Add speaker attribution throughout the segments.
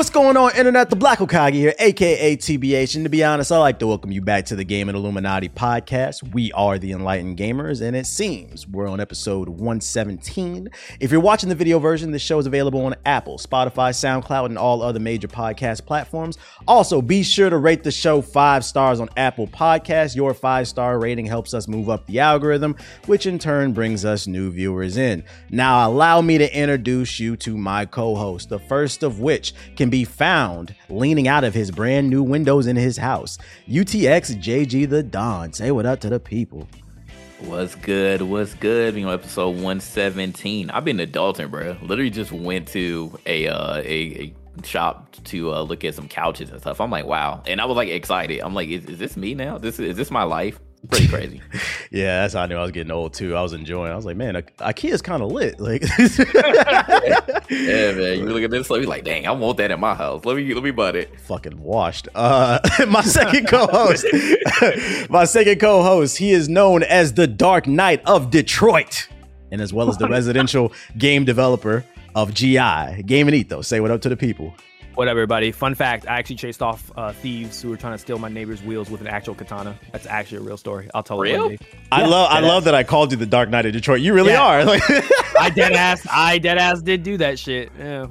Speaker 1: What's going on, Internet? The Black Hokage here, aka TBH. And to be honest, I like to welcome you back to the Gaming Illuminati podcast. We are the Enlightened Gamers, and it seems we're on episode 117. If you're watching the video version, this show is available on Apple, Spotify, SoundCloud, and all other major podcast platforms. Also, be sure to rate the show five stars on Apple Podcasts. Your five star rating helps us move up the algorithm, which in turn brings us new viewers in. Now, allow me to introduce you to my co host, the first of which can be found leaning out of his brand new windows in his house. UTX JG the Don. Say what up to the people.
Speaker 2: What's good? What's good? You know, episode 117. I've been to Dalton, bro. Literally just went to a uh, a, a shop to uh, look at some couches and stuff. I'm like, wow. And I was like excited. I'm like, is, is this me now? This is this my life? Pretty crazy.
Speaker 1: yeah, that's how I knew I was getting old too. I was enjoying. I was like, man, IKEA's kind of lit. Like,
Speaker 2: yeah, man. You look at this, like, like, dang, I want that in my house. Let me let me buy it.
Speaker 1: Fucking washed. Uh, my second co-host, my second co-host, he is known as the Dark Knight of Detroit, and as well as the residential game developer of GI Gaming. Though, say what up to the people.
Speaker 3: What up, everybody? Fun fact: I actually chased off uh, thieves who were trying to steal my neighbor's wheels with an actual katana. That's actually a real story. I'll tell
Speaker 2: real?
Speaker 3: it.
Speaker 1: I love, I love that I called you the Dark Knight of Detroit. You really yeah. are. Like,
Speaker 3: I dead ass, I dead ass did do that shit. Yeah.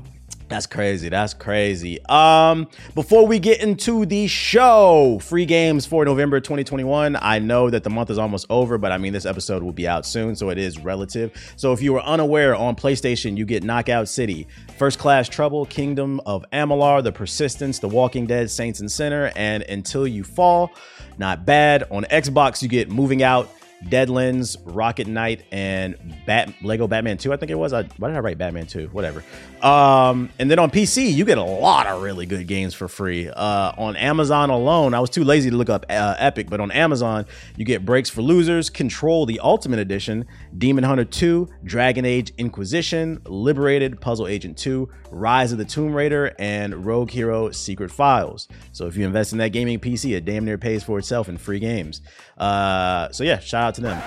Speaker 1: That's crazy. That's crazy. Um, before we get into the show, free games for November 2021. I know that the month is almost over, but I mean this episode will be out soon, so it is relative. So if you were unaware, on PlayStation you get Knockout City, First Class Trouble, Kingdom of Amalur, The Persistence, The Walking Dead, Saints and Sinner, and Until You Fall. Not bad. On Xbox you get Moving Out, Deadlands, Rocket Knight, and Bat Lego Batman 2. I think it was. I, why did I write Batman 2? Whatever. Um, and then on PC, you get a lot of really good games for free. Uh, on Amazon alone, I was too lazy to look up uh, Epic, but on Amazon, you get Brakes for Losers, Control the Ultimate Edition, Demon Hunter 2, Dragon Age Inquisition, Liberated, Puzzle Agent 2, Rise of the Tomb Raider, and Rogue Hero Secret Files. So if you invest in that gaming PC, it damn near pays for itself in free games. Uh, so yeah, shout out to them.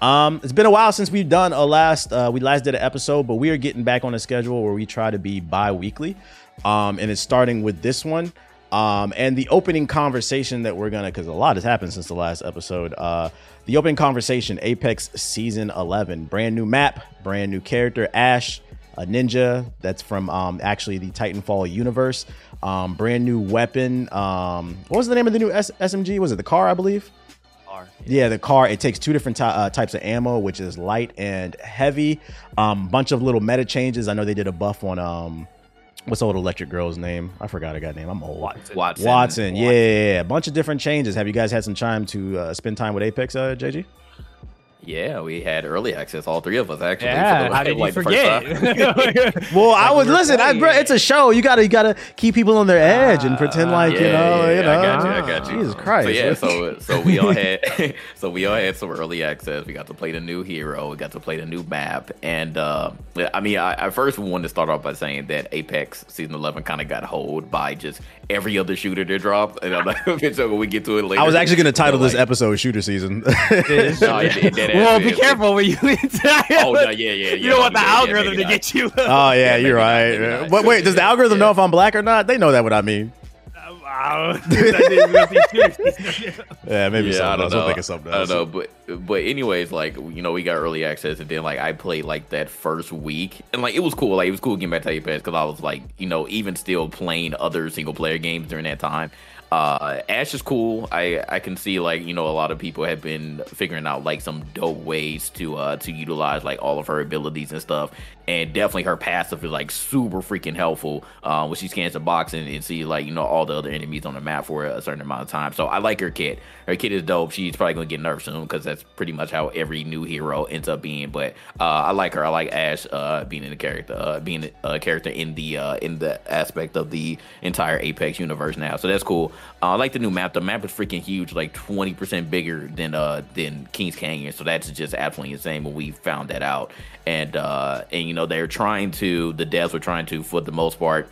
Speaker 1: Um, it's been a while since we've done a last uh, we last did an episode, but we are getting back on a schedule where we try to be bi-weekly. Um, and it's starting with this one. Um, and the opening conversation that we're gonna, because a lot has happened since the last episode. Uh, the opening conversation, Apex Season 11, brand new map, brand new character, Ash, a ninja that's from um, actually the Titanfall universe. Um, brand new weapon. Um, what was the name of the new S- SMG? Was it the car? I believe car. Yeah, the car. It takes two different ty- uh, types of ammo, which is light and heavy. Um, bunch of little meta changes. I know they did a buff on um, what's the old electric girl's name? I forgot her got name. I'm old.
Speaker 2: Wattson.
Speaker 1: Wattson. Wattson. Yeah, yeah, yeah, a bunch of different changes. Have you guys had some time to uh, spend time with Apex, uh, JG?
Speaker 2: Yeah, we had early access, all three of us actually.
Speaker 3: Yeah, the, how did like, you forget?
Speaker 1: well, I was listen. I, bro, it's a show. You gotta you gotta keep people on their edge and pretend like
Speaker 2: yeah,
Speaker 1: you know.
Speaker 2: Yeah,
Speaker 1: you know.
Speaker 2: I got you. I got you.
Speaker 1: Jesus Christ.
Speaker 2: So yeah, so so we all had so we all had some early access. We got to play the new hero. We got to play the new map, and uh, I mean, I, I first wanted to start off by saying that Apex Season Eleven kind of got hold by just every other shooter that dropped. And I'm like, so when we get to it later,
Speaker 1: I was actually going to title this like, episode "Shooter Season." no,
Speaker 3: it, it, well, be careful where you.
Speaker 2: oh no, yeah, yeah,
Speaker 3: You don't want the yeah, algorithm yeah, to get you.
Speaker 1: oh yeah, you're right. But wait, does the algorithm know if I'm black or not? They know that what I mean. Uh, yeah, maybe yeah, something I don't Know. something else.
Speaker 2: I don't know, but but anyways, like you know, we got early access, and then like I played like that first week, and like it was cool. Like it was cool getting back to your Apex because I was like, you know, even still playing other single player games during that time. Uh, Ash is cool. I I can see like you know a lot of people have been figuring out like some dope ways to uh to utilize like all of her abilities and stuff and definitely her passive is like super freaking helpful uh, when she scans the box and, and see like you know all the other enemies on the map for a certain amount of time. So I like her kit. Her kit is dope. She's probably gonna get nerfed soon because that's pretty much how every new hero ends up being. But uh, I like her. I like Ash uh, being in the character, uh, being a character in the uh, in the aspect of the entire Apex universe now. So that's cool. I like the new map. The map is freaking huge, like twenty percent bigger than than Kings Canyon. So that's just absolutely insane when we found that out. And and you know they're trying to the devs were trying to for the most part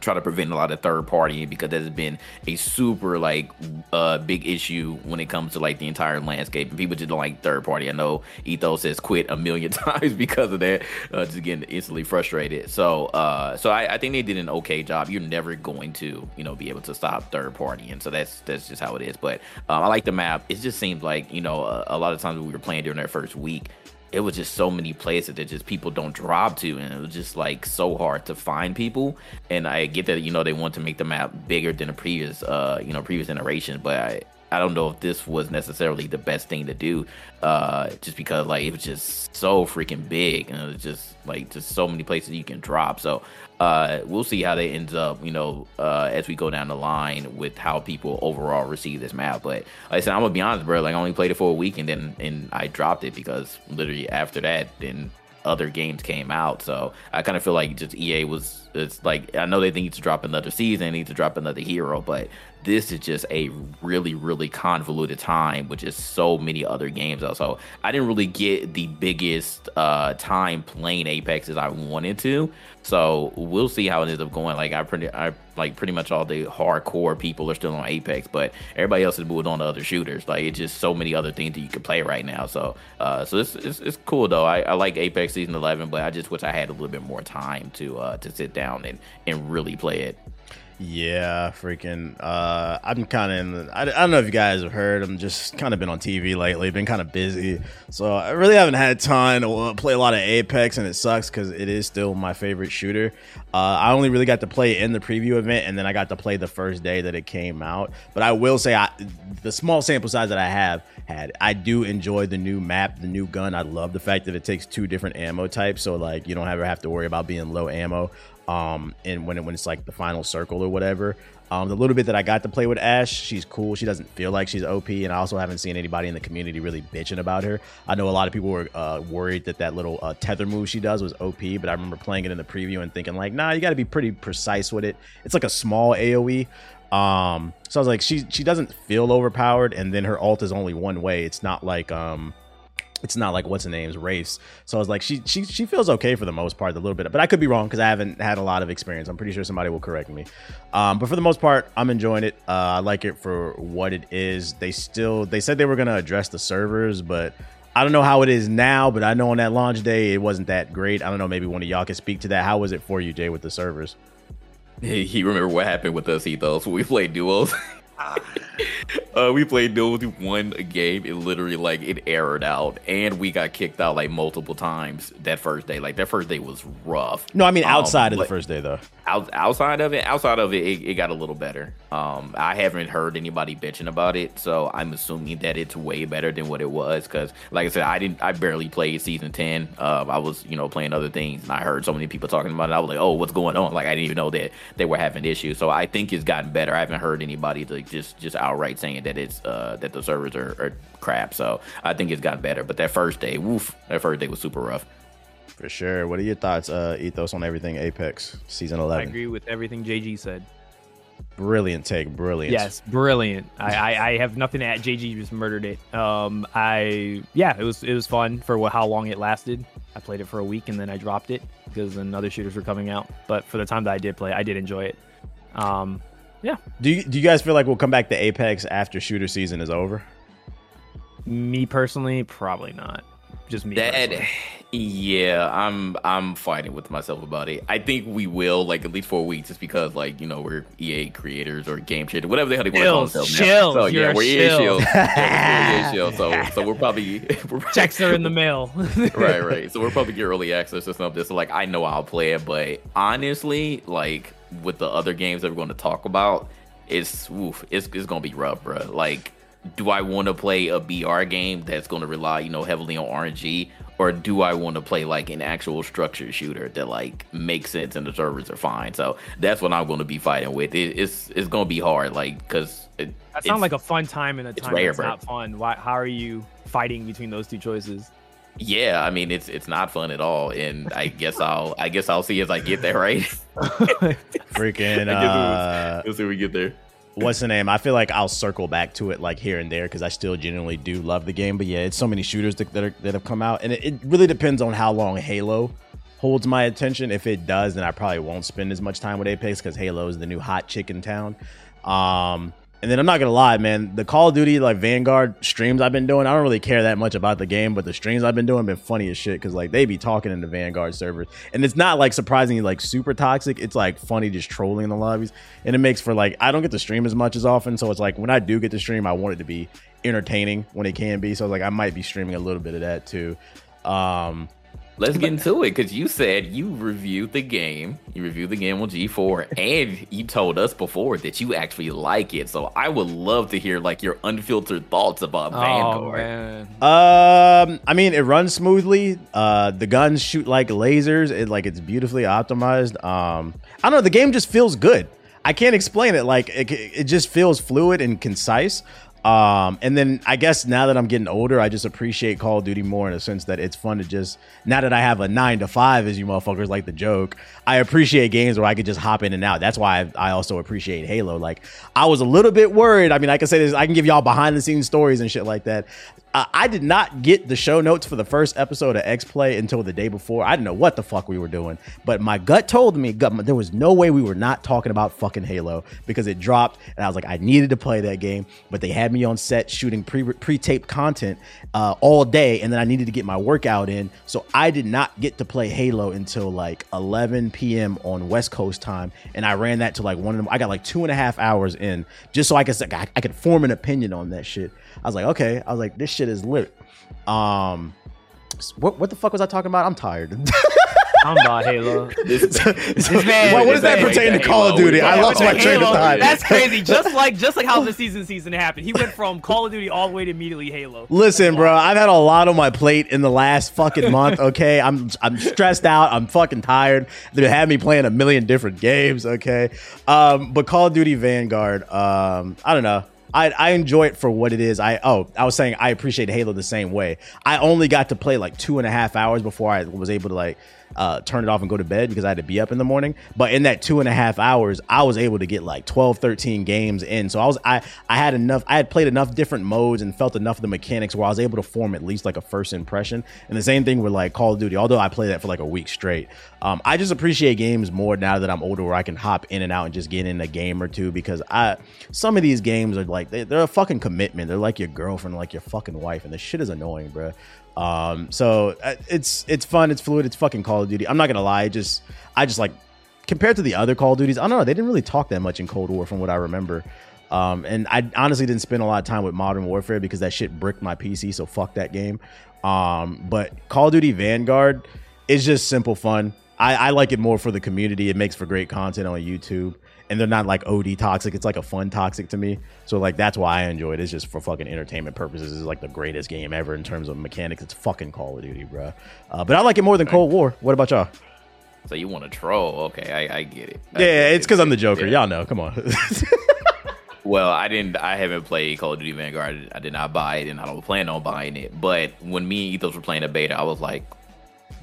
Speaker 2: try to prevent a lot of third party because that's been a super like uh big issue when it comes to like the entire landscape. And people just don't like third party. I know ethos has quit a million times because of that uh, just getting instantly frustrated. So uh so I, I think they did an okay job. You're never going to you know be able to stop third party. And so that's that's just how it is. But um, i like the map. It just seems like you know a, a lot of times when we were playing during that first week it was just so many places that just people don't drop to and it was just like so hard to find people and i get that you know they want to make the map bigger than the previous uh you know previous iteration but i I don't know if this was necessarily the best thing to do, uh, just because like it was just so freaking big and it was just like just so many places you can drop. So uh, we'll see how that ends up, you know, uh, as we go down the line with how people overall receive this map. But like I said, I'm gonna be honest, bro. Like I only played it for a week and then and I dropped it because literally after that, then other games came out. So I kind of feel like just EA was it's like I know they need to drop another season, they need to drop another hero, but this is just a really really convoluted time with just so many other games out. So I didn't really get the biggest uh time playing Apex as I wanted to. So we'll see how it ends up going. Like I pretty I like pretty much all the hardcore people are still on Apex, but everybody else is moved on to other shooters. Like it's just so many other things that you can play right now. So uh so it's it's, it's cool though. I, I like Apex season eleven, but I just wish I had a little bit more time to uh to sit down and and really play it.
Speaker 1: Yeah, freaking. Uh, I'm kind of in. The, I, I don't know if you guys have heard. I'm just kind of been on TV lately. Been kind of busy, so I really haven't had time to uh, play a lot of Apex, and it sucks because it is still my favorite shooter. Uh, I only really got to play in the preview event, and then I got to play the first day that it came out. But I will say, I, the small sample size that I have had, I do enjoy the new map, the new gun. I love the fact that it takes two different ammo types, so like you don't ever have to worry about being low ammo um and when it, when it's like the final circle or whatever um the little bit that i got to play with ash she's cool. She doesn't feel like she's op and i also haven't seen anybody in the community really bitching about her. I know a lot of people were uh, worried that that little uh, tether move she does was op but i remember playing it in the preview and thinking like nah you got to be pretty precise with it. It's like a small aoe um so i was like she she doesn't feel overpowered and then her alt is only one way. It's not like um it's not like what's the name's race. So I was like, she she she feels okay for the most part, a little bit, but I could be wrong because I haven't had a lot of experience. I'm pretty sure somebody will correct me. Um, but for the most part, I'm enjoying it. Uh, I like it for what it is. They still they said they were gonna address the servers, but I don't know how it is now. But I know on that launch day it wasn't that great. I don't know. Maybe one of y'all can speak to that. How was it for you, Jay, with the servers?
Speaker 2: He, you remember what happened with us, Ethos? When we played duos. Uh, we played no one game. It literally like it errored out, and we got kicked out like multiple times that first day. Like that first day was rough.
Speaker 1: No, I mean outside um, of the first day though.
Speaker 2: Out, outside of it, outside of it, it, it, got a little better. Um, I haven't heard anybody bitching about it, so I'm assuming that it's way better than what it was. Because, like I said, I didn't, I barely played season ten. Uh, I was, you know, playing other things, and I heard so many people talking about it. I was like, oh, what's going on? Like I didn't even know that they were having issues. So I think it's gotten better. I haven't heard anybody like just just outright saying that it's uh, that the servers are, are crap. So I think it's gotten better. But that first day, woof, that first day was super rough.
Speaker 1: For sure. What are your thoughts, uh, Ethos, on everything Apex season eleven?
Speaker 3: I agree with everything JG said.
Speaker 1: Brilliant take, brilliant.
Speaker 3: Yes, brilliant. I, I, I, have nothing to add. JG just murdered it. Um, I yeah, it was it was fun for what, how long it lasted. I played it for a week and then I dropped it because then other shooters were coming out. But for the time that I did play, I did enjoy it. Um, yeah.
Speaker 1: Do you do you guys feel like we'll come back to Apex after shooter season is over?
Speaker 3: Me personally, probably not. Just me.
Speaker 2: That. Yeah, I'm I'm fighting with myself about it. I think we will like at least four weeks, just because like you know we're EA creators or game shit, whatever the hell they want to call themselves.
Speaker 3: Shield,
Speaker 2: so
Speaker 3: yeah,
Speaker 2: we're
Speaker 3: EA
Speaker 2: Shield. yeah, EA So so we're probably we're,
Speaker 3: checks are in the mail.
Speaker 2: right, right. So we're probably get early access or something. So like I know I'll play it, but honestly, like with the other games that we're going to talk about, it's oof, it's it's gonna be rough, bro. Like do I want to play a BR game that's going to rely, you know, heavily on RNG, or do I want to play like an actual structured shooter that like makes sense and the servers are fine? So that's what I'm going to be fighting with. It, it's it's going to be hard, like because it,
Speaker 3: that sounds like a fun time and a time it's rare, not fun. Why? How are you fighting between those two choices?
Speaker 2: Yeah, I mean it's it's not fun at all, and I guess I'll I guess I'll see as I get there, right?
Speaker 1: Freaking, uh,
Speaker 2: we'll see we get there
Speaker 1: what's the name? I feel like I'll circle back to it like here and there because I still genuinely do love the game. But yeah, it's so many shooters that that, are, that have come out, and it, it, really depends on how long Halo holds my attention. If it does, then I probably won't spend as much time with Apex because Halo is the new hot chick in town. Um, and then I'm not gonna lie, man, the Call of Duty like Vanguard streams I've been doing, I don't really care that much about the game, but the streams I've been doing have been funny as shit because like they be talking in the Vanguard servers, and it's not like surprisingly like super toxic. It's like funny just trolling in the lobbies, and it makes for like I don't get to stream as much as often, so it's like when I do get to stream, I want it to be entertaining when it can be. So like I might be streaming a little bit of that too. Um,
Speaker 2: Let's get into it because you said you reviewed the game. You reviewed the game on G4, and you told us before that you actually like it. So I would love to hear like your unfiltered thoughts about
Speaker 3: Oh
Speaker 2: Vanguard.
Speaker 3: man.
Speaker 1: Um, I mean, it runs smoothly. Uh, the guns shoot like lasers. It like it's beautifully optimized. Um, I don't know. The game just feels good. I can't explain it. Like it, it just feels fluid and concise. Um, and then I guess now that I'm getting older, I just appreciate Call of Duty more in a sense that it's fun to just now that I have a nine to five, as you motherfuckers like the joke. I appreciate games where I could just hop in and out. That's why I, I also appreciate Halo. Like I was a little bit worried. I mean, I can say this. I can give y'all behind the scenes stories and shit like that. Uh, I did not get the show notes for the first episode of X Play until the day before. I didn't know what the fuck we were doing, but my gut told me gut, there was no way we were not talking about fucking Halo because it dropped, and I was like, I needed to play that game, but they had me on set shooting pre taped content uh, all day, and then I needed to get my workout in, so I did not get to play Halo until like 11 p.m. on West Coast time, and I ran that to like one of them. I got like two and a half hours in just so I could I could form an opinion on that shit. I was like, okay, I was like, this shit is lit. Um, what what the fuck was I talking about? I'm tired.
Speaker 3: I'm about Halo.
Speaker 2: This,
Speaker 3: man-
Speaker 1: what, what does that
Speaker 2: this
Speaker 1: pertain to
Speaker 2: man-
Speaker 1: Call of Duty? I lost my
Speaker 2: with
Speaker 1: train of thought.
Speaker 3: That's crazy. Just like just like how the season season happened. He went from Call of Duty all the way to immediately Halo.
Speaker 1: Listen, bro, I've had a lot on my plate in the last fucking month. Okay, I'm I'm stressed out. I'm fucking tired. They had me playing a million different games. Okay, um, but Call of Duty Vanguard, um, I don't know. I, I enjoy it for what it is. I oh I was saying I appreciate Halo the same way. I only got to play like two and a half hours before I was able to like uh, turn it off and go to bed because I had to be up in the morning. But in that two and a half hours, I was able to get like 12, 13 games in. So I was I I had enough. I had played enough different modes and felt enough of the mechanics where I was able to form at least like a first impression. And the same thing with like Call of Duty. Although I played that for like a week straight, um, I just appreciate games more now that I'm older, where I can hop in and out and just get in a game or two because I some of these games are like they, they're a fucking commitment. They're like your girlfriend, like your fucking wife, and this shit is annoying, bro. Um, so uh, it's it's fun, it's fluid, it's fucking Call of Duty. I'm not gonna lie, it just I just like compared to the other Call of Duties, I don't know, they didn't really talk that much in Cold War from what I remember. Um, and I honestly didn't spend a lot of time with Modern Warfare because that shit bricked my PC, so fuck that game. Um, but Call of Duty Vanguard is just simple fun. I, I like it more for the community. It makes for great content on YouTube. And they're not like OD toxic. It's like a fun toxic to me. So like that's why I enjoy it. It's just for fucking entertainment purposes. It's like the greatest game ever in terms of mechanics. It's fucking Call of Duty, bro. Uh, but I like it more than Cold War. What about y'all?
Speaker 2: so you want to troll? Okay, I, I get it. I
Speaker 1: Yeah,
Speaker 2: get
Speaker 1: it's
Speaker 2: it.
Speaker 1: because I'm the Joker.
Speaker 2: Yeah.
Speaker 1: Y'all know. Come on.
Speaker 2: Well, I didn't. I haven't played Call of Duty Vanguard. I did not buy it, and I don't plan on buying it. But when me and Ethos were playing a beta, I was like,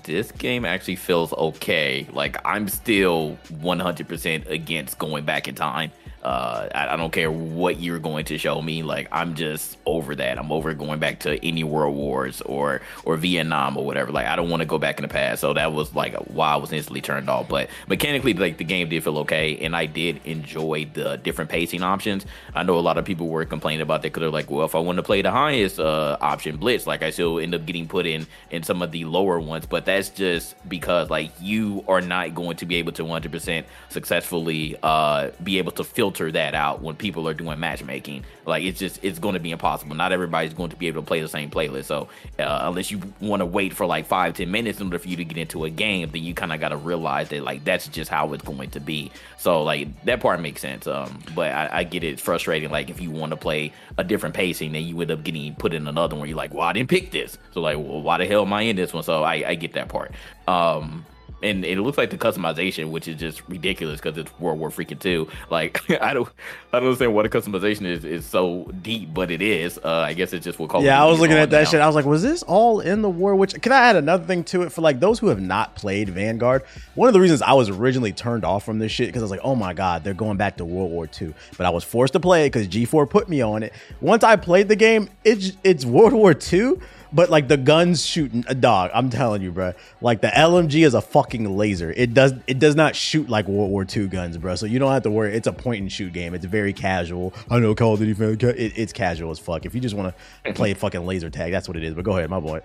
Speaker 2: "This game actually feels okay." Like I'm still 100% against going back in time. Uh, I, I don't care what you're going to show me. Like I'm just over that. I'm over going back to any World Wars or or Vietnam or whatever. Like I don't want to go back in the past. So that was like why I was instantly turned off. But mechanically, like the game did feel okay, and I did enjoy the different pacing options. I know a lot of people were complaining about that because they're like, well, if I want to play the highest uh, option, Blitz, like I still end up getting put in in some of the lower ones. But that's just because like you are not going to be able to 100% successfully uh, be able to filter that out when people are doing matchmaking. Like it's just it's going to be impossible. Not everybody's going to be able to play the same playlist. So uh, unless you want to wait for like five ten minutes in order for you to get into a game, then you kind of got to realize that like that's just how it's going to be. So like that part makes sense. Um, but I, I get it. It's frustrating. Like if you want to play a different pacing, then you end up getting put in another one. You're like, well, I didn't pick this. So like, well, why the hell am I in this one? So I, I get that part. Um, and it looks like the customization, which is just ridiculous because it's World War freaking two. Like I don't, I don't understand what the customization is is so deep, but it is. Uh, I guess it's just what Call
Speaker 1: Yeah, I was looking at that
Speaker 2: now.
Speaker 1: shit. I was like, was this all in the war? Which can I add another thing to it for like those who have not played Vanguard? One of the reasons I was originally turned off from this shit because I was like, oh my god, they're going back to World War II. But I was forced to play it because G4 put me on it. Once I played the game, it's it's World War II, but like the guns shooting a dog. I'm telling you, bro. Like the LMG is a fucking laser. It does it does not shoot like World War II guns, bro. So you don't have to worry. It's a point and shoot game. It's very casual. I know Call of Duty fan. It, it's casual as fuck. If you just want to play fucking laser tag, that's what it is. But go ahead, my boy.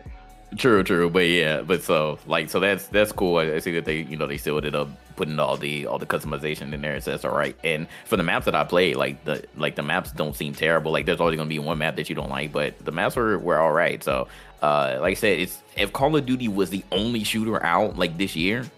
Speaker 2: True, true, but yeah, but so like so that's that's cool. I, see that they you know they still ended up putting all the all the customization in there, so that's all right. And for the maps that I played, like the like the maps don't seem terrible. Like there's always gonna be one map that you don't like, but the maps were were all right. So uh, like I said, it's if Call of Duty was the only shooter out like this year,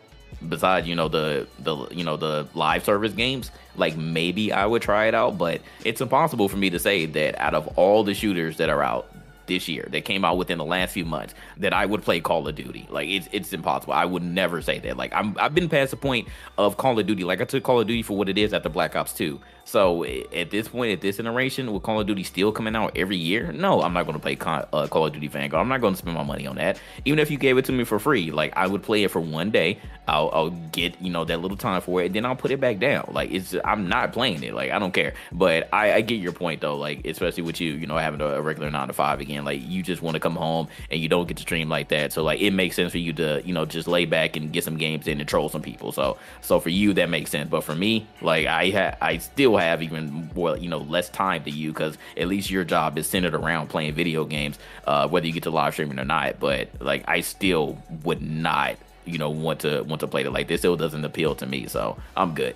Speaker 2: besides you know the the you know the live service games, like maybe I would try it out. But it's impossible for me to say that out of all the shooters that are out, this year that came out within the last few months that I would play Call of Duty. Like it's it's impossible. I would never say that. Like I'm I've been past the point of Call of Duty. Like I took Call of Duty for what it is after Black Ops 2. So at this point, at this iteration, with Call of Duty still coming out every year, no, I'm not going to play Call, uh, Call of Duty Vanguard. I'm not going to spend my money on that. Even if you gave it to me for free, like I would play it for one day. I'll, I'll get you know that little time for it, and then I'll put it back down. Like it's I'm not playing it. Like I don't care. But I, I get your point though. Like especially with you, you know, having a regular nine to five again. Like you just want to come home and you don't get to stream like that. So like it makes sense for you to you know just lay back and get some games in and troll some people. So so for you that makes sense. But for me, like I ha- I still have even more you know less time to you because at least your job is centered around playing video games, uh, whether you get to live streaming or not. But like I still would not you know want to want to play it like this. Still doesn't appeal to me, so I'm good.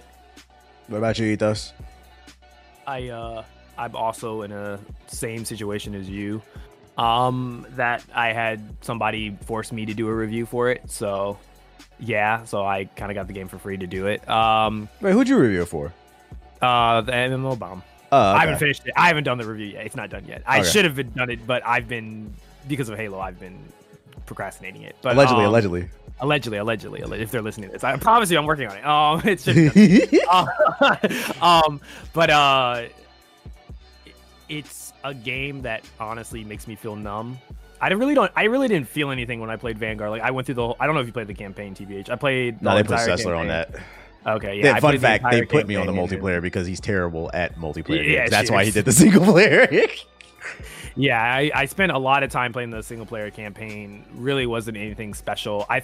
Speaker 1: What about you, Ethos?
Speaker 3: I uh I'm also in a same situation as you. Um that I had somebody force me to do a review for it. So yeah, so I kind of got the game for free to do it. Um
Speaker 1: Wait, who'd you review it for?
Speaker 3: Uh the MMO bomb.
Speaker 1: Oh, okay.
Speaker 3: I haven't finished it. I haven't done the review yet. It's not done yet. I
Speaker 1: Okay.
Speaker 3: should have been done it, but I've been because of Halo, I've been procrastinating it. But
Speaker 1: allegedly,
Speaker 3: um,
Speaker 1: allegedly.
Speaker 3: allegedly, allegedly, alle- if they're listening to this, I promise you, I'm working on it. Um, it's just um, but uh, it's a game that honestly makes me feel numb. I really don't. I really didn't feel anything when I played Vanguard. Like I went through the. Whole, I don't know if you played the campaign, TBH. I played.
Speaker 1: no,
Speaker 3: the
Speaker 1: they put Sessler on that.
Speaker 3: Okay, yeah. I
Speaker 1: fun
Speaker 3: played the
Speaker 1: fact, they put me on the
Speaker 3: and-
Speaker 1: multiplayer because he's terrible at multiplayer.
Speaker 3: Yeah,
Speaker 1: games. That's why he did the single player.
Speaker 3: Yeah, I, I spent a lot of time playing the single player campaign. Really wasn't anything special. I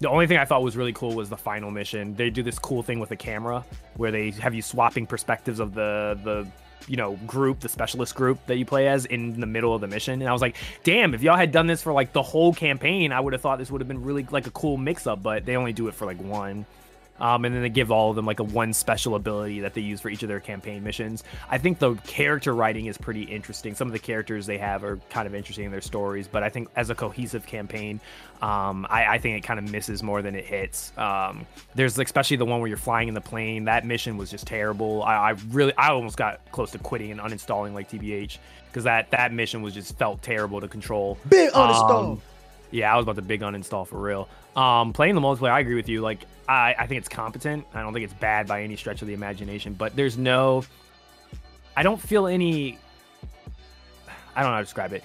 Speaker 3: the only thing I thought was really cool was the final mission. They do this cool thing with the camera where they have you swapping perspectives of the the you know group, the specialist group that you play as in the middle of the mission. And I was like, damn, if y'all had done this for like the whole campaign, I would have thought this would have been really like a cool mix up. But they only do it for like one. Um, and then they give all of them like a one special ability that they use for each of their campaign missions. I think the character writing is pretty interesting. Some of the characters they have are kind of interesting in their stories, but I think as a cohesive campaign, um, I, I think it kind of misses more than it hits. Um, there's especially the one where you're flying in the plane. That mission was just terrible. I, I really, I almost got close to quitting and uninstalling like TBH because that that mission was just felt terrible to control.
Speaker 1: Big uninstall.
Speaker 3: Um, yeah, I was about to big uninstall for real. Um, playing the multiplayer, I agree with you. Like, I, I think it's competent. I don't think it's bad by any stretch of the imagination. But there's no, I don't feel any. I don't know how to describe it.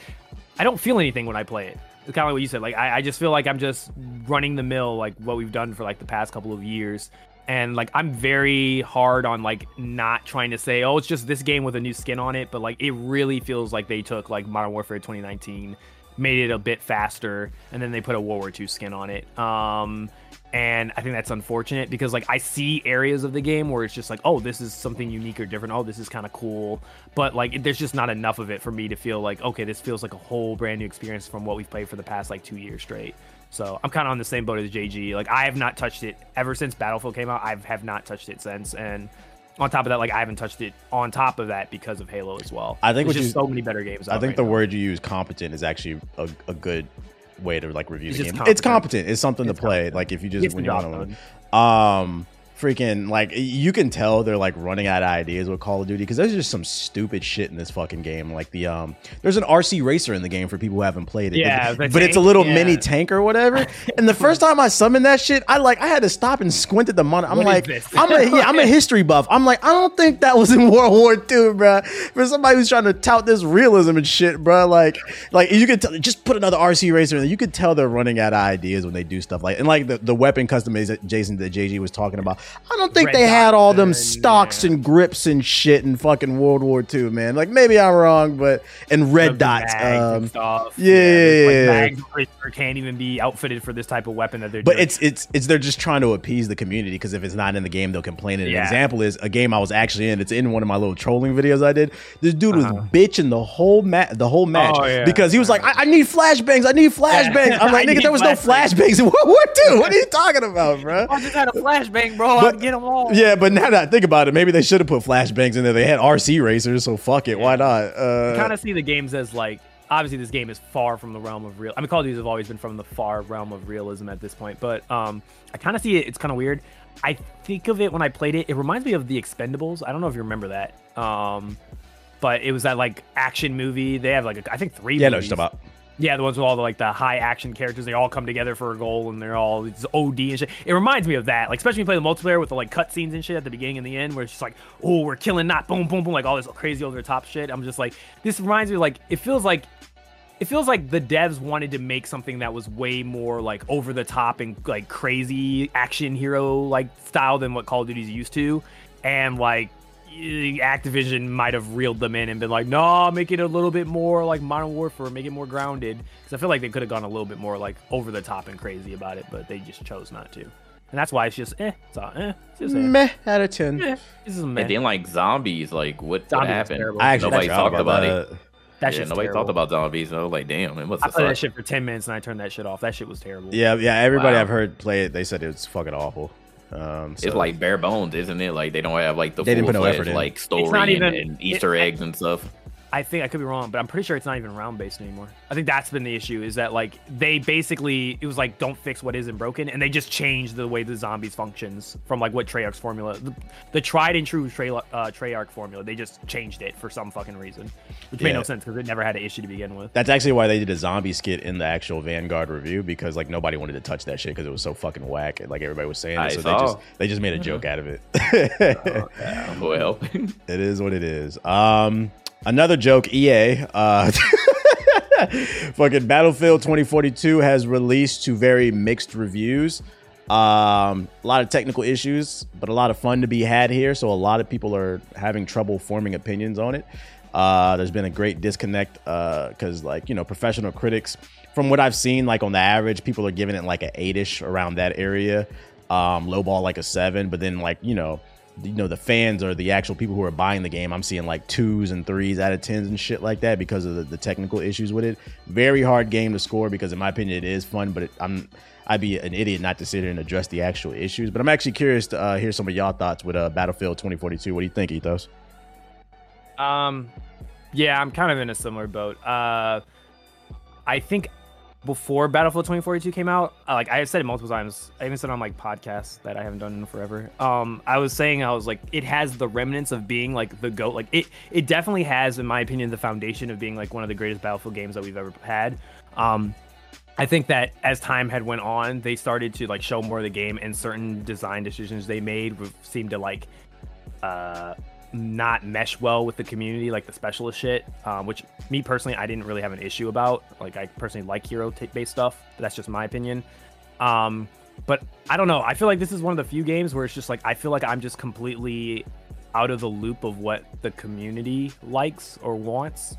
Speaker 3: I don't feel anything when I play it. Kind of like what you said. Like, I, I just feel like I'm just running the mill, like what we've done for like the past couple of years. And like, I'm very hard on like not trying to say, oh, it's just this game with a new skin on it. But like, it really feels like they took like Modern Warfare 2019 made it a bit faster, and then they put a World War II skin on it. Um, and I think that's unfortunate because like I see areas of the game where it's just like, oh, this is something unique or different. Oh, this is kind of cool, but like there's just not enough of it for me to feel like, okay, this feels like a whole brand new experience from what we've played for the past like two years straight. So I'm kind of on the same boat as JG. Like I have not touched it ever since Battlefield came out. I have not touched it since, and on top of that, like I haven't touched it on top of that because of Halo as well.
Speaker 1: I think
Speaker 3: there's just
Speaker 1: you-
Speaker 3: so many better games.
Speaker 1: I think
Speaker 3: right
Speaker 1: the
Speaker 3: now.
Speaker 1: word you use, competent, is actually a, a good way to like review
Speaker 3: It's
Speaker 1: the game. It's
Speaker 3: competent.
Speaker 1: competent. It's something
Speaker 3: It's
Speaker 1: to play.
Speaker 3: competent.
Speaker 1: Like if you just when you want to, um, freaking like you can tell they're like running out of ideas with Call of Duty because there's just some stupid shit in this fucking game. Like the um, there's an RC racer in the game for people who haven't played it.
Speaker 3: Yeah,
Speaker 1: but it's a little
Speaker 3: yeah.
Speaker 1: mini tank or whatever. and the first time I summoned that shit, I like I had to stop and squint at the monitor. I'm
Speaker 3: What
Speaker 1: like. I'm a yeah, I'm a history buff. I'm like, I don't think that was in World War II, bro. For somebody who's trying to tout this realism and shit, bro. Like, like you could tell, just put another RC racer in there. You could tell they're running out of ideas when they do stuff like, and like the, the weapon customization that JG was talking about. I don't think
Speaker 3: Red
Speaker 1: they had all them stocks
Speaker 3: and-
Speaker 1: and grips and shit in fucking World War II, man. Like maybe I'm wrong, but and red dots. Um,
Speaker 3: stuff.
Speaker 1: yeah,
Speaker 3: like,
Speaker 1: yeah, yeah.
Speaker 3: mags I'm pretty sure can't even be outfitted for this type of weapon that they're
Speaker 1: But
Speaker 3: doing.
Speaker 1: it's it's it's they're just trying to appease the community because if it's not in the game, they'll complain. And An example is a game I was actually in. It's in one of my little trolling videos I did. This dude was
Speaker 3: Uh-huh.
Speaker 1: bitching the whole mat the whole match
Speaker 3: Oh, yeah.
Speaker 1: because he was like, I, I need flashbangs, I need flashbangs. I'm like, nigga, there was no flashbangs in World War II. What are you talking about, bro?
Speaker 3: I just had a flashbang, bro.
Speaker 1: But-
Speaker 3: I'd get them all.
Speaker 1: Yeah, but now that I think about it, maybe they should have put flashbangs in there. They had RC racers, so fuck it, why not? Uh, I
Speaker 3: kind of see the games as like obviously this game is far from the realm of real. I mean, Call of Duty have always been from the far realm of realism at this point, but um, I kind of see it. It's kind of weird. I think of it when I played it. It reminds me of the Expendables. I don't know if you remember that. Um, but it was that like action movie. They have like a, I think three.
Speaker 1: yeah, no,
Speaker 3: movies.
Speaker 1: just about.
Speaker 3: Yeah, the ones with all the like the high action characters, they all come together for a goal and they're all it's OD and shit. It reminds me of that. Like especially when you play the multiplayer with the like cutscenes and shit at the beginning and the end where it's just like, oh, we're killing not boom, boom, boom, like all this crazy over the top shit. I'm just like, this reminds me like it feels like it feels like the devs wanted to make something that was way more like over the top and like crazy action hero like style than what Call of Duty's used to. And like Activision might have reeled them in and been like, "No, make it a little bit more like Modern Warfare, make it more grounded." Because I feel like they could have gone a little bit more like over the top and crazy about it, but they just chose not to. And that's why it's just eh, it's all, eh, it's just eh,
Speaker 1: Meh out of ten.
Speaker 3: eh, this is meh.
Speaker 2: And then like zombies, like what, what
Speaker 3: Zombies was
Speaker 2: happened?
Speaker 1: I actually
Speaker 2: nobody talked about,
Speaker 1: that.
Speaker 2: it.
Speaker 3: that
Speaker 2: yeah, nobody
Speaker 3: terrible.
Speaker 2: talked about zombies. And I was like, damn, it must
Speaker 3: I
Speaker 2: have
Speaker 3: played that shit for ten minutes and I turned that shit off. That shit was terrible.
Speaker 1: Yeah, yeah. Everybody
Speaker 2: Wow.
Speaker 1: I've heard play it, they said it was fucking awful. Um, so-
Speaker 2: It's like bare bones, isn't it? Like they don't have like the
Speaker 1: They didn't
Speaker 2: full
Speaker 1: put no effort in.
Speaker 2: like
Speaker 3: It's
Speaker 2: story
Speaker 3: not
Speaker 2: and,
Speaker 3: even-
Speaker 2: and Easter
Speaker 3: it-
Speaker 2: eggs and stuff.
Speaker 3: I think I could be wrong, but I'm pretty sure it's not even round based anymore. I think that's been the issue is that like they basically it was like don't fix what isn't broken, and they just changed the way the zombies functions from like what Treyarch's formula, the, the tried and true Trey, uh, Treyarch formula. They just changed it for some fucking reason, which made no sense because it never had an issue to begin with.
Speaker 1: That's actually why they did a zombie skit in the actual Vanguard review because like nobody wanted to touch that shit because it was so fucking whack. and, Like everybody was saying,
Speaker 2: I
Speaker 1: it, so
Speaker 2: saw.
Speaker 1: they just they just made a joke out of it.
Speaker 2: Well,
Speaker 1: it is what it is. Um, another joke. EA. Uh, fucking Battlefield 2042 has released to very mixed reviews. Um, a lot of technical issues, but a lot of fun to be had here. So a lot of people are having trouble forming opinions on it. Uh, there's been a great disconnect because, like, you know, professional critics, from what I've seen, like on the average, people are giving it like an eight-ish around that area. Um, low ball like a seven, but then like you know, you know the fans or the actual people who are buying the game, I'm seeing like twos and threes out of tens and shit like that because of the, the technical issues with it. Very hard game to score because, in my opinion, it is fun, but it, I'm I'd be an idiot not to sit here and address the actual issues. But I'm actually curious to uh, hear some of y'all thoughts with uh, Battlefield 2042. What do you think, Ethos?
Speaker 3: Um, yeah, I'm kind of in a similar boat. Uh, I think before Battlefield 2042 came out, uh, like I have said it multiple times. I even said on like podcasts that I haven't done in forever. Um, I was saying I was like, it has the remnants of being like the goat. Like it, it definitely has, in my opinion, the foundation of being like one of the greatest Battlefield games that we've ever had. Um, I think that as time had went on, they started to like show more of the game, and certain design decisions they made seemed to like uh, not mesh well with the community, like the specialist shit. Um, which me personally, I didn't really have an issue about. Like I personally like hero t- based stuff, but that's just my opinion. Um, but I don't know. I feel like this is one of the few games where it's just like I feel like I'm just completely out of the loop of what the community likes or wants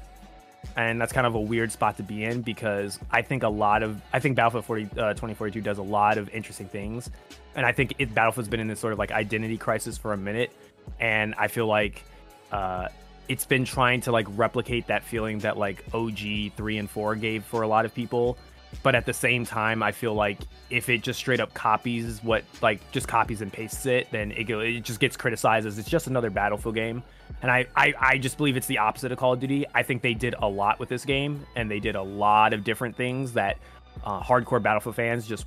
Speaker 3: and that's kind of a weird spot to be in because I think a lot of I think Battlefield 40, uh, 2042 does a lot of interesting things, and I think it, Battlefield's been in this sort of like identity crisis for a minute, and I feel like uh, it's been trying to like replicate that feeling that like OG three and four gave for a lot of people, but at the same time, I feel like if it just straight up copies what like just copies and pastes it, then it it just gets criticized as it's just another Battlefield game. And I, I, I just believe it's the opposite of Call of Duty. I think they did a lot with this game, and they did a lot of different things that uh, hardcore Battlefield fans just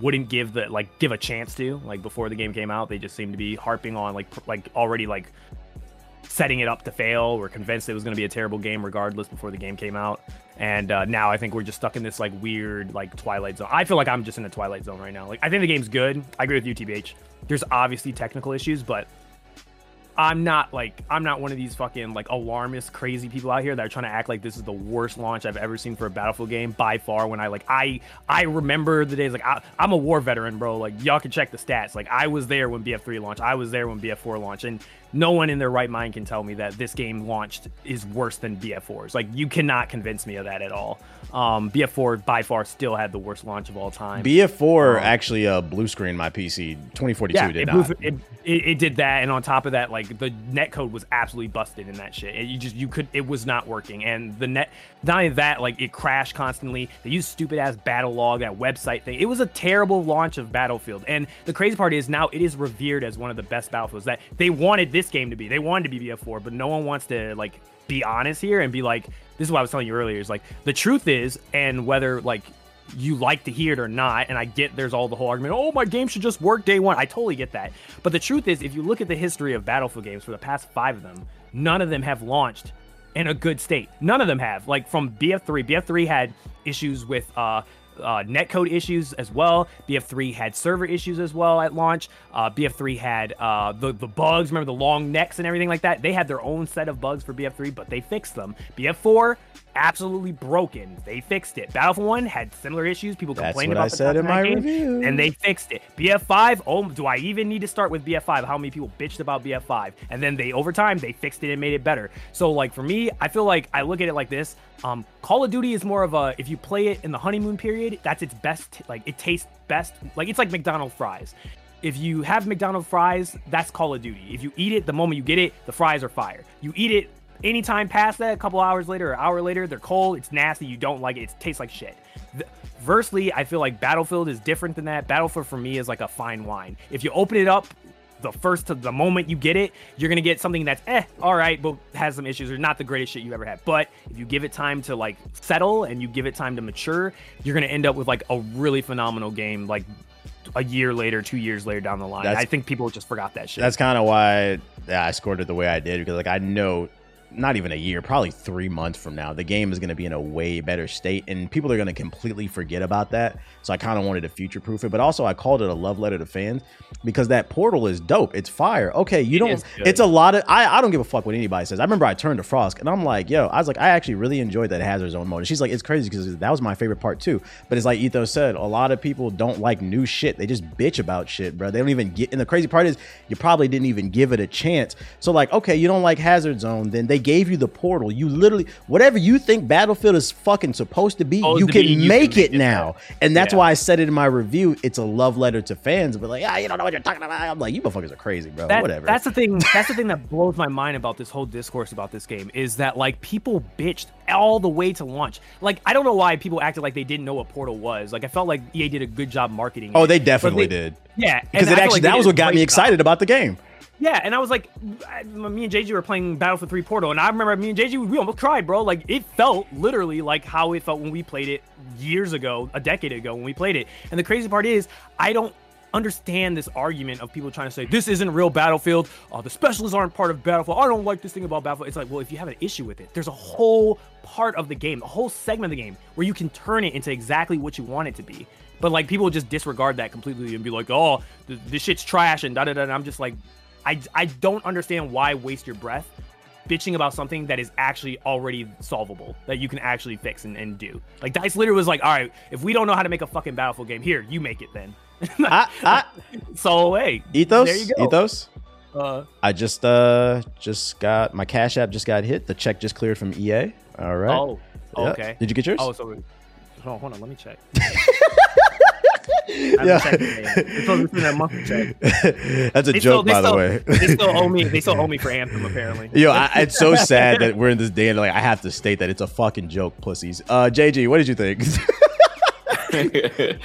Speaker 3: wouldn't give the like give a chance to. Like before the game came out, they just seemed to be harping on like like already like setting it up to fail. We're convinced it was going to be a terrible game regardless before the game came out. And uh, now I think we're just stuck in this like weird like Twilight Zone. I feel like I'm just in a Twilight Zone right now. Like I think the game's good. I agree with you, TBH. There's obviously technical issues, but I'm not like I'm not one of these fucking like alarmist crazy people out here that are trying to act like this is the worst launch I've ever seen for a Battlefield game by far. When I like I I remember the days like I, I'm a war veteran, bro. Like y'all can check the stats. Like I was there when BF3 launched. I was there when BF4 launched, and no one in their right mind can tell me that this game launched is worse than BF4's. Like you cannot convince me of that at all. Um, BF4 by far still had the worst launch of all time.
Speaker 1: BF4 um, actually uh, blue screen my PC. 2042
Speaker 3: yeah,
Speaker 1: did
Speaker 3: it,
Speaker 1: not.
Speaker 3: It, it, it, did that, and on top of that, like the net code was absolutely busted in that shit. you just you could it was not working, and the net not only that, like it crashed constantly. They used stupid ass Battlelog that website thing. It was a terrible launch of Battlefield, and the crazy part is now it is revered as one of the best battlefields that they wanted this game to be. They wanted to be BF4, but no one wants to like be honest here and be like, this is what I was telling you earlier. Is like the truth is, and whether like you like to hear it or not, and I get there's all the whole argument, oh, my game should just work day one. I totally get that. But the truth is, if you look at the history of Battlefield games for the past five of them, none of them have launched in a good state. None of them have. Like from BF3, BF3 had issues with uh, uh, netcode issues as well. BF3 had server issues as well at launch. Uh, BF3 had uh, the the bugs. Remember the long necks and everything like that. They had their own set of bugs for BF3, but they fixed them. BF4 absolutely broken. They fixed it. Battlefield 1 had similar issues. People complained about I
Speaker 1: the said in my
Speaker 3: game,
Speaker 1: review.
Speaker 3: And they fixed it. BF5, oh, do I even need to start with BF5? How many people bitched about BF5? And then they, over time, they fixed it and made it better. So, like, for me, I feel like I look at it like this. Um, Call of Duty is more of a, if you play it in the honeymoon period, that's its best, like, it tastes best. Like, it's like McDonald's fries if you have McDonald's fries, that's Call of Duty. If you eat it the moment you get it, the fries are fire. You eat it anytime past that, a couple hours later or hour later, they're cold, it's nasty, you don't like it, it tastes like shit. The, versely, I feel like Battlefield is different than that. Battlefield for me is like a fine wine. If you open it up the first to the moment you get it, you're gonna get something that's eh, all right, but has some issues or not the greatest shit you ever had. But if you give it time to like settle and you give it time to mature, you're gonna end up with like a really phenomenal game, like a year later, two years later down the line. That's, I think people just forgot that shit.
Speaker 1: That's kind of why I scored it the way I did because like I know not even a year, probably three months from now, the game is going to be in a way better state, and people are going to completely forget about that. So I kind of wanted to future proof it, but also I called it a love letter to fans because that portal is dope. It's fire. Okay, you it don't. It's a lot of. I, I don't give a fuck what anybody says. I remember I turned to Frost and I'm like, yo, I was like, I actually really enjoyed that Hazard Zone mode. And she's like, it's crazy because that was my favorite part too. But it's like Ethos said, a lot of people don't like new shit. They just bitch about shit, bro. They don't even get. And the crazy part is, you probably didn't even give it a chance. So like, okay, you don't like Hazard Zone, then they gave you the portal. You literally whatever you think Battlefield is fucking supposed to be, you, to can be, you, make can it now. And that's yeah. why I said it in my review. It's a love letter to fans, but like, ah, you don't know what you're talking about. I'm like, you motherfuckers are crazy, bro.
Speaker 3: That,
Speaker 1: Whatever.
Speaker 3: That's the thing. That's the thing that blows my mind about this whole discourse about this game is that like people bitched all the way to launch. Like I don't know why people acted like they didn't know what Portal was. Like I felt like EA did a good job marketing.
Speaker 1: Oh, it. they definitely they, did.
Speaker 3: Yeah,
Speaker 1: because it actually like that was what got me excited about the game.
Speaker 3: Yeah, and I was like, me and JJ were playing Battlefield 3 Portal, and I remember me and JJ we almost cried, bro. Like, it felt literally like how it felt when we played it years ago, a decade ago when we played it. And the crazy part is, I don't understand this argument of people trying to say this isn't real Battlefield. Uh, the specialists aren't part of Battlefield. I don't like this thing about Battlefield. It's like, well, if you have an issue with it, there's a whole part of the game, a whole segment of the game where you can turn it into exactly what you want it to be. But like people just disregard that completely and be like, "Oh, this shit's trash," and da da da. And I'm just like, I, I don't understand why waste your breath bitching about something that is actually already solvable that you can actually fix and, and do. Like Dice literally was like, all right, if we don't know how to make a fucking Battlefield game, here you make it then. I, I, so hey,
Speaker 1: ethos, there you go. ethos. Uh, I just uh just got my Cash App just got hit. The check just cleared from EA. All right.
Speaker 3: Oh, okay.
Speaker 1: Did you get yours?
Speaker 3: Oh, so hold on, hold on let me check.
Speaker 1: yeah. that monthly check. That's a they joke, still, by
Speaker 3: still,
Speaker 1: the way.
Speaker 3: they still owe me. They still owe me for Anthem, apparently.
Speaker 1: Yo, I, it's so sad that we're in this day and like I have to state that it's a fucking joke, pussies. Uh, JG, what did you think?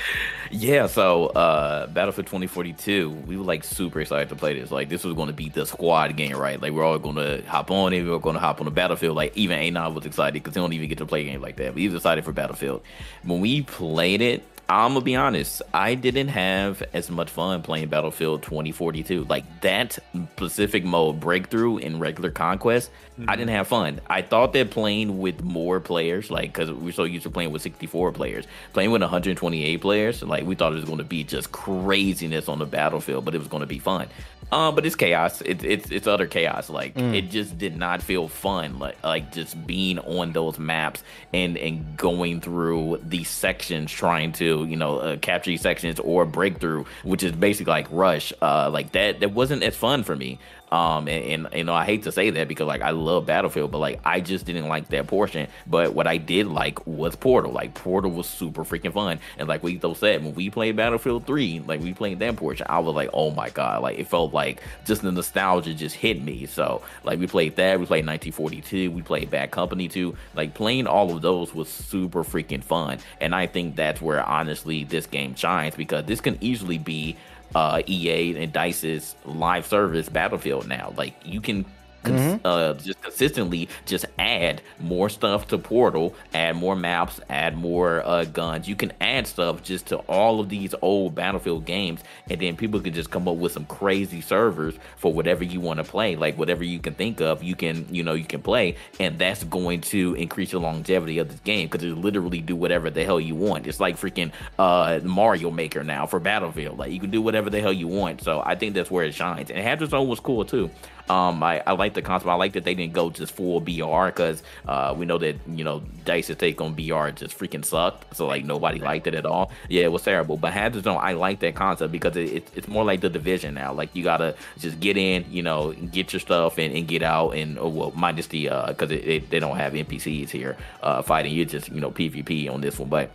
Speaker 2: yeah, so uh Battlefield 2042, we were like super excited to play this. Like this was going to be the squad game, right? Like we're all going to hop on it. We are going to hop on the Battlefield. Like even A9 was excited because he don't even get to play a game like that. But he was excited for Battlefield. When we played it, I'm gonna be honest. I didn't have as much fun playing Battlefield 2042. Like that specific mode, breakthrough in regular conquest, mm-hmm. I didn't have fun. I thought that playing with more players, like because we're so used to playing with 64 players, playing with 128 players, like we thought it was going to be just craziness on the battlefield, but it was going to be fun. Uh, but it's chaos. It's it's it's utter chaos. Like mm. it just did not feel fun. Like like just being on those maps and and going through these sections, trying to you know uh, capture sections or breakthrough, which is basically like rush. Uh, like that that wasn't as fun for me. Um, and, and, you know, I hate to say that because like I love Battlefield, but like I just didn't like that portion. But what I did like was Portal. Like Portal was super freaking fun. And like we though said, when we played Battlefield 3, like we played that portion, I was like, oh my god, like it felt like just the nostalgia just hit me. So like we played that, we played 1942, we played Bad Company 2. Like playing all of those was super freaking fun. And I think that's where honestly this game shines because this can easily be uh, EA and Dice's live service Battlefield now. Like you can mm-hmm. uh, just consistently just add more stuff to Portal, add more maps, add more uh, guns. You can add stuff just to all of these old Battlefield games, and then people can just come up with some crazy servers for whatever you want to play, like whatever you can think of. You can you know you can play, and that's going to increase the longevity of this game because it literally do whatever the hell you want. It's like freaking uh, Mario Maker now for Battlefield. Like you can do whatever the hell you want. So I think that's where it shines. And Hazard Zone was cool too. Um, I, I like the concept. I like that they didn't go just full BR because uh, we know that you know Dice's take on BR just freaking sucked. So like nobody liked it at all. Yeah, it was terrible. But Hazard Zone, I like that concept because it, it, it's more like the division now. Like you gotta just get in, you know, get your stuff and, and get out. And oh, well, minus the uh, because uh, they don't have NPCs here uh, fighting. You just you know PvP on this one, but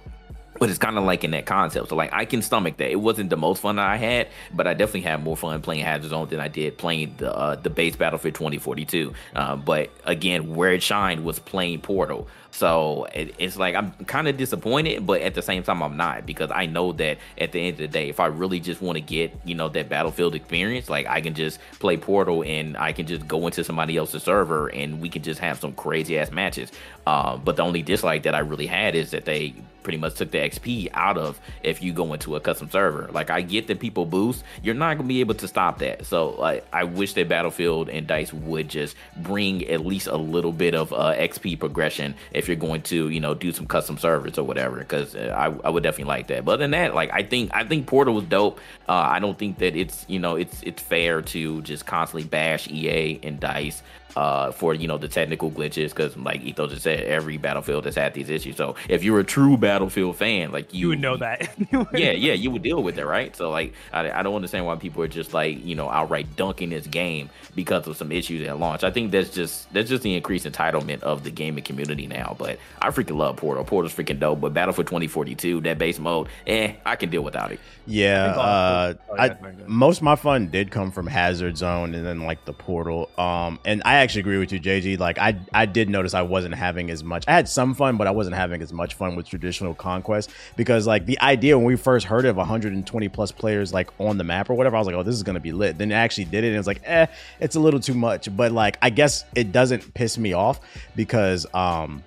Speaker 2: but it's kind of like in that concept. So like I can stomach that. It wasn't the most fun that I had, but I definitely had more fun playing Hazard Zone than I did playing the uh, the base Battlefield 2042. Uh, but again, where it shined was playing Portal. So it, it's like I'm kind of disappointed, but at the same time I'm not because I know that at the end of the day, if I really just want to get you know that Battlefield experience, like I can just play Portal and I can just go into somebody else's server and we can just have some crazy ass matches. Uh, but the only dislike that I really had is that they pretty much took the XP out of if you go into a custom server. Like I get that people boost, you're not gonna be able to stop that. So like I wish that Battlefield and Dice would just bring at least a little bit of uh, XP progression if you're going to you know do some custom servers or whatever. Because uh, I, I would definitely like that. But other than that, like I think I think Portal was dope. Uh, I don't think that it's you know it's it's fair to just constantly bash EA and Dice uh, for you know the technical glitches because like Etho just said, every Battlefield has had these issues. So if you're a true Battlefield fan, like you,
Speaker 3: you would know that.
Speaker 2: yeah, yeah, you would deal with it, right? So like I, I don't understand why people are just like you know outright dunking this game because of some issues at launch. I think that's just that's just the increased entitlement of the gaming community now. But I freaking love Portal. Portal's freaking dope. But Battlefield 2042, that base mode, eh, I can deal without it.
Speaker 1: Yeah, uh, oh, I, most of my fun did come from Hazard Zone and then like the Portal. Um, and I actually agree with you, JG. Like I, I did notice I wasn't having as much. I had some fun, but I wasn't having as much fun with traditional conquest because like the idea when we first heard of 120 plus players like on the map or whatever, I was like, oh, this is gonna be lit. Then it actually did it, and it was like, eh, it's a little too much. But like, I guess it doesn't piss me off because um,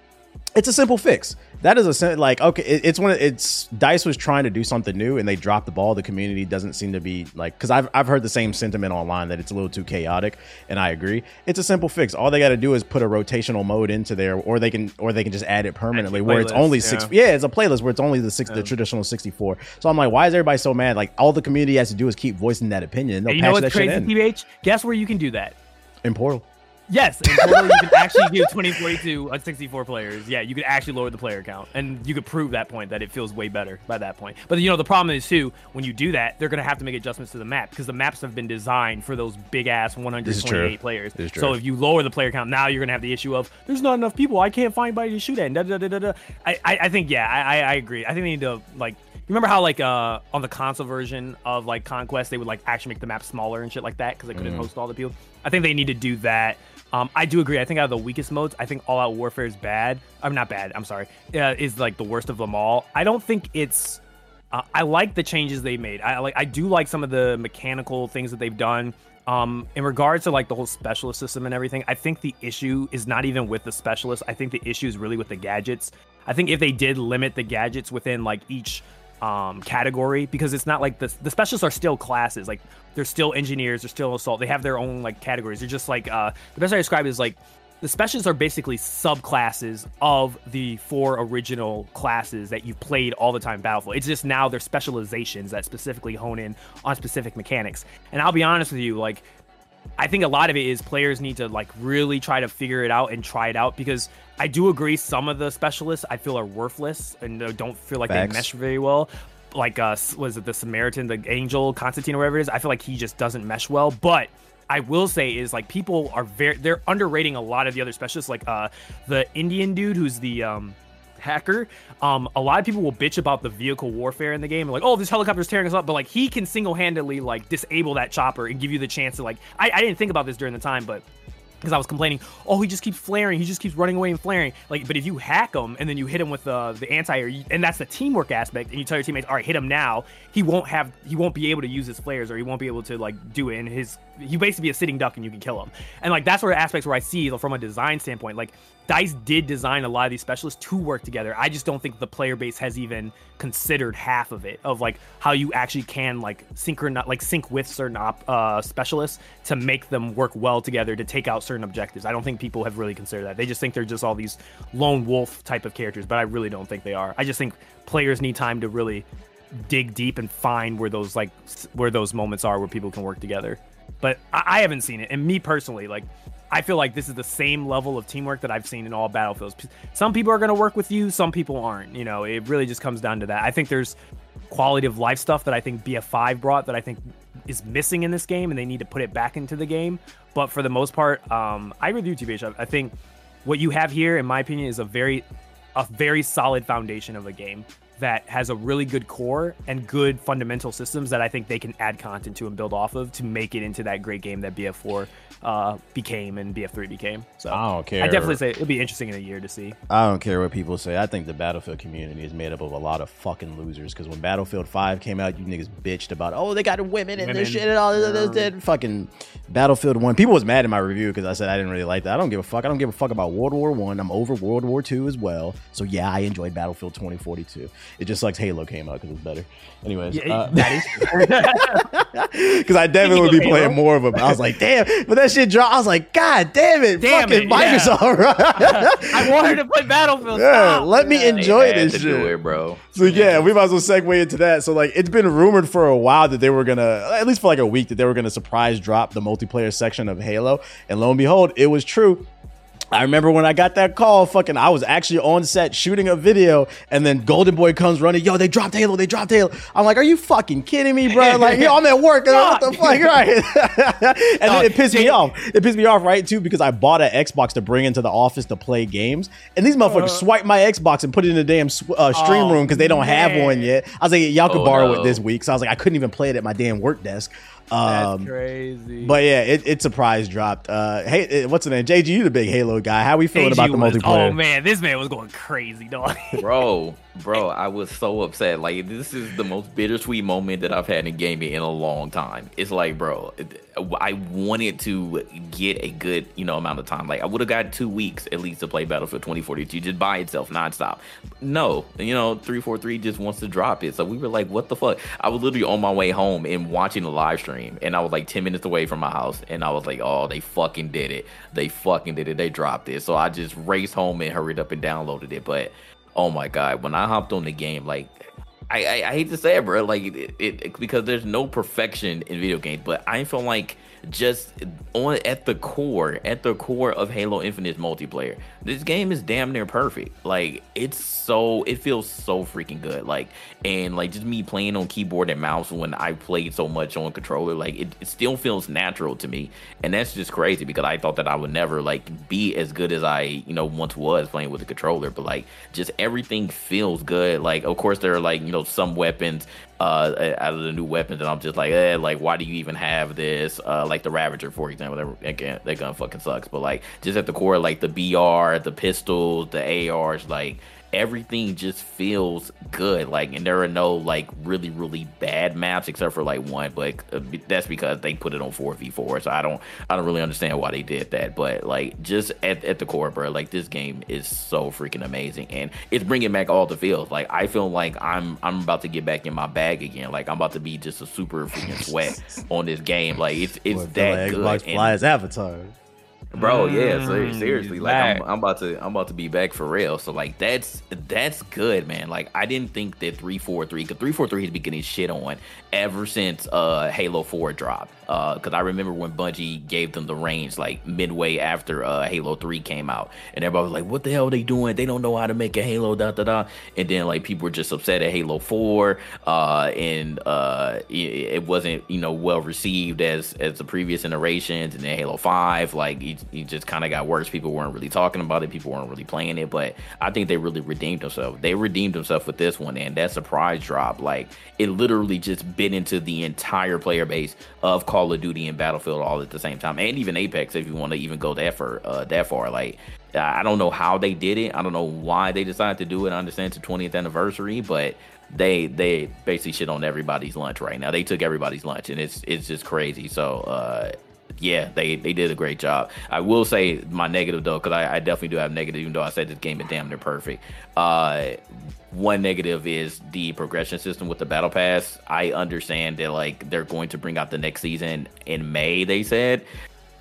Speaker 1: it's a simple fix that is a like okay it, it's one it's dice was trying to do something new and they dropped the ball. The community doesn't seem to be like because I've, I've heard the same sentiment online that it's a little too chaotic and i agree. It's a simple fix. All they got to do is put a rotational mode into there or they can or they can just add it permanently where it's only six yeah. yeah. it's a playlist where it's only the six yeah. the traditional 64 so i'm like why is everybody so mad? Like all the community has to do is keep voicing that opinion.
Speaker 3: And you know what's crazy tbh guess where you can do that?
Speaker 1: In portal
Speaker 3: Yes, in you can actually do 2042 on 64 players. Yeah, you could actually lower the player count, and you could prove that point that it feels way better by that point. But you know the problem is too when you do that, they're gonna have to make adjustments to the map because the maps have been designed for those big ass 128 players. So if you lower the player count, now you're gonna have the issue of there's not enough people. I can't find anybody to shoot at. Da, da, da, da, da. I, I, I think yeah, I, I agree. I think they need to like remember how like uh on the console version of like Conquest they would like actually make the map smaller and shit like that because they couldn't mm. host all the people. I think they need to do that. Um, I do agree. I think out of the weakest modes, I think All Out Warfare is bad. I'm not bad. I'm sorry. Uh, is like the worst of them all. I don't think it's. Uh, I like the changes they made. I like. I do like some of the mechanical things that they've done. Um, in regards to like the whole specialist system and everything, I think the issue is not even with the specialists. I think the issue is really with the gadgets. I think if they did limit the gadgets within like each um, category because it's not like the the specialists are still classes. Like they're still engineers, they're still assault. They have their own like categories. They're just like uh, the best I describe is like the specialists are basically subclasses of the four original classes that you've played all the time Battlefield. It's just now they're specializations that specifically hone in on specific mechanics. And I'll be honest with you, like I think a lot of it is players need to like really try to figure it out and try it out because I do agree some of the specialists I feel are worthless and don't feel like
Speaker 1: Facts.
Speaker 3: they mesh very well. Like uh was it the Samaritan, the angel, Constantine or whatever it is? I feel like he just doesn't mesh well. But I will say is like people are very they're underrating a lot of the other specialists, like uh the Indian dude who's the um hacker. Um, a lot of people will bitch about the vehicle warfare in the game, like, oh, this helicopter's tearing us up, but like he can single-handedly like disable that chopper and give you the chance to like. I, I didn't think about this during the time, but because I was complaining, oh, he just keeps flaring, he just keeps running away and flaring. Like, but if you hack him and then you hit him with uh, the anti, air and that's the teamwork aspect, and you tell your teammates, all right, hit him now, he won't have, he won't be able to use his flares, or he won't be able to like do it. And his, he basically be a sitting duck, and you can kill him. And like that's where aspects where I see from a design standpoint, like Dice did design a lot of these specialists to work together. I just don't think the player base has even considered half of it of like how you actually can like synchronize, like sync with certain op, uh, specialists to make them work well together to take out certain objectives. I don't think people have really considered that. They just think they're just all these lone wolf type of characters, but I really don't think they are. I just think players need time to really dig deep and find where those like where those moments are where people can work together. But I, I haven't seen it, and me personally, like I feel like this is the same level of teamwork that I've seen in all battlefields. Some people are going to work with you, some people aren't. You know, it really just comes down to that. I think there's quality of life stuff that I think BF5 brought that I think is missing in this game, and they need to put it back into the game. But for the most part, um, I agree with you, TBH. I, I think what you have here, in my opinion, is a very, a very solid foundation of a game that has a really good core and good fundamental systems that I think they can add content to and build off of to make it into that great game that BF4 uh, became and BF3 became. So
Speaker 1: I don't care.
Speaker 3: I definitely say it'll be interesting in a year to see.
Speaker 1: I don't care what people say. I think the Battlefield community is made up of a lot of fucking losers. Because when Battlefield 5 came out, you niggas bitched about, oh, they got women and this shit and all this, this, this. Fucking Battlefield 1. People was mad in my review because I said I didn't really like that. I don't give a fuck. I don't give a fuck about World War 1. I'm over World War 2 as well. So yeah, I enjoyed Battlefield 2042. It just sucks Halo came out because it's better. Anyways.
Speaker 3: Yeah,
Speaker 1: uh,
Speaker 3: that is
Speaker 1: Because I definitely would be
Speaker 3: Speaking of
Speaker 1: playing more of them. I was like, damn. But that shit dropped. I was like, God damn it.
Speaker 3: Damn
Speaker 1: fucking
Speaker 3: it, yeah.
Speaker 1: Microsoft. right?
Speaker 3: I wanted to play Battlefield.
Speaker 1: Yeah,
Speaker 3: Stop.
Speaker 1: let me
Speaker 2: They
Speaker 1: enjoy
Speaker 2: had
Speaker 1: this shit.
Speaker 2: it, bro.
Speaker 1: So yeah, we might as well segue into that. So like, it's been rumored for a while that they were gonna, at least for like a week, that they were gonna surprise drop the multiplayer section of Halo, and lo and behold, it was true. I remember when I got that call, fucking, I was actually on set shooting a video, and then Golden Boy comes running, yo, they dropped Halo, they dropped Halo. I'm like, are you fucking kidding me, bro? Like, yo, I'm at work, what the fuck, right? and then it pissed me off. It pissed me off, right, too, because I bought an Xbox to bring into the office to play games, and these motherfuckers swiped my Xbox and put it in the damn uh, stream
Speaker 3: Oh,
Speaker 1: room because they don't have one yet. I was like, y'all could
Speaker 2: Oh,
Speaker 1: borrow
Speaker 2: no.
Speaker 1: it this week, so I was like, I couldn't even play it at my damn work desk.
Speaker 3: That's
Speaker 1: Um,
Speaker 3: crazy.
Speaker 1: but yeah, it, it surprise dropped. Uh, hey, uh, what's the name? JG, you the big Halo guy. How we feeling about the
Speaker 3: was-
Speaker 1: multiplayer?
Speaker 3: Oh man, this man was going crazy, dog.
Speaker 2: bro, bro, I was so upset. Like this is the most bittersweet moment that I've had in gaming in a long time. It's like, bro, I wanted to get a good, you know, amount of time. Like I would have got two weeks at least to play Battlefield 2042 just by itself, nonstop. No, you know, 343 just wants to drop it. So we were like, what the fuck? I was literally on my way home and watching the live stream, and I was like 10 minutes away from my house, and I was like, oh, they fucking did it. They fucking did it. They dropped it. So I just raced home and hurried up and downloaded it. But oh my god, when I hopped on the game, like I, I, I hate to say it, bro, like it, it, because there's no perfection in video games, but I feel like just on at the core, at the core of Halo Infinite multiplayer, this game is damn near perfect. Like it's so it feels so freaking good. Like and like just me playing on keyboard and mouse when I played so much on controller, like it, it still feels natural to me. And that's just crazy because I thought that I would never like be as good as I, you know, once was playing with the controller, but like just everything feels good. Like of course there are like, you know, some weapons uh out of the new weapons and I'm just like, eh, like why do you even have this? Uh like the Ravager, for example, that again that gun fucking sucks. But like just at the core, like the BR, the pistols, the ARs, like everything just feels good. Like, and there are no like really really bad maps except for like one, but uh, that's because they put it on four v four. So I don't I don't really understand why they did that. But like, just at at the core, bro, like this game is so freaking amazing, and it's bringing back all the feels. Like I feel like I'm I'm about to get back in my bag again. Like I'm about to be just a super freaking sweat on this game. Like it's it's
Speaker 1: Boy,
Speaker 2: that
Speaker 1: like
Speaker 2: good.
Speaker 1: Xbox
Speaker 2: And-
Speaker 1: Avatar.
Speaker 2: Bro yeah so,
Speaker 3: Mm,
Speaker 2: seriously
Speaker 3: he's
Speaker 2: like I'm. I'm about to i'm about to be back for real. So like that's that's good man. Like i didn't think that 343 because 343 has been getting shit on ever since uh halo 4 dropped. Uh because i remember when bungie gave them the range like midway after uh halo 3 came out. And everybody was like what the hell are they doing? They don't know how to make a halo da da da. And then like people were just upset at halo 4 uh and uh it, it wasn't you know well received as as the previous iterations. And then halo 5 like it, it just kind of got worse. People weren't really talking about it. People weren't really playing it. But i think they really redeemed themselves. They redeemed themselves with this one and that surprise drop like it literally just into the entire player base of call of duty and battlefield all at the same time and even apex if you want to even go that far uh that far like I don't know how they did it. I don't know why they decided to do it. I understand it's the 20th anniversary, but they they basically shit on everybody's lunch right now. They took everybody's lunch, and it's it's just crazy. So uh, yeah, they they did a great job. I will say my negative though, because I, I definitely do have negative, even though I said this game is damn near perfect. Uh, one negative is the progression system with the battle pass. I understand that like they're going to bring out the next season in May. They said,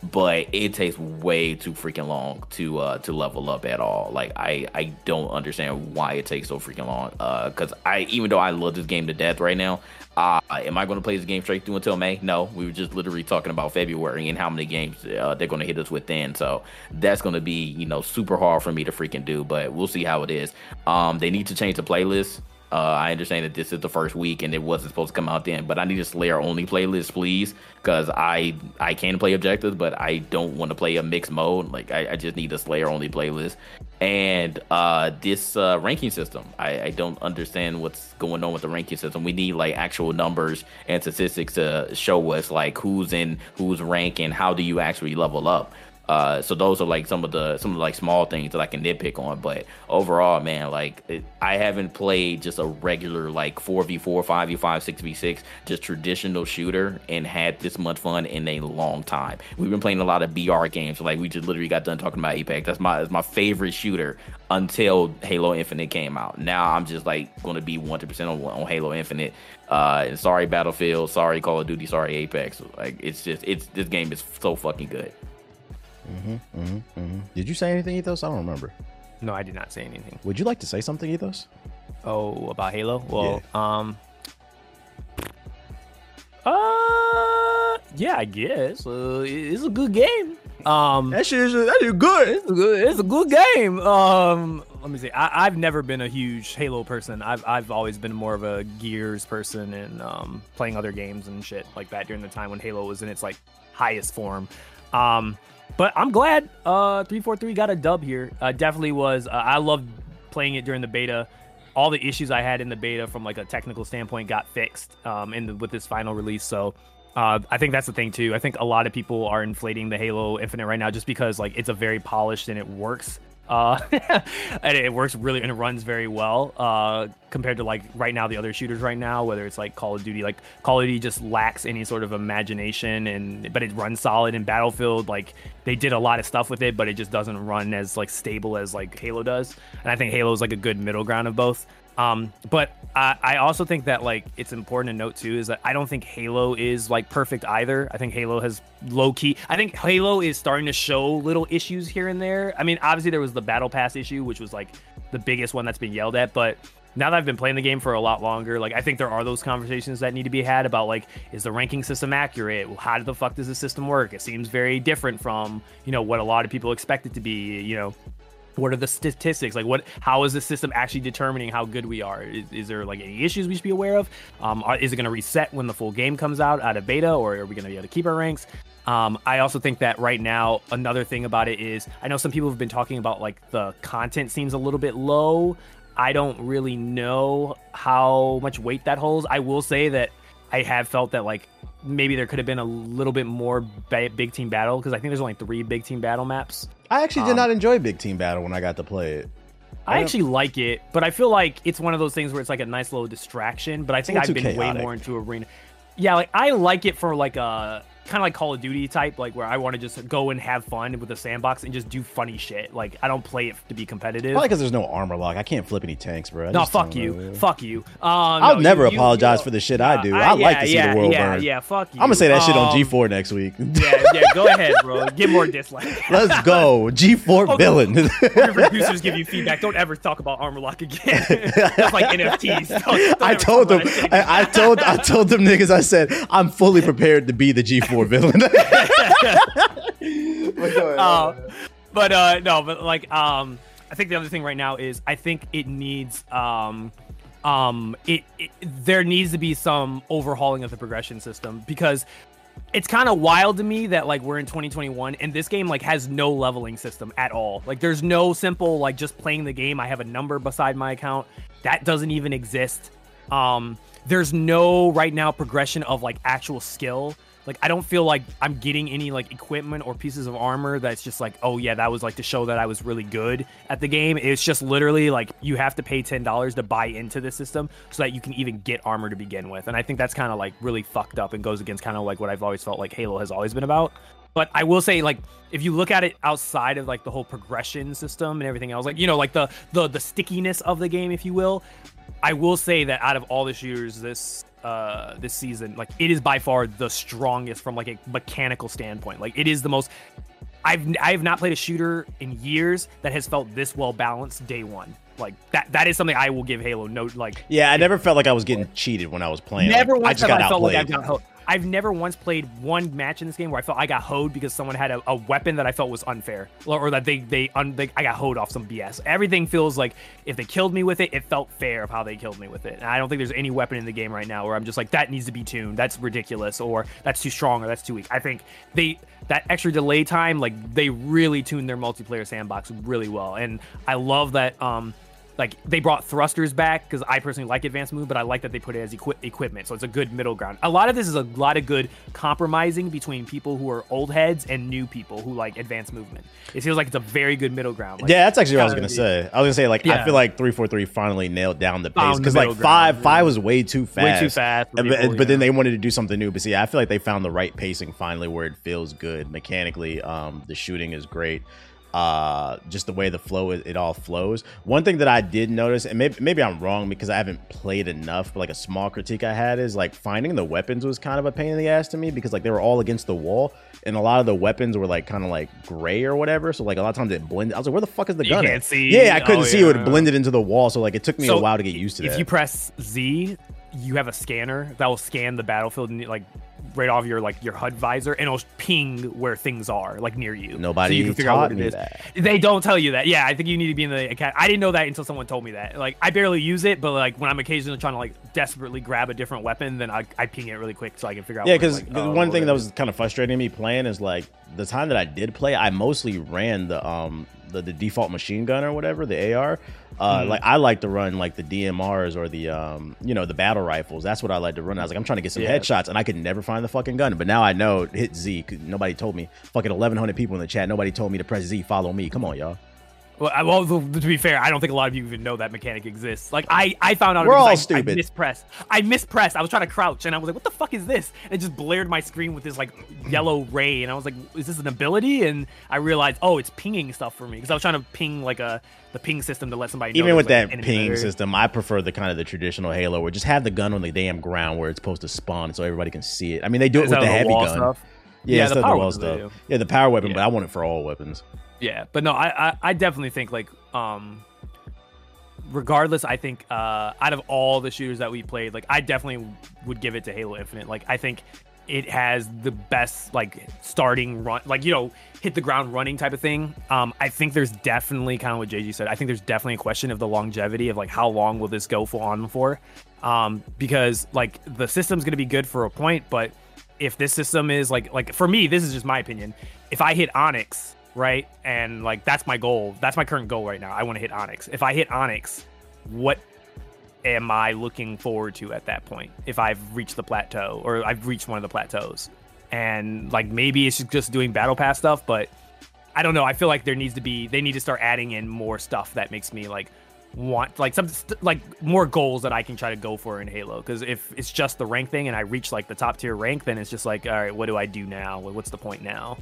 Speaker 2: but it takes way too freaking long to uh to level up at all like i i don't understand why it takes so freaking long uh because i even though i love this game to death right now uh am i going to play this game straight through until may? No we were just literally talking about february and how many games uh, they're going to hit us with then. So that's going to be you know super hard for me to freaking do but we'll see how it is. Um they need to change the playlist uh, I understand that this is the first week and it wasn't supposed to come out then, but I need a Slayer only playlist, please, because I I can play objectives, but I don't want to play a mixed mode. Like I, I just need a Slayer only playlist, and uh, this uh, ranking system. I, I don't understand what's going on with the ranking system. We need like actual numbers and statistics to show us like who's in who's ranking. How do you actually level up? Uh, so those are like some of the some of the, like small things that I can nitpick on, but overall, man, like it, I haven't played just a regular like four v four, five v five, six v six, just traditional shooter and had this much fun in a long time. We've been playing a lot of BR games, like we just literally got done talking about Apex. That's my that's my favorite shooter until Halo Infinite came out. Now I'm just like going to be one hundred percent on on Halo Infinite. Uh, and sorry Battlefield, sorry Call of Duty, sorry Apex. Like it's just it's this game is so fucking good.
Speaker 1: Did you say anything, Ethos? I don't remember.
Speaker 3: No, I did not say anything.
Speaker 1: Would you like to say something, Ethos?
Speaker 3: Oh, about Halo? Well, um, uh, yeah, I guess uh, it's a good game. Um,
Speaker 1: That shit is that shit good.
Speaker 3: it's a good, it's a good game. Um, let me see. I, I've never been a huge Halo person. I've I've always been more of a Gears person and um, playing other games and shit like that during the time when Halo was in its like highest form. Um, but I'm glad uh 343 got a dub here. Uh, definitely was. Uh, I loved playing it during the beta. All the issues I had in the beta from like a technical standpoint got fixed um, in the, with this final release. So uh, I think that's the thing too. I think a lot of people are inflating the Halo Infinite right now just because like it's a very polished and it works. Uh, and it works really and it runs very well uh, compared to like right now the other shooters right now, whether it's like Call of Duty. Like Call of Duty just lacks any sort of imagination, and but it runs solid. In Battlefield, like they did a lot of stuff with it, but it just doesn't run as like stable as like Halo does. And I think Halo is like a good middle ground of both. Um, but I, I also think that like it's important to note too is that I don't think Halo is like perfect either. I think Halo has low key. I think Halo is starting to show little issues here and there. I mean, obviously there was the battle pass issue, which was like the biggest one that's been yelled at, but now that I've been playing the game for a lot longer, like I think there are those conversations that need to be had about like, is the ranking system accurate? How the fuck does the system work? It seems very different from you know what a lot of people expect it to be. You know, what are the statistics? Like what how is the system actually determining how good we are? Is, is there like any issues we should be aware of? Um are, is it going to reset when the full game comes out out of beta or are we going to be able to keep our ranks? Um i also think that right now another thing about it is i know some people have been talking about like the content seems a little bit low. I don't really know how much weight that holds. I will say that i have felt that like maybe there could have been a little bit more ba- big team battle because i think there's only three big team battle maps
Speaker 1: I actually did
Speaker 3: Um,
Speaker 1: not enjoy Big Team Battle when I got to play it.
Speaker 3: I actually like it, but I feel like it's one of those things where it's like a nice little distraction. But I think I've been chaotic. way more into arena. Yeah, like I like it for like a kind of like Call of Duty type, like where I want to just go and have fun with the sandbox and just do funny shit. Like I don't play it to be competitive.
Speaker 1: Probably because there's no armor lock. I can't flip any tanks, bro. I
Speaker 3: no, fuck you, fuck you.
Speaker 1: Um, I'll no, never you, apologize you, for the shit uh, I do. I, I like yeah, to see
Speaker 3: yeah,
Speaker 1: the world
Speaker 3: yeah,
Speaker 1: burn.
Speaker 3: Yeah, fuck you.
Speaker 1: I'm gonna say that um, shit on um, G4 next week.
Speaker 3: yeah, yeah. Go ahead, bro. Get more dislikes.
Speaker 1: Let's go, G4 okay. villain.
Speaker 3: producers give you feedback. Don't ever talk about armor lock again. That's like NFTs. Don't, don't
Speaker 1: I told them. I, I told. I told them niggas. I said I'm fully prepared to be the G4 villain.
Speaker 3: uh, but uh, no, but like um, I think the other thing right now is I think it needs um, um, it, it there needs to be some overhauling of the progression system because it's kind of wild to me that like we're in 2021 and this game like has no leveling system at all. Like there's no simple like just playing the game. I have a number beside my account that doesn't even exist. Um, there's no right now progression of like actual skill like I don't feel like I'm getting any like equipment or pieces of armor that's just like, oh yeah, that was like to show that I was really good at the game. It's just literally like you have to pay ten dollars to buy into the system so that you can even get armor to begin with. And I think that's kind of like really fucked up and goes against kind of like what I've always felt like Halo has always been about. But I will say, like, if you look at it outside of like the whole progression system and everything else, like you know, like the the the stickiness of the game, if you will, I will say that out of all the shooters this uh this season like it is by far the strongest from like a mechanical standpoint. Like it is the most i've i have not played a shooter in years that has felt this well balanced day one. Like that that is something i will give halo no like
Speaker 1: yeah i never felt like i was getting cheated when i was playing.
Speaker 3: Never
Speaker 1: like,
Speaker 3: once I just got I felt like i got I've never once played one match in this game where I felt I got hoed because someone had a, a weapon that I felt was unfair, or, or that they they, un, they, I got hoed off some BS. Everything feels like if they killed me with it, it felt fair of how they killed me with it. And I don't think there's any weapon in the game right now where I'm just like that needs to be tuned, that's ridiculous, or that's too strong, or that's too weak. I think they that extra delay time, like they really tuned their multiplayer sandbox really well, and I love that. Um, like they brought thrusters back because I personally like advanced move, but I like that they put it as equi- equipment, so it's a good middle ground. A lot of this is a lot of good compromising between people who are old heads and new people who like advanced movement. It feels like it's a very good middle ground.
Speaker 1: Like, yeah, that's actually what I was gonna say. I was gonna say like yeah. I feel like three four three finally nailed down the pace because like five ground, five was way too fast,
Speaker 3: way too fast.
Speaker 1: People, but, yeah. then they wanted to do something new. But see, I feel like they found the right pacing finally where it feels good mechanically. Um, the shooting is great uh just the way the flow it, it, all flows. One thing that i did notice and maybe, maybe i'm wrong because i haven't played enough but like a small critique i had is like finding the weapons was kind of a pain in the ass to me because like they were all against the wall and a lot of the weapons were like kind of like gray or whatever. So like a lot of times it blended i was like where the fuck is the
Speaker 3: you
Speaker 1: gun
Speaker 3: can't see.
Speaker 1: yeah i couldn't oh, see yeah. it it blended into the wall. So like it took me
Speaker 3: so
Speaker 1: a while to get used to
Speaker 3: if
Speaker 1: that.
Speaker 3: if you press z you have a scanner that will scan the battlefield and like right off your like your HUD visor, and it'll ping where things are like near you.
Speaker 1: Nobody so you can figure out what it is. That.
Speaker 3: They don't tell you that. Yeah, I think you need to be in the account. I didn't know that until someone told me that. Like I barely use it, but like when I'm occasionally trying to like desperately grab a different weapon, then I, I ping it really quick so I can figure out.
Speaker 1: Yeah, because like, oh, one thing that was kind of frustrating me playing is like the time that I did play, I mostly ran the um the, the default machine gun or whatever the AR. Uh, mm Like I like to run like the DMRs or the um, you know the battle rifles. That's what I like to run. I was like I'm trying to get some yeah. headshots and I could never find the fucking gun. But now I know hit Z. Nobody told me. Fucking 1100 people in the chat. Nobody told me to press Z. Follow me. Come on, y'all.
Speaker 3: Well, I, well, to be fair, I don't think a lot of you even know that mechanic exists. Like I, I found out
Speaker 1: we're all
Speaker 3: I,
Speaker 1: stupid.
Speaker 3: I mispressed. I mispressed. I was trying to crouch, and I was like, "What the fuck is this?" And it just blared my screen with this like yellow ray, and I was like, "Is this an ability?" And I realized, oh, it's pinging stuff for me because I was trying to ping like a the ping system to let somebody. Know.
Speaker 1: Even with
Speaker 3: like,
Speaker 1: that ping system, I prefer the kind of the traditional Halo where just have the gun on the damn ground where it's supposed to spawn, so everybody can see it. I mean, they do it with the heavy gun. Stuff? Yeah, yeah the power the wall stuff. Yeah, the power weapon, yeah. but I want it for all weapons.
Speaker 3: Yeah, but no, I, I, I definitely think like um regardless, I think uh out of all the shooters that we played, like I definitely would give it to Halo Infinite. Like I think it has the best like starting run like you know hit the ground running type of thing. Um i think there's definitely kind of what jg said i think there's definitely a question of the longevity of like how long will this go for on for? Um because like the system's to be good for a point but if this system is like like for me this is just my opinion. If i hit onyx right? And like that's my goal. That's my current goal right now. I want to hit Onyx. If I hit Onyx, what am I looking forward to at that point? If I've reached the plateau or I've reached one of the plateaus. And like maybe it's just doing battle pass stuff, but I don't know. I feel like there needs to be they need to start adding in more stuff that makes me like want like some st- like more goals that I can try to go for in Halo. Because if it's just the rank thing and I reach like the top tier rank, then it's just like, all right, what do I do now? What's the point now?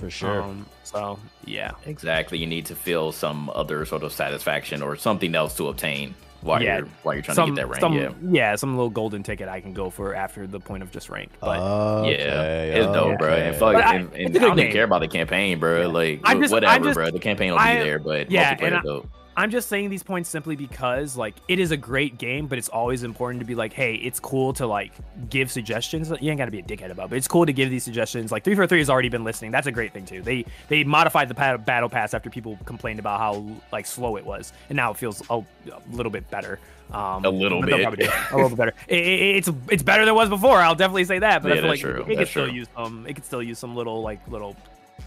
Speaker 1: For sure.
Speaker 3: Um, so yeah,
Speaker 2: Exactly. You need to feel some other sort of satisfaction or something else to obtain while
Speaker 3: Yeah.
Speaker 2: you're while you're trying
Speaker 3: some
Speaker 2: to get that rank.
Speaker 3: some
Speaker 2: yeah.
Speaker 3: yeah. some little golden ticket I can go for after the point of just rank. But
Speaker 1: okay,
Speaker 2: yeah, it's dope, bro. And fuck,
Speaker 3: I-
Speaker 2: and, and
Speaker 3: it's a
Speaker 2: I
Speaker 3: good
Speaker 2: don't even care about the campaign, bro. Like
Speaker 3: I'm just-
Speaker 2: whatever,
Speaker 3: I'm just-
Speaker 2: bro. The campaign will be there, but
Speaker 3: yeah,
Speaker 2: multiplayer
Speaker 3: and
Speaker 2: dope.
Speaker 3: I'm just saying these points simply because like it is a great game, but it's always important to be like, hey, it's cool to like give suggestions. You ain't got to be a dickhead about, it, but it's cool to give these suggestions. Like three four three has already been listening. That's a great thing too. They they modified the battle pass after people complained about how like slow it was, and now it feels a, a little bit better. Um,
Speaker 2: A little bit.
Speaker 3: it a little bit better. It- it- it's it's better than it was before. I'll definitely say that. But I
Speaker 2: Yeah,
Speaker 3: feel
Speaker 2: that's
Speaker 3: like
Speaker 2: true.
Speaker 3: it could
Speaker 2: That's
Speaker 3: still
Speaker 2: true.
Speaker 3: use some. It could still use some little like little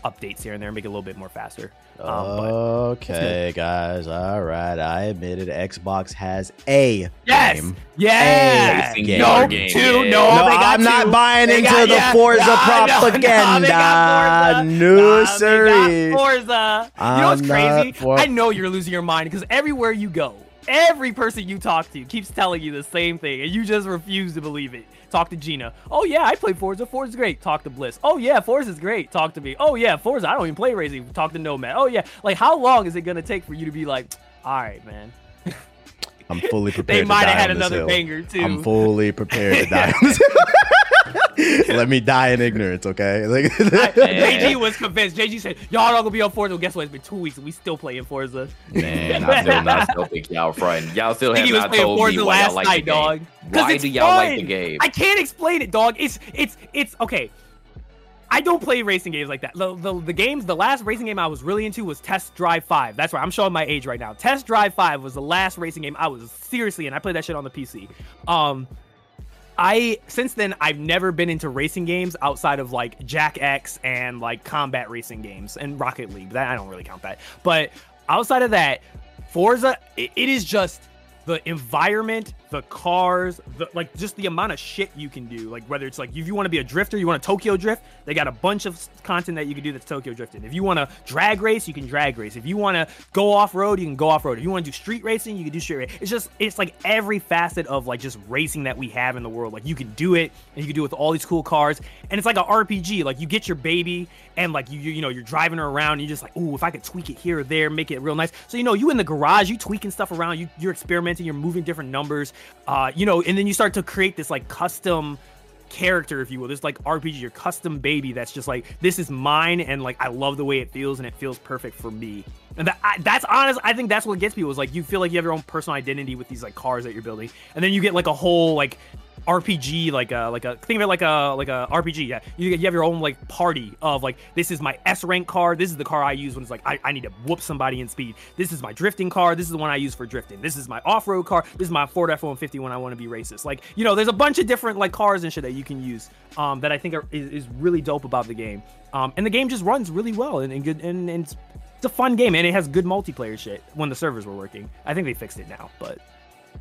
Speaker 3: updates here and there, and make it a little bit more faster. Um, but
Speaker 1: okay, guys. All right. I admitted Xbox has a
Speaker 3: Yes.
Speaker 1: game.
Speaker 3: Yeah.
Speaker 2: Racing
Speaker 1: game.
Speaker 3: No,
Speaker 2: game,
Speaker 3: two.
Speaker 2: yeah.
Speaker 3: No,
Speaker 1: No,
Speaker 3: they got
Speaker 1: I'm not buying
Speaker 3: They
Speaker 1: into
Speaker 3: got-
Speaker 1: the
Speaker 3: yeah.
Speaker 1: Forza
Speaker 3: No, no, no,
Speaker 1: propaganda.
Speaker 3: they got Forza.
Speaker 1: No,
Speaker 3: Nah, they
Speaker 1: sirree.
Speaker 3: Forza. You know what's
Speaker 1: I'm
Speaker 3: crazy?
Speaker 1: for-
Speaker 3: I know you're losing your mind because everywhere you go, every person you talk to keeps telling you the same thing, and you just refuse to believe it. Talk to Gina. Oh yeah, I play Forza. Forza's great. Talk to Bliss. Oh yeah, Forza's great. Talk to me. Oh yeah, Forza. I don't even play racing. Talk to Nomad. Oh yeah. Like how long is it gonna take for you to be like, all right, man?
Speaker 1: I'm fully prepared.
Speaker 3: They might have had another
Speaker 1: hill.
Speaker 3: banger too.
Speaker 1: I'm fully prepared to die. on this hill. Let me die in ignorance, okay? Like,
Speaker 3: JG was convinced. JG said, "Y'all not gonna be on Forza." Well, guess what? It's been two weeks and we still playing Forza.
Speaker 2: Man, I still not still think y'all frightened. Y'all still have not
Speaker 3: playing
Speaker 2: told
Speaker 3: Forza
Speaker 2: me why
Speaker 3: last
Speaker 2: y'all like
Speaker 3: night,
Speaker 2: the game.
Speaker 3: dog. 'Cause
Speaker 2: Why do y'all like the game?
Speaker 3: I can't explain it, dog. It's it's it's okay. I don't play racing games like that. The, the, the games, the last racing game I was really into was Test Drive 5. That's right. I'm showing my age right now. Test Drive 5 was the last racing game I was seriously in. I played that shit on the PC. Um, I since then I've never been into racing games outside of like Jak X and like combat racing games and Rocket League. That I don't really count that. But outside of that, Forza it, it is just the environment, the cars, the like just the amount of shit you can do. Like whether it's like if you want to be a drifter, you want to Tokyo drift, they got a bunch of content that you can do that's Tokyo drifting. If you want to drag race, you can drag race. If you want to go off road, you can go off road. If you want to do street racing, you can do street race. It's just it's like every facet of like just racing that we have in the world. Like you can do it, and you can do it with all these cool cars, and it's like an RPG. Like you get your baby, and like you you, you know you're driving her around, and you're just like, ooh, if I could tweak it here or there, make it real nice. So you know you in the garage, you tweaking stuff around, you you're experimenting, you're moving different numbers, uh, you know, and then you start to create this like custom character, if you will. This like RPG, your custom baby that's just like this is mine, and like I love the way it feels, and it feels perfect for me. And that I, that's honest. I think that's what gets people is like you feel like you have your own personal identity with these like cars that you're building, and then you get like a whole like RPG, like a like a think of it like a like a RPG. Yeah, you, you have your own like party of like this is my S rank car. This is the car I use when it's like I, I need to whoop somebody in speed. This is my drifting car. This is the one I use for drifting. This is my off road car. This is my Ford F one fifty when I want to be racist. Like you know, there's a bunch of different like cars and shit that you can use. Um, that I think are, is, is really dope about the game. Um, and the game just runs really well and, and good and, and it's a fun game and it has good multiplayer shit when the servers were working. I think they fixed it now, but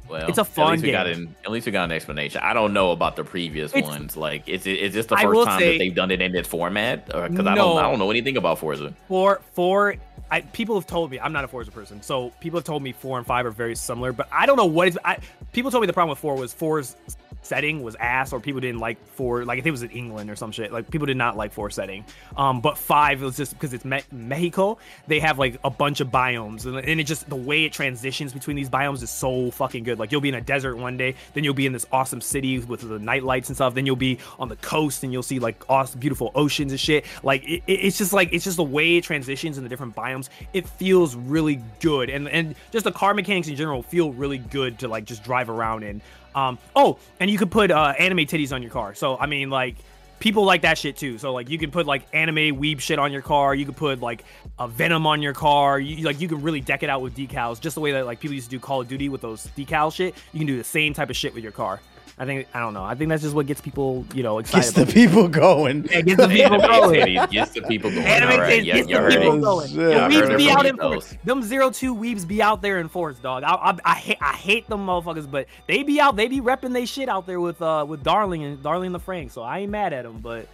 Speaker 2: Well,
Speaker 3: It's a fun At
Speaker 2: least we got an, at least we got an explanation. I don't know about the previous
Speaker 3: It's-
Speaker 2: ones. Like, is it is this the first time
Speaker 3: say-
Speaker 2: that they've done it in this format? Uh, because I don't I don't know anything about Forza.
Speaker 3: four four I, people have told me I'm not a Forza person, so people have told me four and five are very similar. But I don't know what is. I, people told me the problem with four was four's setting was ass, or people didn't like four. Like if it was in England or some shit, like people did not like four setting. Um, but five was just because it's Me- Mexico. They have like a bunch of biomes, and, and it just the way it transitions between these biomes is so fucking good. Like you'll be in a desert one day, then you'll be in this awesome city with the night lights and stuff. Then you'll be on the coast, and you'll see like awesome, beautiful oceans and shit. Like it- it's just like it's just the way it transitions in the different biomes. It feels really good, and and just the car mechanics in general feel really good to like just drive around in. Um, oh, and you could put uh, anime titties on your car. So I mean, like people like that shit too. So like you can put like anime weeb shit on your car. You could put like a Venom on your car. You like you can really deck it out with decals, just the way that like people used to do Call of Duty with those decal shit. You can do the same type of shit with your car. I think I don't know. I think that's just what gets people you know excited.
Speaker 1: Gets the people going.
Speaker 3: it. Yeah, gets the people
Speaker 2: Anime
Speaker 3: going.
Speaker 2: titties gets the people going.
Speaker 3: Anime
Speaker 2: All right,
Speaker 3: titties
Speaker 2: yeah,
Speaker 3: gets
Speaker 2: you
Speaker 3: the
Speaker 2: heard
Speaker 3: people
Speaker 2: it.
Speaker 3: going.
Speaker 1: Yeah,
Speaker 3: The weebs be out in force. Them zero two weebs be out there in force, dog. I, I, I hate I hate them motherfuckers, but they be out. They be repping they shit out there with uh with Darling and Darling the Franxx. So I ain't mad at them, but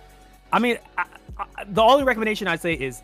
Speaker 3: I mean, I, I, the only recommendation I'd say is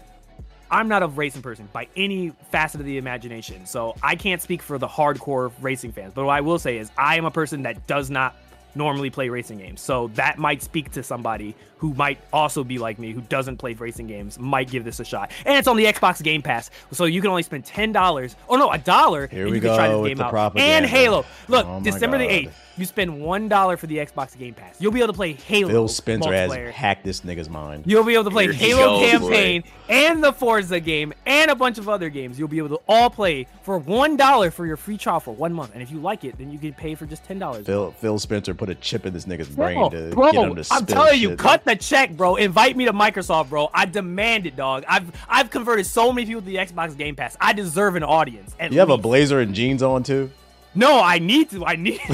Speaker 3: I'm not a racing person by any facet of the imagination. So I can't speak for the hardcore racing fans. But what I will say is I am a person that does not normally play racing games. So that might speak to somebody who might also be like me, who doesn't play racing games, might give this a shot. And it's on the Xbox Game Pass, so you can only spend ten dollars. Oh no, a dollar. And you can try this game out.
Speaker 1: propaganda.
Speaker 3: And Halo. Look,
Speaker 1: Oh
Speaker 3: December the eighth. You spend one dollar for the Xbox Game Pass. You'll be able to play Halo.
Speaker 1: Phil Spencer has
Speaker 3: multiplayer.
Speaker 1: hacked this nigga's mind.
Speaker 3: You'll be able to play
Speaker 2: Here
Speaker 3: Halo
Speaker 2: goes,
Speaker 3: campaign and the Forza game and a bunch of other games. You'll be able to all play for one dollar for your free trial for one month. And if you like it, then you can pay for just ten dollars.
Speaker 1: Phil Phil Spencer put a chip in this nigga's brain
Speaker 3: Bro,
Speaker 1: to
Speaker 3: bro,
Speaker 1: get him to
Speaker 3: I'm telling you,
Speaker 1: shit.
Speaker 3: cut the check, bro. Invite me to Microsoft, bro. I demand it, dog. I've I've converted so many people to the Xbox Game Pass. I deserve an audience. at
Speaker 1: You have a blazer and jeans on too.
Speaker 3: No, I need to. I need.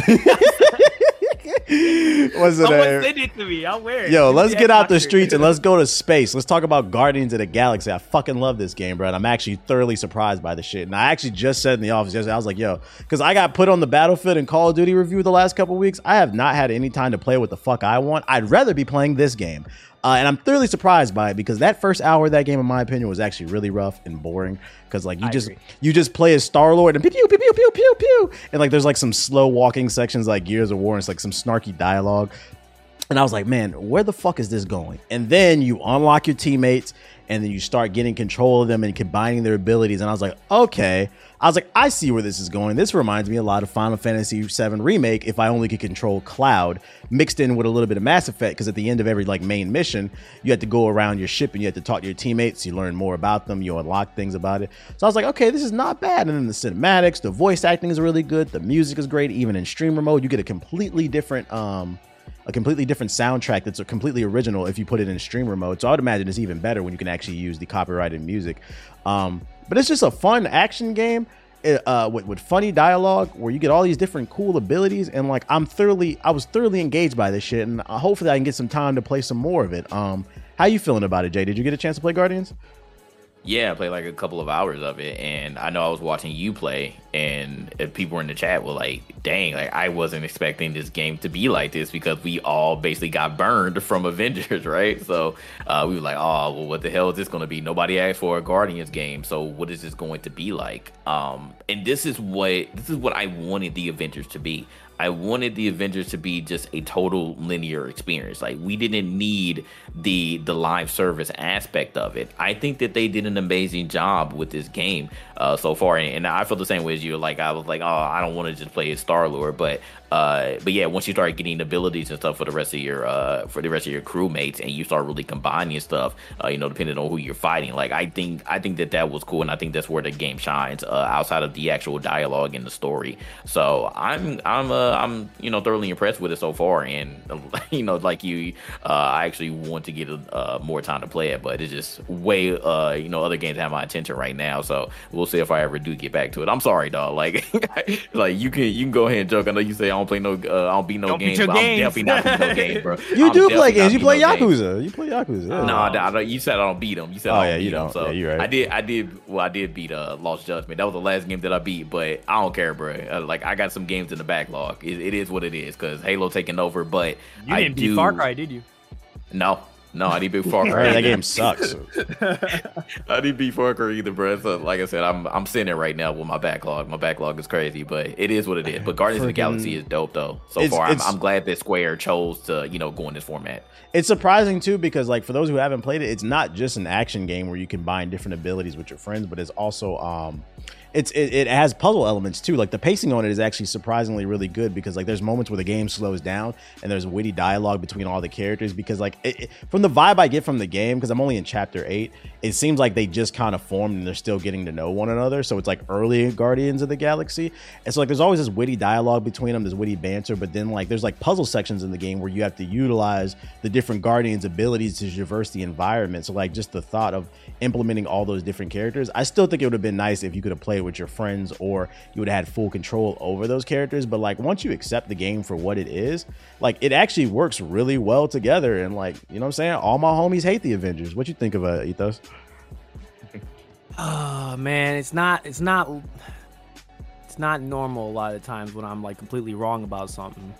Speaker 1: Was it
Speaker 3: Someone send it to me. I'll wear it.
Speaker 1: Yo, let's get out the streets and let's go to space. Let's talk about Guardians of the Galaxy. I fucking love this game, bro. And I'm actually thoroughly surprised by the shit. And I actually just said in the office yesterday, I was like, yo, because I got put on the Battlefield and Call of Duty review the last couple weeks. I have not had any time to play what the fuck I want. I'd rather be playing this game. Uh, and I'm thoroughly surprised by it because that first hour of that game, in my opinion, was actually really rough and boring. Because like you
Speaker 3: I
Speaker 1: just
Speaker 3: agree.
Speaker 1: you just play as Star Lord and pew pew pew pew pew pew and like there's like some slow walking sections like Gears of War, and it's like some snarky dialogue. And I was like, man, where the fuck is this going? And then you unlock your teammates and then you start getting control of them and combining their abilities. And I was like, okay. I was like, I see where this is going. This reminds me a lot of Final Fantasy VII Remake if I only could control Cloud mixed in with a little bit of Mass Effect. Because at the end of every like main mission, you had to go around your ship and you had to talk to your teammates. You learn more about them. You unlock things about it. So I was like, okay, this is not bad. And then the cinematics, the voice acting is really good. The music is great. Even in streamer mode, you get a completely different um a completely different soundtrack that's a completely original if you put it in streamer mode. So I would imagine it's even better when you can actually use the copyrighted music. Um, but it's just a fun action game uh, with, with funny dialogue where you get all these different cool abilities and like I'm thoroughly I was thoroughly engaged by this shit and uh, hopefully I can get some time to play some more of it. Um, how you feeling about it, Jay? Did you get a chance to play Guardians?
Speaker 2: Yeah, I played like a couple of hours of it, and I know I was watching you play, and people in the chat were like, "Dang, like I wasn't expecting this game to be like this," because we all basically got burned from Avengers, right? So uh, we were like, "Oh, well, what the hell is this going to be?" Nobody asked for a Guardians game, so what is this going to be like? Um, and this is what this is what I wanted the Avengers to be. I wanted the Avengers to be just a total linear experience. Like we didn't need the the live service aspect of it. I think that they did an amazing job with this game uh, so far, and, and I feel the same way as you. Like I was like, oh, I don't want to just play as Star Lord, but uh, but yeah, once you start getting abilities and stuff for the rest of your uh, for the rest of your crewmates, and you start really combining stuff, uh, you know, depending on who you're fighting. Like I think I think that that was cool, and I think that's where the game shines uh, outside of the actual dialogue and the story. So I'm I'm uh, I'm you know thoroughly impressed with it so far, and you know like you, uh, I actually want to get more time to play it, but it's just way you know other games have my attention right now. So we'll see if I ever do get back to it. I'm sorry, dog. Like like you can you can go ahead and joke. I know you say don't play no uh, I don't beat no
Speaker 3: Don't beat
Speaker 2: games,
Speaker 3: your
Speaker 2: but I'm
Speaker 3: games.
Speaker 2: definitely not beating no games, bro.
Speaker 1: You
Speaker 2: I'm
Speaker 1: do play games. You play
Speaker 2: no games.
Speaker 1: Yakuza. You play Yakuza. Yeah.
Speaker 2: No, I, I, you said I don't beat them. You said
Speaker 1: Oh,
Speaker 2: I don't
Speaker 1: yeah,
Speaker 2: beat
Speaker 1: you
Speaker 2: 'em,
Speaker 1: don't.
Speaker 2: So
Speaker 1: Yeah, you're right.
Speaker 2: I did. I did. Well, I did beat uh, Lost Judgment. That was the last game that I beat. But I don't care, bro. Uh, like I got some games in the backlog. It, it is what it is because Halo taking over. But
Speaker 3: You
Speaker 2: I
Speaker 3: didn't
Speaker 2: do.
Speaker 3: beat Far Cry, did you?
Speaker 2: No, no, I didn't beat Far
Speaker 1: right, that game sucks.
Speaker 2: I didn't beat Far Cry either, bro. So, like I said, I'm I'm sitting there right now with my backlog. My backlog is crazy, but it is what it is. But Guardians of the Galaxy is dope though. So
Speaker 1: It's-
Speaker 2: far, I'm, I'm glad that Square chose to you know go in this format.
Speaker 1: It's surprising too because like for those who haven't played it, it's not just an action game where you combine different abilities with your friends, but it's also um it's it, it has puzzle elements too. Like the pacing on it is actually surprisingly really good because like there's moments where the game slows down and there's witty dialogue between all the characters because like it, it- from the vibe I get from the game because I'm only in chapter 8, it seems like they just kind of formed and they're still getting to know one another. So it's like early Guardians of the Galaxy. And so like there's always this witty dialogue between them, this witty banter, but then like there's like puzzle sections in the game where you have to utilize the different Guardians' abilities to traverse the environment. So like just the thought of implementing all those different characters, I still think it would have been nice if you could have played with your friends or you would have had full control over those characters. But like once you accept the game for what it is, like it actually works really well together. And like, you know what I'm saying? All my homies hate the Avengers. What you think of uh, Ethos?
Speaker 3: Oh man, it's not it's not it's not normal a lot of times when I'm like completely wrong about something.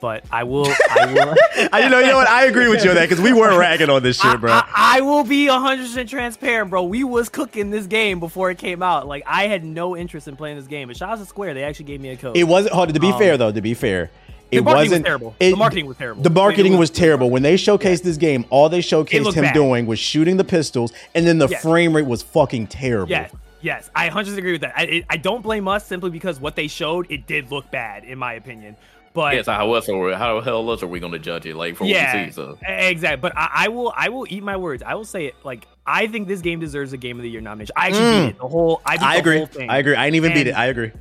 Speaker 3: But I will. I will.
Speaker 1: I, you know, you know what? I agree with you on that because we were ragging on this shit, bro.
Speaker 3: I, I, will be 100 percent transparent, bro. We was cooking this game before it came out. Like I had no interest in playing this game, but shout out to Square, they actually gave me a code.
Speaker 1: it wasn't. Hold, to be
Speaker 3: Um,
Speaker 1: fair though, to be fair, it
Speaker 3: the marketing was
Speaker 1: wasn't
Speaker 3: terrible.
Speaker 1: it-
Speaker 3: the marketing was terrible.
Speaker 1: The marketing
Speaker 3: It
Speaker 1: was, terrible. When they showcased this game, all they showcased him
Speaker 3: bad.
Speaker 1: doing was shooting the pistols, and then the
Speaker 3: Yes.
Speaker 1: frame rate was fucking terrible.
Speaker 3: Yes, yes, I 100% agree with that. I, it, I don't blame us simply because what they showed it did look bad in my opinion. But
Speaker 2: Yeah, so how else are we, how the hell else are we gonna judge it? Like from
Speaker 3: yeah,
Speaker 2: what we see, so
Speaker 3: exactly. But I, I will, I will eat my words. I will say it. Like I think this game deserves a Game of the Year nomination. I actually
Speaker 1: Mm.
Speaker 3: beat it. The whole, I, beat
Speaker 1: I
Speaker 3: the
Speaker 1: agree.
Speaker 3: Whole thing.
Speaker 1: I agree. I didn't even beat it. I agree.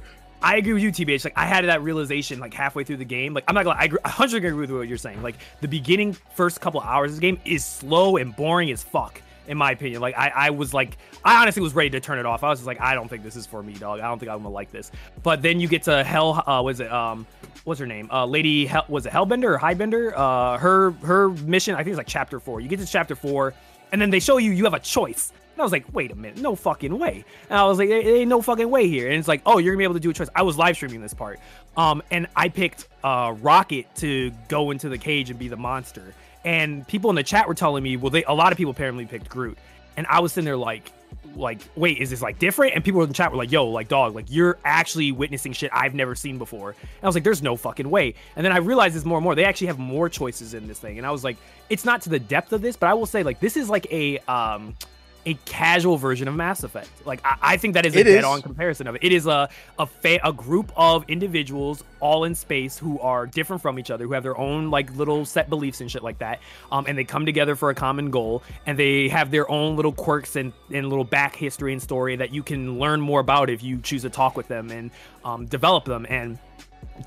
Speaker 3: I agree with you, TBH. Like I had that realization like halfway through the game. Like I'm not gonna, I agree, 100 agree with what you're saying. Like the beginning first couple hours of this game is slow and boring as fuck. In my opinion, like I, I was like, I honestly was ready to turn it off. I was just like, I don't think this is for me, dog. I don't think I'm gonna like this. But then you get to Hell, uh, was it, um, what's her name? Uh, Lady, was it Hellbender or Highbender? Uh, her, her mission, I think it's like chapter four. You get to chapter four, and then they show you you have a choice. And I was like, wait a minute, no fucking way. And I was like, there ain't no fucking way here. And it's like, oh, you're gonna be able to do a choice. I was live streaming this part. Um, and I picked uh Rocket to go into the cage and be the monster. And people in the chat were telling me, well, they a lot of people apparently picked Groot. And I was sitting there like, like, wait, is this like different? And people in the chat were like, yo, like dog, like you're actually witnessing shit I've never seen before. And I was like, there's no fucking way. And then I realized this more and more. They actually have more choices in this thing. And I was like, it's not to the depth of this, but I will say, like, this is like a um a casual version of Mass Effect. Like I, I think that is a
Speaker 1: It
Speaker 3: dead-on comparison of it. It is a a fa- a group of individuals all in space who are different from each other, who have their own like little set beliefs and shit like that. Um, and they come together for a common goal, and they have their own little quirks and and little back history and story that you can learn more about if you choose to talk with them and um, develop them and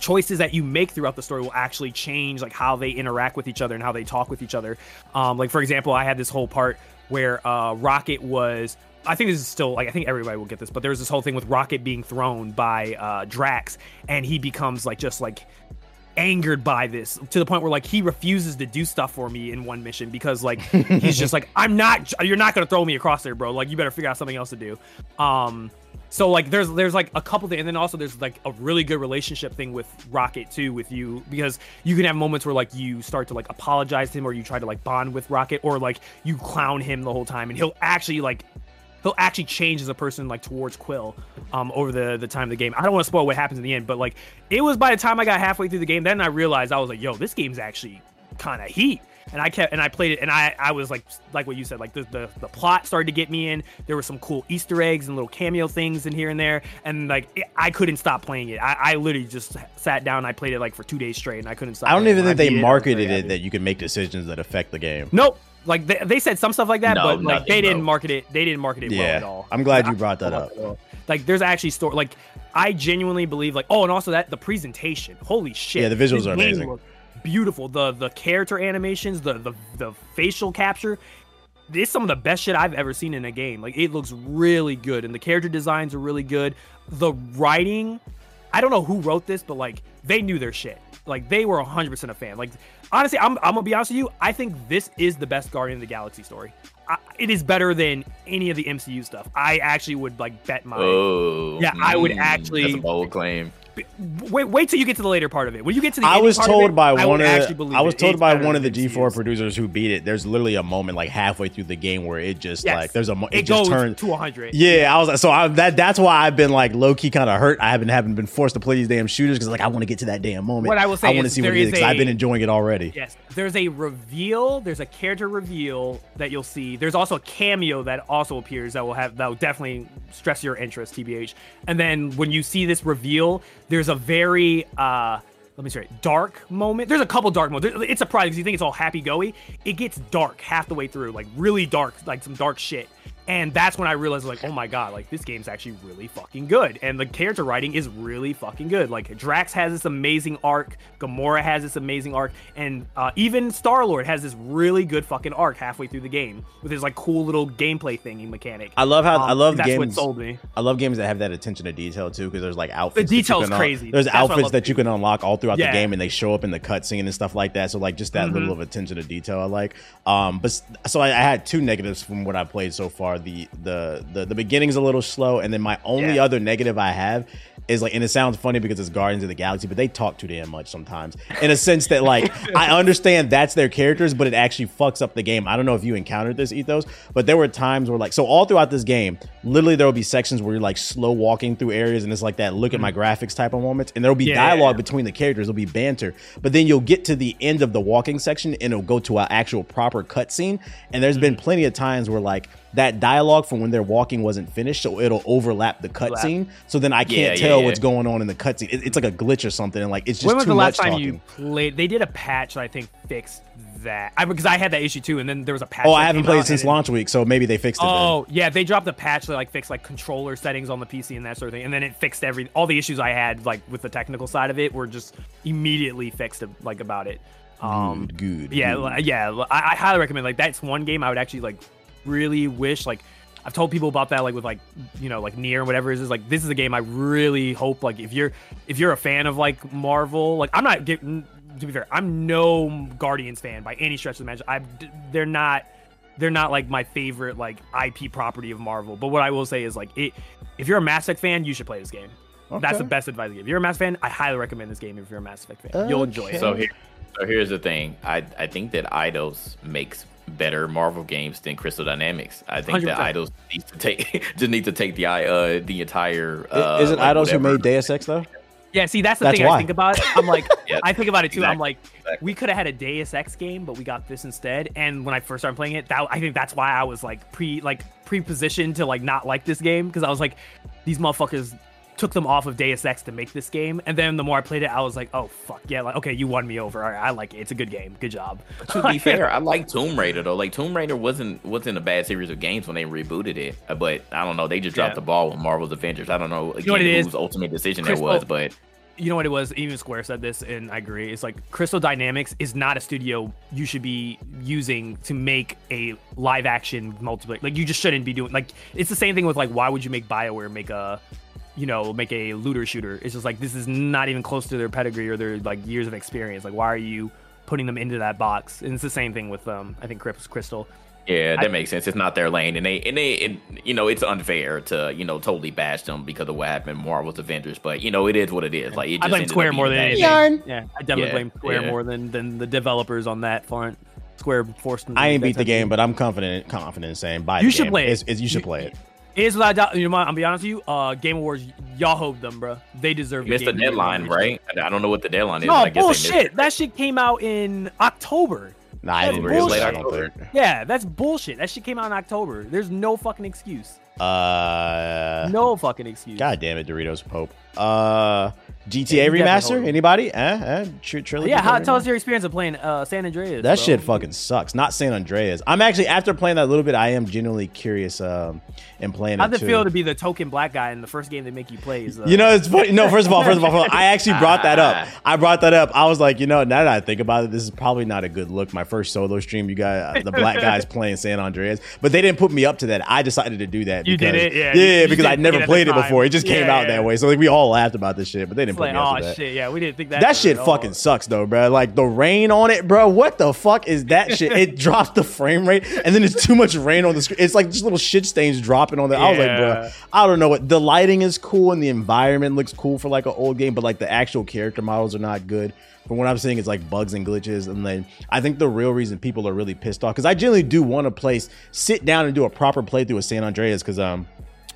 Speaker 3: choices that you make throughout the story will actually change like how they interact with each other and how they talk with each other um like for example i had this whole part where uh rocket was I think this is still like I think everybody will get this, but there's this whole thing with Rocket being thrown by uh, Drax, and he becomes like just like angered by this to the point where like he refuses to do stuff for me in one mission because like he's just like I'm not you're not gonna throw me across there, bro. Like you better figure out something else to do. Um, so like there's there's like a couple things, and then also there's like a really good relationship thing with Rocket too with you because you can have moments where like you start to like apologize to him or you try to like bond with Rocket or like you clown him the whole time and he'll actually like he'll actually change as a person like towards Quill um over the the time of the game. I don't want to spoil what happens in the end, but like it was by the time I got halfway through the game, then I realized I was like, yo, this game's actually kind of heat. And I kept and I played it and I I was like like what you said like the, the the plot started to get me in. There were some cool Easter eggs and little cameo things in here and there, and like it, I couldn't stop playing it. I, I literally just sat down. and I played it like for two days straight, and I couldn't stop.
Speaker 1: I don't
Speaker 3: playing
Speaker 1: even
Speaker 3: it.
Speaker 1: think
Speaker 3: When
Speaker 1: they
Speaker 3: I beat it, I was very
Speaker 1: marketed it that you can make decisions that affect the game.
Speaker 3: Nope. Like they, they said some stuff like that,
Speaker 2: No,
Speaker 3: but like they
Speaker 2: nothing,
Speaker 3: didn't
Speaker 2: bro.
Speaker 3: market it. They didn't market it well at all.
Speaker 1: I'm glad you brought that up.
Speaker 3: Like there's actually story. Like I genuinely believe. Like oh, and also that the presentation. Holy shit.
Speaker 1: Yeah, the visuals
Speaker 3: This
Speaker 1: are amazing.
Speaker 3: looked Beautiful. The the character animations, the the the facial capture. This is some of the best shit I've ever seen in a game. Like it looks really good, and the character designs are really good. The writing, I don't know who wrote this, but like they knew their shit. Like they were 100% a fan. Like honestly, I'm, I'm gonna be honest with you. I think this is the best Guardian of the Galaxy story. I, it is better than any of the MCU stuff. I actually would like bet my.
Speaker 2: Oh,
Speaker 3: Yeah, I would
Speaker 2: mm,
Speaker 3: actually-
Speaker 2: That's a bold claim.
Speaker 3: Wait, wait till you get to the later part of it. When you get to the,
Speaker 1: I was
Speaker 3: part of
Speaker 1: told
Speaker 3: it,
Speaker 1: by
Speaker 3: I
Speaker 1: one of the, I was told by one of the G4 producers who beat it. There's literally a moment like halfway through the game where it just
Speaker 3: Yes.
Speaker 1: like there's a it,
Speaker 3: It,
Speaker 1: just
Speaker 3: goes
Speaker 1: turned
Speaker 3: to 100.
Speaker 1: Yeah, I was like, so I, that that's why I've been like low key kind of hurt. I haven't haven't been forced to play these damn shooters because like I want to get to that damn moment.
Speaker 3: What I will say
Speaker 1: I want to see what it is
Speaker 3: is
Speaker 1: because I've been enjoying it already.
Speaker 3: Yes, there's a reveal. There's a character reveal that you'll see. There's also a cameo that also appears that will have that will definitely stress your interest, tbh. And then when you see this reveal, there's a very uh let me say it, dark moment. There's a couple dark moments. It's surprising because you think it's all happy goey. It gets dark half the way through, like really dark, like some dark shit. And that's when I realized, like, oh my god, like this game's actually really fucking good, and the character writing is really fucking good. Like Drax has this amazing arc, Gamora has this amazing arc, and uh, even Star Lord has this really good fucking arc halfway through the game with his like cool little gameplay thingy mechanic.
Speaker 1: I love how I
Speaker 3: Um,
Speaker 1: love
Speaker 3: that's what
Speaker 1: games.
Speaker 3: sold me.
Speaker 1: I love games that have that attention to detail too, because there's like outfits. that you
Speaker 3: detail's
Speaker 1: can un-
Speaker 3: crazy.
Speaker 1: There's
Speaker 3: That's
Speaker 1: outfits that you can unlock all throughout
Speaker 3: Yeah. Mm-hmm.
Speaker 1: the game, and they show up in the cutscene and stuff like that. So like just that little of attention to detail, I like. Um, but so I, I had two negatives from what I played so far. The the the the beginning's a little slow, and then my only
Speaker 3: Yeah.
Speaker 1: other negative I have is like, and it sounds funny because it's Guardians of the Galaxy, but they talk too damn much sometimes. In a sense that like I understand that's their characters, but it actually fucks up the game. I don't know if you encountered this ethos, but there were times where like so all throughout this game, literally there will be sections where you're like slow walking through areas, and it's like that look at my mm. graphics type of moments, and there will be.
Speaker 3: Yeah,
Speaker 1: dialogue
Speaker 3: yeah.
Speaker 1: between the characters. There'll be banter, but then you'll get to the end of the walking section, and it'll go to an actual proper cutscene. And there's been mm. plenty of times where like that dialogue from when they're walking wasn't finished, so it'll overlap the cutscene. So then I can't
Speaker 2: Yeah, yeah,
Speaker 1: tell
Speaker 2: yeah.
Speaker 1: what's going on in the cutscene. It, it's like a glitch or something, and like it's just
Speaker 3: when was
Speaker 1: too
Speaker 3: the last
Speaker 1: much
Speaker 3: time
Speaker 1: talking.
Speaker 3: you played? They did a patch that I think fixed that. I because I had that issue too, and then there was a patch.
Speaker 1: Oh, I haven't played since launch week, so maybe they fixed it. then.
Speaker 3: Oh yeah, they dropped a patch that like fixed like controller settings on the PC and that sort of thing, and then it fixed every all the issues I had like with the technical side of it were just immediately fixed like about it. Um,
Speaker 1: Good, good,
Speaker 3: yeah,
Speaker 1: good.
Speaker 3: yeah. I, I highly recommend. Like that's one game I would actually like really wish like. I've told people about that, like with like you know, like NieR and whatever it is. Like this is a game I really hope, like if you're if you're a fan of like Marvel, like I'm not getting to be fair, I'm no Guardians fan by any stretch of the imagination. I they're not they're not like my favorite like IP property of Marvel. But what I will say is like it if you're a Mass Effect fan, you should play this game. That's the best advice I give. If you're a Mass Effect fan, I highly recommend this game if you're a Mass Effect fan. You'll enjoy it.
Speaker 2: So here, so here's the thing. I I think that Eidos makes better Marvel games than Crystal Dynamics. I think that
Speaker 3: 100%.
Speaker 2: Eidos needs to take just need to take the i- uh the entire. Uh,
Speaker 1: Is it
Speaker 2: like,
Speaker 1: Eidos who
Speaker 2: whatever.
Speaker 1: made Deus Ex though?
Speaker 3: Yeah, see, that's the
Speaker 1: That's
Speaker 3: thing
Speaker 1: why.
Speaker 3: I think about. I'm like,
Speaker 2: Yeah,
Speaker 3: I think about it too. I'm like,
Speaker 2: exactly.
Speaker 3: we could have had a Deus Ex game, but we got this instead. And when I first started playing it, that I think that's why I was like pre like pre-positioned to like not like this game because I was like, these motherfuckers took them off of Deus Ex to make this game. And then the more I played it, I was like, oh fuck yeah, like okay, you won me over. Right, I like it. It's a good game. Good job.
Speaker 2: To be fair, I like Tomb Raider though. Like Tomb Raider wasn't wasn't a bad series of games when they rebooted it, Uh, but I don't know. They just dropped
Speaker 3: Yeah.
Speaker 2: the ball with Marvel's Avengers. I don't know again
Speaker 3: know what it is?
Speaker 2: whose ultimate decision that was, but
Speaker 3: you know what it was even square said this and i agree it's like crystal dynamics is not a studio you should be using to make a live action multiplayer like you just shouldn't be doing like it's the same thing with like why would you make bioware make a you know make a looter shooter it's just like this is not even close to their pedigree or their like years of experience like why are you putting them into that box and it's the same thing with um i think Crypt- crystal
Speaker 2: yeah, that
Speaker 3: I-
Speaker 2: makes sense. It's not their lane, and they and they and, you know it's unfair to you know totally bash them because of what happened in Marvel's Avengers, but you know it is what it is. Like it just
Speaker 3: i blame square more than
Speaker 2: bad.
Speaker 3: anything
Speaker 1: Yarn.
Speaker 3: yeah i definitely
Speaker 2: Yeah,
Speaker 3: blame square
Speaker 2: yeah.
Speaker 3: more than than the developers on that front square forced them to
Speaker 1: I ain't beat the
Speaker 3: type
Speaker 1: game, but I'm confident confident in saying buy
Speaker 3: You
Speaker 1: the
Speaker 3: should
Speaker 1: game.
Speaker 3: play it.
Speaker 1: It's- it's- you should play it.
Speaker 3: It is without doubt. You know, what, I'm be honest with you. Uh, Game Awards, y'all hope them, bro. They deserve.
Speaker 2: You missed the
Speaker 3: Game of Year
Speaker 2: deadline,
Speaker 3: nomination.
Speaker 2: right? I I don't know what the deadline is.
Speaker 3: No
Speaker 2: but I guess
Speaker 3: bullshit.
Speaker 2: it.
Speaker 3: That shit came out in October.
Speaker 1: Nah, I didn't really
Speaker 3: bullshit.
Speaker 1: I don't.
Speaker 3: Yeah, that's bullshit. That shit came out in October. There's no fucking excuse.
Speaker 1: Uh,
Speaker 3: No fucking excuse.
Speaker 1: God damn it, Doritos Pope. Uh, GTA
Speaker 3: Yeah,
Speaker 1: remaster? Anybody? Eh? Eh? Tr-
Speaker 3: Yeah, how, tell us your experience of playing uh, San Andreas.
Speaker 1: That
Speaker 3: bro.
Speaker 1: shit fucking sucks. Not San Andreas. I'm actually after playing that a little bit. I am genuinely curious um, in playing
Speaker 3: How'd
Speaker 1: it
Speaker 3: it feel to be the token black guy in the first game they make you play? Is, uh,
Speaker 1: You know, it's funny. No, first of all, first of all, I actually brought that up. I brought that up. I was like, you know, now that I think about it, this is probably not a good look. My first solo stream, you guys, the black guys playing San Andreas, but they didn't put me up to that. I decided to do that.
Speaker 3: You
Speaker 1: because,
Speaker 3: did it? Yeah,
Speaker 1: yeah,
Speaker 3: you
Speaker 1: because I never played it before. It just came out
Speaker 3: yeah.
Speaker 1: that way. So like we all laughed about this shit, but they didn't
Speaker 3: it's
Speaker 1: put
Speaker 3: like,
Speaker 1: me
Speaker 3: oh
Speaker 1: that.
Speaker 3: shit, yeah, we didn't think that.
Speaker 1: That shit fucking
Speaker 3: all.
Speaker 1: sucks though, bro. Like the rain on it, bro. What the fuck is that shit? It drops the frame rate, and then it's too much rain on the screen. It's like just little shit stains dropping on there. I was like, bro, I don't know what. The lighting is cool and the environment looks cool for like an old game, but like the actual character models are not good. From what I'm seeing, it's like bugs and glitches, and then I think the real reason people are really pissed off because I generally do want to place, sit down and do a proper playthrough of San Andreas because um.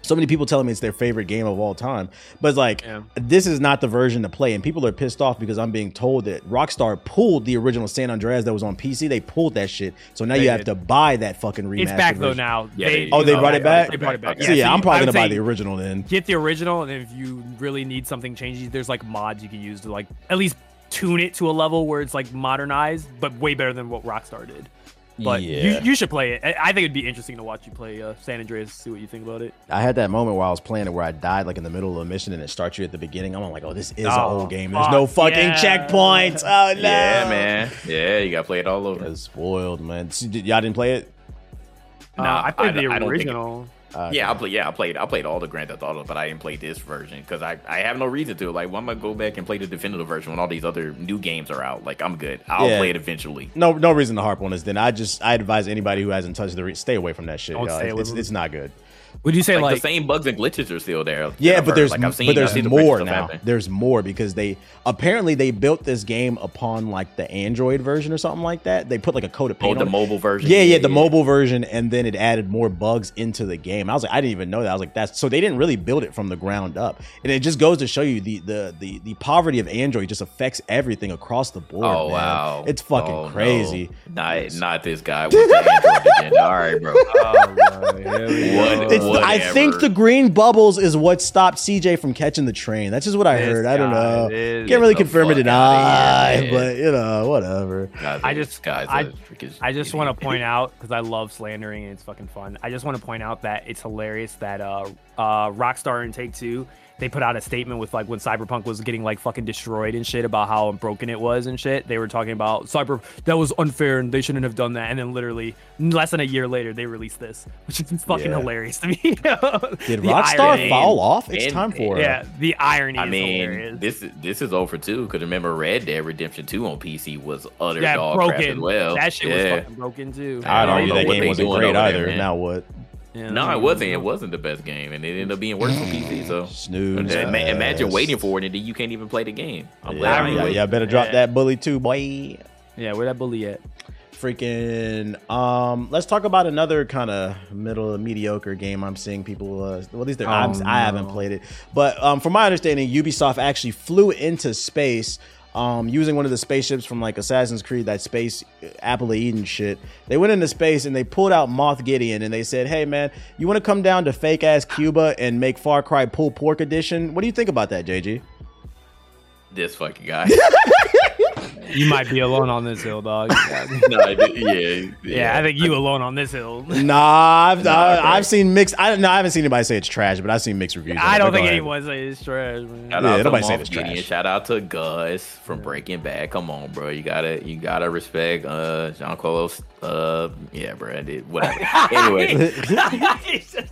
Speaker 1: So many people telling me it's their favorite game of all time, but it's like
Speaker 3: Yeah.
Speaker 1: this is not the version to play, and people are pissed off because I'm being told that Rockstar pulled the original San Andreas that was on PC. They pulled that shit, so now
Speaker 3: They
Speaker 1: you have to buy that fucking remastered.
Speaker 3: It's back though now.
Speaker 2: Yeah, they-
Speaker 1: Oh, they
Speaker 3: uh,
Speaker 1: brought it back.
Speaker 3: They brought it back.
Speaker 2: Okay.
Speaker 1: So yeah,
Speaker 3: so
Speaker 1: I'm probably gonna buy the original then.
Speaker 3: get the original, and if you really need something changed, there's like mods you can use to like at least tune it to a level where it's like modernized, but way better than what Rockstar did. But you,
Speaker 1: Yeah.
Speaker 3: you should play it. I I think it'd be interesting to watch you play uh, San Andreas. See what you think about it.
Speaker 1: I had that moment where I was playing it where I died like in the middle of a mission and it starts you at the beginning. I'm like, oh, this is an
Speaker 3: Oh,
Speaker 1: old game. There's
Speaker 3: fuck,
Speaker 1: no fucking
Speaker 3: yeah.
Speaker 1: checkpoints. Oh no,
Speaker 2: Yeah, man. Yeah, you gotta play it all over.
Speaker 1: That's spoiled, man. Y'all didn't play it?
Speaker 3: No,
Speaker 2: Nah,
Speaker 3: I played
Speaker 2: I-
Speaker 3: the
Speaker 2: I don't think
Speaker 3: original.
Speaker 1: Uh,
Speaker 2: Yeah, I play. Yeah, I played. I played all the Grand Theft Auto, but I didn't play this version because I, I have no reason to. Like, why am I go back and play the definitive version when all these other new games are out? Like, I'm good. I'll
Speaker 1: Yeah.
Speaker 2: play it eventually.
Speaker 1: No, no reason to harp on this. Then I just I advise anybody who hasn't touched the re- stay away from that shit. Y'all. It's, it's, it's not good.
Speaker 3: Would you say
Speaker 2: like,
Speaker 3: like,
Speaker 2: the same bugs and glitches are still there.
Speaker 1: Yeah, but there's
Speaker 2: like I've seen,
Speaker 1: but
Speaker 2: I've
Speaker 1: there's
Speaker 2: seen the break
Speaker 1: more now.
Speaker 2: happen.
Speaker 1: There's more because they apparently they built this game upon like the Android version or something like that. They put like a coat of
Speaker 2: Oh,
Speaker 1: paint
Speaker 2: the
Speaker 1: on it.
Speaker 2: mobile version.
Speaker 1: Yeah, yeah, the mobile version, and then it added more bugs into the game. I was like, I didn't even know that. I was like, that's so they didn't really build it from the ground up, and it just goes to show you the the the, the poverty of Android just affects everything across the board.
Speaker 2: Oh
Speaker 1: man.
Speaker 2: wow,
Speaker 1: it's fucking
Speaker 2: Oh, no.
Speaker 1: crazy.
Speaker 2: Not not this guy with the Android. All right, bro.
Speaker 3: oh, bro, here we
Speaker 2: What-
Speaker 1: I think the green bubbles is what stopped CJ from catching the train. That's just what I
Speaker 3: This
Speaker 1: heard. I don't know.
Speaker 3: is-
Speaker 1: Can't really
Speaker 2: Get the
Speaker 1: confirm or
Speaker 2: fuck
Speaker 1: deny,
Speaker 2: outta here, man.
Speaker 1: but you know, whatever.
Speaker 3: I just- I- I just want to point out because I love slandering and it's fucking fun. I just want to point out that it's hilarious that uh, uh, Rockstar and Take Two they put out a statement with like when Cyberpunk was getting like fucking destroyed and shit about how broken it was and shit. They were talking about Cyber that was unfair and they shouldn't have done that. And then literally less than a year later they released this, which is fucking
Speaker 1: Yeah.
Speaker 3: hilarious to me.
Speaker 1: Did Rockstar
Speaker 3: irony-
Speaker 1: fall off? It's
Speaker 2: and-
Speaker 1: time for
Speaker 3: Yeah, the irony.
Speaker 2: I
Speaker 3: is
Speaker 2: mean,
Speaker 3: hilarious.
Speaker 2: this is this is over too. Because remember, Red Dead Redemption Two on PC was utter
Speaker 3: yeah,
Speaker 2: dog crap as
Speaker 3: broken.
Speaker 2: well.
Speaker 3: That shit
Speaker 2: yeah.
Speaker 3: was fucking broken too.
Speaker 1: I'd
Speaker 2: I don't
Speaker 1: argue
Speaker 2: know
Speaker 1: that
Speaker 2: what
Speaker 1: game
Speaker 2: they
Speaker 1: wasn't great
Speaker 2: over there,
Speaker 1: either. now what?
Speaker 3: Yeah,
Speaker 2: No, it wasn't. It wasn't the best game, and it ended up being worse on PC. So
Speaker 1: Snooze.
Speaker 2: Ima- imagine waiting for it, and then you can't even play the game. I'm
Speaker 1: Yeah,
Speaker 2: glad I
Speaker 1: yeah, yeah, better drop
Speaker 3: Yeah.
Speaker 1: that bully too, boy.
Speaker 3: Yeah, where that bully at?
Speaker 1: Freaking um, let's talk about another kind of middle mediocre game. I'm seeing people. Uh, well, at least they're, I'm,
Speaker 3: Oh,
Speaker 1: I haven't played it, but um, from my understanding, Ubisoft actually flew into space. Um, using one of the spaceships from like Assassin's Creed, that space uh, Apple of Eden shit. They went into space and they pulled out Moff Gideon and they said, "Hey man, you want to come down to fake ass Cuba and make Far Cry pulled pork edition? What do you think about that, JG?"
Speaker 2: This fucking guy.
Speaker 3: You might be alone on this hill, dog.
Speaker 2: no, I did- yeah,
Speaker 3: Yeah, I think you alone on this hill.
Speaker 1: Nah, I've,
Speaker 2: Nah,
Speaker 1: I,
Speaker 2: bro.
Speaker 1: I've seen mixed. I no, I haven't seen anybody say it's trash, but I've seen mixed reviews.
Speaker 3: I don't think
Speaker 1: ahead.
Speaker 3: anyone says it's trash. Man.
Speaker 2: Shout
Speaker 1: Yeah, nobody said
Speaker 2: Moff
Speaker 1: it's
Speaker 2: Gideon.
Speaker 1: trash.
Speaker 2: Shout out to Gus from Breaking Bad. Come on, bro. You gotta you gotta respect uh John Carlos. Uh yeah, bro. I did whatever. anyway,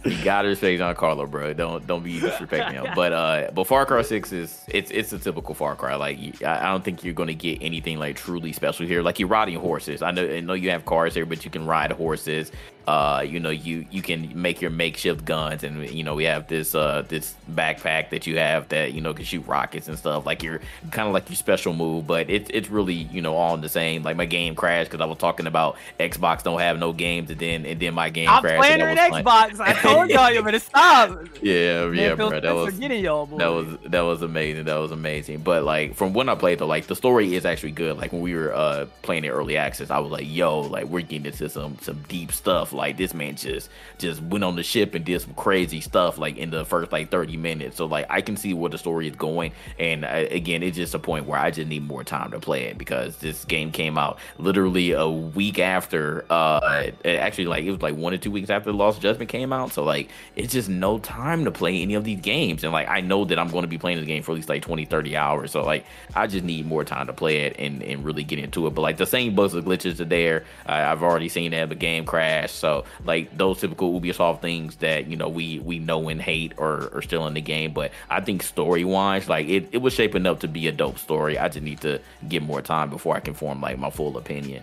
Speaker 2: you gotta respect John Carlo, bro. Don't don't be disrespecting him. But uh but Far Cry Six is it's it's a typical Far Cry. Like I, I don't think you're gonna get anything like truly special here. Like you're riding horses. I know I know you have cars here, but you can ride horses. Uh, you know, you you can make your makeshift guns, and you know we have this uh this backpack that you have that you know can shoot rockets and stuff. Like you're kind of like your special move, but it's it's really you know all in the same. Like my game crashed because I was talking about Xbox don't have no games, and then and then my game
Speaker 3: I'm
Speaker 2: crashed.
Speaker 3: playing
Speaker 2: and
Speaker 3: an
Speaker 2: that was fun.
Speaker 3: Xbox. I told y'all you better stop.
Speaker 2: Yeah, yeah,
Speaker 3: Man,
Speaker 2: bro. That was
Speaker 3: y'all,
Speaker 2: that was that was amazing. That was amazing. But like from when I played though, like the story is actually good. Like when we were uh playing it early access, I was like, yo, like we're getting into some some deep stuff. Like this man just just went on the ship and did some crazy stuff like in the first like 30 minutes. So like I can see where the story is going. And uh, again, it's just a point where I just need more time to play it because this game came out literally a week after uh actually like it was like one or two weeks after the Lost Judgment came out. So like it's just no time to play any of these games. And like I know that I'm going to be playing this game for at least like 20, 30 hours. So like I just need more time to play it and, and really get into it. But like the same bugs and glitches are there. I, I've already seen that the game crash. So like those typical Ubisoft things that you know we we know and hate are, are still in the game. But I think story wise, like it, it was shaping up to be a dope story. I just need to get more time before I can form like my full opinion.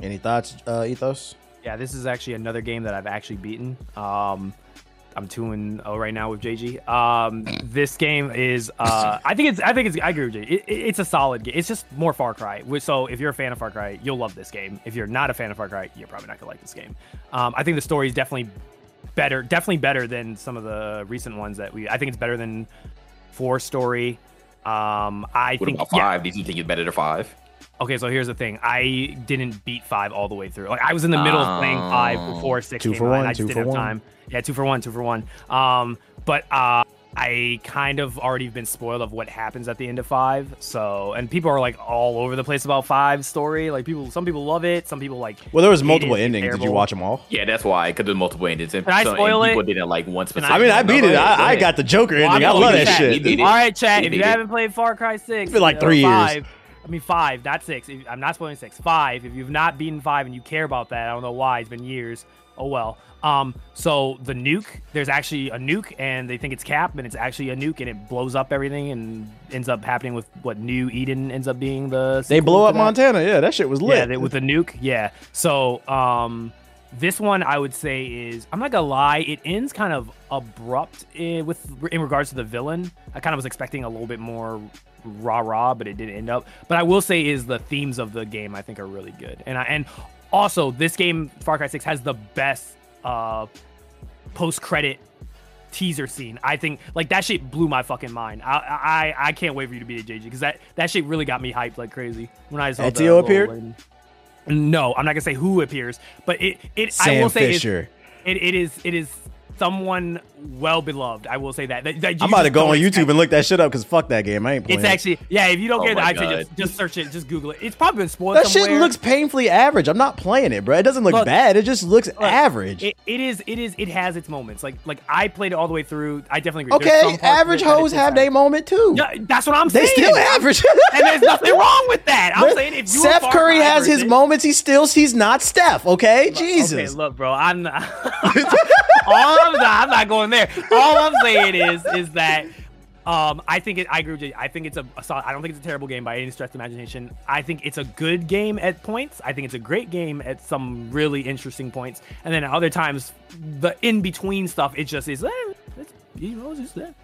Speaker 1: Any thoughts, uh, Ethos?
Speaker 3: Yeah, this is actually another game that I've actually beaten. Um, I'm two and oh right now with JG. Um, this game is, uh, I think it's, I think it's, I agree with JG. It, it- it's a solid game. It's just more Far Cry. So if you're a fan of Far Cry, you'll love this game. If you're not a fan of Far Cry, you're probably not gonna like this game. Um, I think the story is definitely better, definitely better than some of the recent ones that we. I think it's better than Four Story. Um, I
Speaker 2: What
Speaker 3: think
Speaker 2: about
Speaker 3: yeah,
Speaker 2: five? Did you think it's better than five?
Speaker 3: Okay, so here's the thing. I didn't beat five all the way through. Like I was in the middle of playing five
Speaker 2: Oh.
Speaker 3: before six
Speaker 1: Two
Speaker 3: came
Speaker 1: for
Speaker 3: out, and
Speaker 1: one,
Speaker 3: I just
Speaker 1: two
Speaker 3: didn't
Speaker 1: for
Speaker 3: have
Speaker 1: one.
Speaker 3: time. Yeah, two for one, two for one. Um, but uh, I kind of already been spoiled of what happens at the end of five. So, and people are like all over the place about five story. Like people, some people love it, some people like.
Speaker 1: Well, there was multiple
Speaker 3: it, it's
Speaker 1: endings. Did you watch them all?
Speaker 2: Yeah, that's why. Because there's multiple endings. And,
Speaker 3: Can I
Speaker 2: so- and
Speaker 3: spoil it?
Speaker 2: People didn't like one specific.
Speaker 1: I mean, I beat it. I, I got the Joker
Speaker 3: Well,
Speaker 1: ending.
Speaker 3: I'm
Speaker 1: I love that
Speaker 3: that.
Speaker 1: Shit.
Speaker 3: All right, chat. If you
Speaker 2: it.
Speaker 3: haven't played Far Cry Six,
Speaker 1: It's been like
Speaker 3: uh,
Speaker 1: three years.
Speaker 3: five, I mean five, not six. I'm not spoiling six. Five. If you've not beaten five and you care about that, I don't know why. It's been years. Oh well. Um. So the nuke, there's actually a nuke, and they think it's Cap, and it's actually a nuke, and it blows up everything, and ends up happening with what New Eden ends up being the.
Speaker 1: They blow up. Montana. Yeah, that shit was lit.
Speaker 3: Yeah, they, with the nuke. Yeah. So, um, This one I would say is I'm not gonna lie, it ends kind of abrupt in, with in regards to the villain. I kind of was expecting a little bit more rah rah, but it didn't end up. But I will say is the themes of the game I think are really good, and I, and also this game Far Cry 6 has the best uh, post credit teaser scene. I think like that shit blew my fucking mind. I I, I can't wait for you to be a JG, because that that shit really got me hyped like crazy when I saw.
Speaker 1: Ezio appeared.
Speaker 3: No, I'm not gonna say who appears, but it it
Speaker 1: Sam
Speaker 3: I will say
Speaker 1: Fisher.
Speaker 3: it, it is it is someone well beloved. I will say that. that, that you
Speaker 1: I'm about to go on YouTube
Speaker 3: expect-
Speaker 1: and look that shit up because fuck that game. I ain't playing.
Speaker 3: It's actually yeah. If you don't
Speaker 2: Oh
Speaker 3: it, I'd say just, just search it, just Google it. It's probably been spoiled.
Speaker 1: that shit looks painfully average. I'm not playing it, bro. It doesn't look
Speaker 3: Look,
Speaker 1: bad. It just looks average.
Speaker 3: It, it is. It is. It has its moments. Like like I played it all the way through. I definitely agree.
Speaker 1: Okay,
Speaker 3: some parts of
Speaker 1: average hoes have their moment too.
Speaker 3: Yeah, that's what I'm saying.
Speaker 1: they still average.
Speaker 3: and there's nothing wrong with that. I'm saying if you a
Speaker 1: Curry
Speaker 3: Cry
Speaker 1: has his
Speaker 3: person-
Speaker 1: moments. He still he's not Steph. Okay, Jesus.
Speaker 3: Okay, look, bro. I'm not. all I'm not. I'm not going there. All I'm saying is is that. Um, I think it. I agree with you. I think it's a, a solid. I don't think it's a terrible game by any stretch of imagination. I think it's a good game at points. I think it's a great game at some really interesting points. And then at other times, the in between stuff, it just is. Eh, it's, you know, it's just there.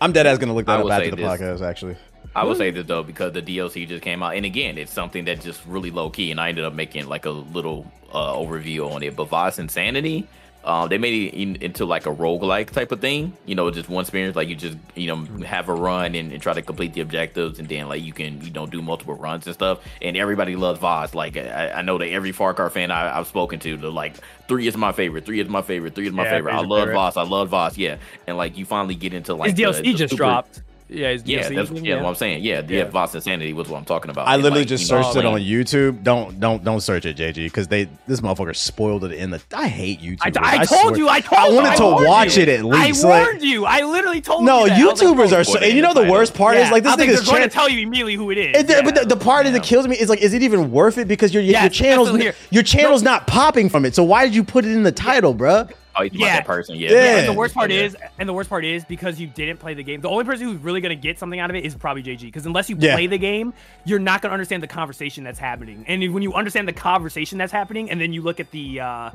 Speaker 1: I'm dead ass gonna look that up
Speaker 2: will
Speaker 1: after the
Speaker 2: this.
Speaker 1: podcast. Actually,
Speaker 2: I would say this though because the DLC just came out, and again, it's something that just really low key, and I ended up making like a little uh, overview on it. But Vaas Insanity, um, they made it into like a roguelike type of thing. You know, just one experience, like you just you know have a run and, and try to complete the objectives, and then like you can you know do multiple runs and stuff. And everybody loves Vaas. Like I, I know that every Far Cry fan I, I've spoken to, they're like three is my favorite, three is my favorite, three is my
Speaker 3: Yeah,
Speaker 2: favorite. I love
Speaker 3: favorite.
Speaker 2: Vaas. I love Vaas. Yeah, and like you finally get into like
Speaker 3: His
Speaker 2: the-
Speaker 3: DLC
Speaker 2: the
Speaker 3: just
Speaker 2: super-
Speaker 3: dropped. Yeah, his
Speaker 2: yeah, that's
Speaker 3: thing,
Speaker 2: yeah, what I'm saying. Yeah, yeah,
Speaker 3: Yeah.
Speaker 2: Vaas Insanity was what I'm talking about.
Speaker 1: I
Speaker 2: And,
Speaker 1: literally
Speaker 2: like,
Speaker 1: just
Speaker 2: you know,
Speaker 1: searched it on YouTube. Don't don't don't search it, JG, because they this motherfucker spoiled it in the. I hate YouTube.
Speaker 3: I, I told you. I told you.
Speaker 1: I
Speaker 3: you.
Speaker 1: wanted to
Speaker 3: warned
Speaker 1: watch
Speaker 3: you.
Speaker 1: it at least.
Speaker 3: I
Speaker 1: like,
Speaker 3: warned you. I literally told
Speaker 1: no,
Speaker 3: you. that. I was like,
Speaker 1: YouTubers are so. And you know
Speaker 2: the
Speaker 1: the worst part
Speaker 3: yeah,
Speaker 1: is like this
Speaker 3: I think
Speaker 1: nigga's
Speaker 3: they're going to tell you immediately who it is.
Speaker 1: And the, But the, the part
Speaker 2: Yeah.
Speaker 1: that kills me is like, is it even worth it? Because your your,
Speaker 3: Yeah,
Speaker 1: your
Speaker 3: it's
Speaker 1: channel's your channel's not popping from it. So why did you put it in the title, bruh?
Speaker 2: Oh, you yeah.
Speaker 3: Yeah.
Speaker 2: that person. Yeah.
Speaker 1: Yeah.
Speaker 3: And the worst part
Speaker 2: Yeah.
Speaker 3: is, and the worst part is because you didn't play the game. The only person who's really gonna get something out of it is probably JG. Because unless you
Speaker 1: Yeah.
Speaker 3: play the game, you're not gonna understand the conversation that's happening. And when you understand the conversation that's happening, and then you look at the, uh,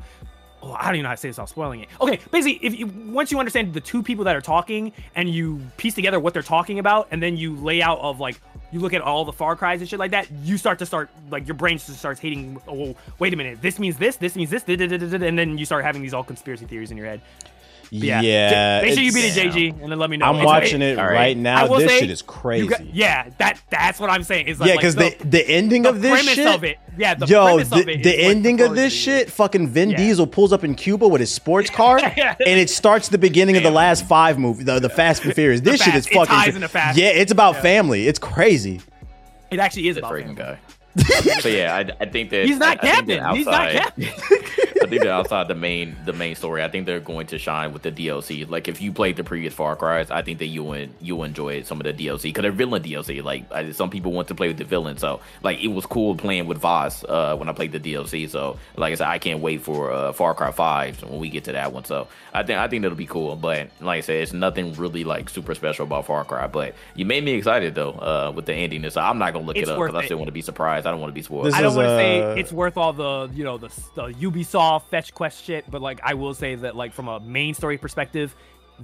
Speaker 3: oh, I don't even know how to say this without spoiling it. Okay, basically, if you once you understand the two people that are talking, and you piece together what they're talking about, and then you lay out of like you look at all the Far Cries and shit like that, you start to start like your brain just starts hating. Oh, wait a minute, this means this, this means this, da- da- da- da- da," and then you start having these all conspiracy theories in your head. But
Speaker 1: Yeah,
Speaker 3: yeah. Make sure you beat it, JG, and then let me know.
Speaker 1: I'm
Speaker 3: It's-
Speaker 1: watching it
Speaker 2: All
Speaker 1: right,
Speaker 2: right.
Speaker 1: Now.
Speaker 3: will
Speaker 1: This
Speaker 3: say,
Speaker 1: shit is crazy.
Speaker 3: got- yeah, that that's what I'm saying. Is like,
Speaker 1: yeah, because
Speaker 3: like,
Speaker 1: the the ending
Speaker 3: the
Speaker 1: of this
Speaker 3: premise
Speaker 1: shit.
Speaker 3: of it, yeah, the
Speaker 1: Yo,
Speaker 3: premise
Speaker 1: the,
Speaker 3: of it
Speaker 1: the ending of this shit, fucking Vin
Speaker 3: Yeah.
Speaker 1: Diesel pulls up in Cuba with his sports car, and it starts the beginning of the last five movie, the, the Fast and Furious. This shit is
Speaker 3: Fast- it
Speaker 1: fucking.
Speaker 3: ties into Fast.
Speaker 1: Yeah, it's about
Speaker 3: Yeah.
Speaker 1: family. It's crazy.
Speaker 3: It actually is
Speaker 2: That
Speaker 3: about
Speaker 2: freaking guy. so yeah, I, I think that
Speaker 3: He's not
Speaker 2: I, I think that
Speaker 3: captain. He's not
Speaker 2: outside- I think that outside the main the main story, I think they're going to shine with the DLC. Like if you played the previous Far Cry's, I think that you would you'll enjoy some of the DLC because they're villain DLC. Like I, some people want to play with the villain, so like it was cool playing with Vaas uh, when I played the DLC. So like I said, I can't wait for uh, Far Cry Five when we get to that one. So I think I think that'll be cool. But like I said, it's nothing really like super special about Far Cry. But you made me excited though uh, with the ending. So I'm not gonna look
Speaker 3: It's
Speaker 2: it up because I still want to be surprised. I don't want to be spoiled.
Speaker 1: This
Speaker 3: I don't want to
Speaker 1: uh,
Speaker 3: say it's worth all the you know the, the Ubisoft fetch quest shit, but like I will say that like from a main story perspective,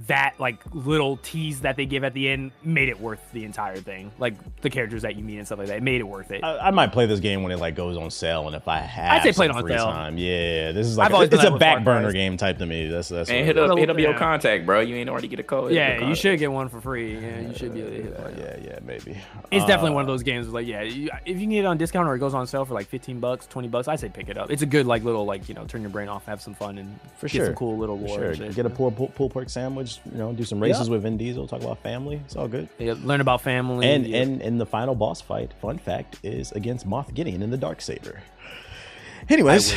Speaker 3: that like little tease that they give at the end made it worth the entire thing. Like the characters that you meet and stuff like that, it made it worth it.
Speaker 1: I, I might play this game when it like goes on sale, and if I have,
Speaker 3: I'd say play it on
Speaker 1: free
Speaker 3: sale.
Speaker 1: Time. Yeah, this is like
Speaker 3: I've
Speaker 1: it's a
Speaker 3: that
Speaker 1: back burner
Speaker 3: Cry.
Speaker 1: game type to me. That's that's
Speaker 2: Man, hit
Speaker 1: it
Speaker 2: up, hit up your contact, bro. You ain't already get a code.
Speaker 3: yeah,
Speaker 2: your
Speaker 3: you should get one for free. Yeah, you should be able to hit
Speaker 1: Yeah,
Speaker 3: it.
Speaker 1: yeah, yeah, maybe.
Speaker 3: It's definitely one of
Speaker 1: Uh,
Speaker 3: those games. Where, like, yeah, you, if you can get it on discount or it goes on sale for like fifteen bucks, twenty bucks, I say pick it up. It's a good like little like you know turn your brain off, have some fun, and
Speaker 1: For
Speaker 3: get
Speaker 1: sure.
Speaker 3: some cool little
Speaker 1: For
Speaker 3: war.
Speaker 1: sure.
Speaker 3: shit.
Speaker 1: Get a pulled pull, pulled pork sandwich. You know, do some races
Speaker 3: Yeah.
Speaker 1: with Vin Diesel. Talk about family. It's all good.
Speaker 3: Yeah, learn about family.
Speaker 1: And
Speaker 3: yeah.
Speaker 1: and and the final boss fight, fun fact, is against Moff Gideon in the Dark Saber. Anyways,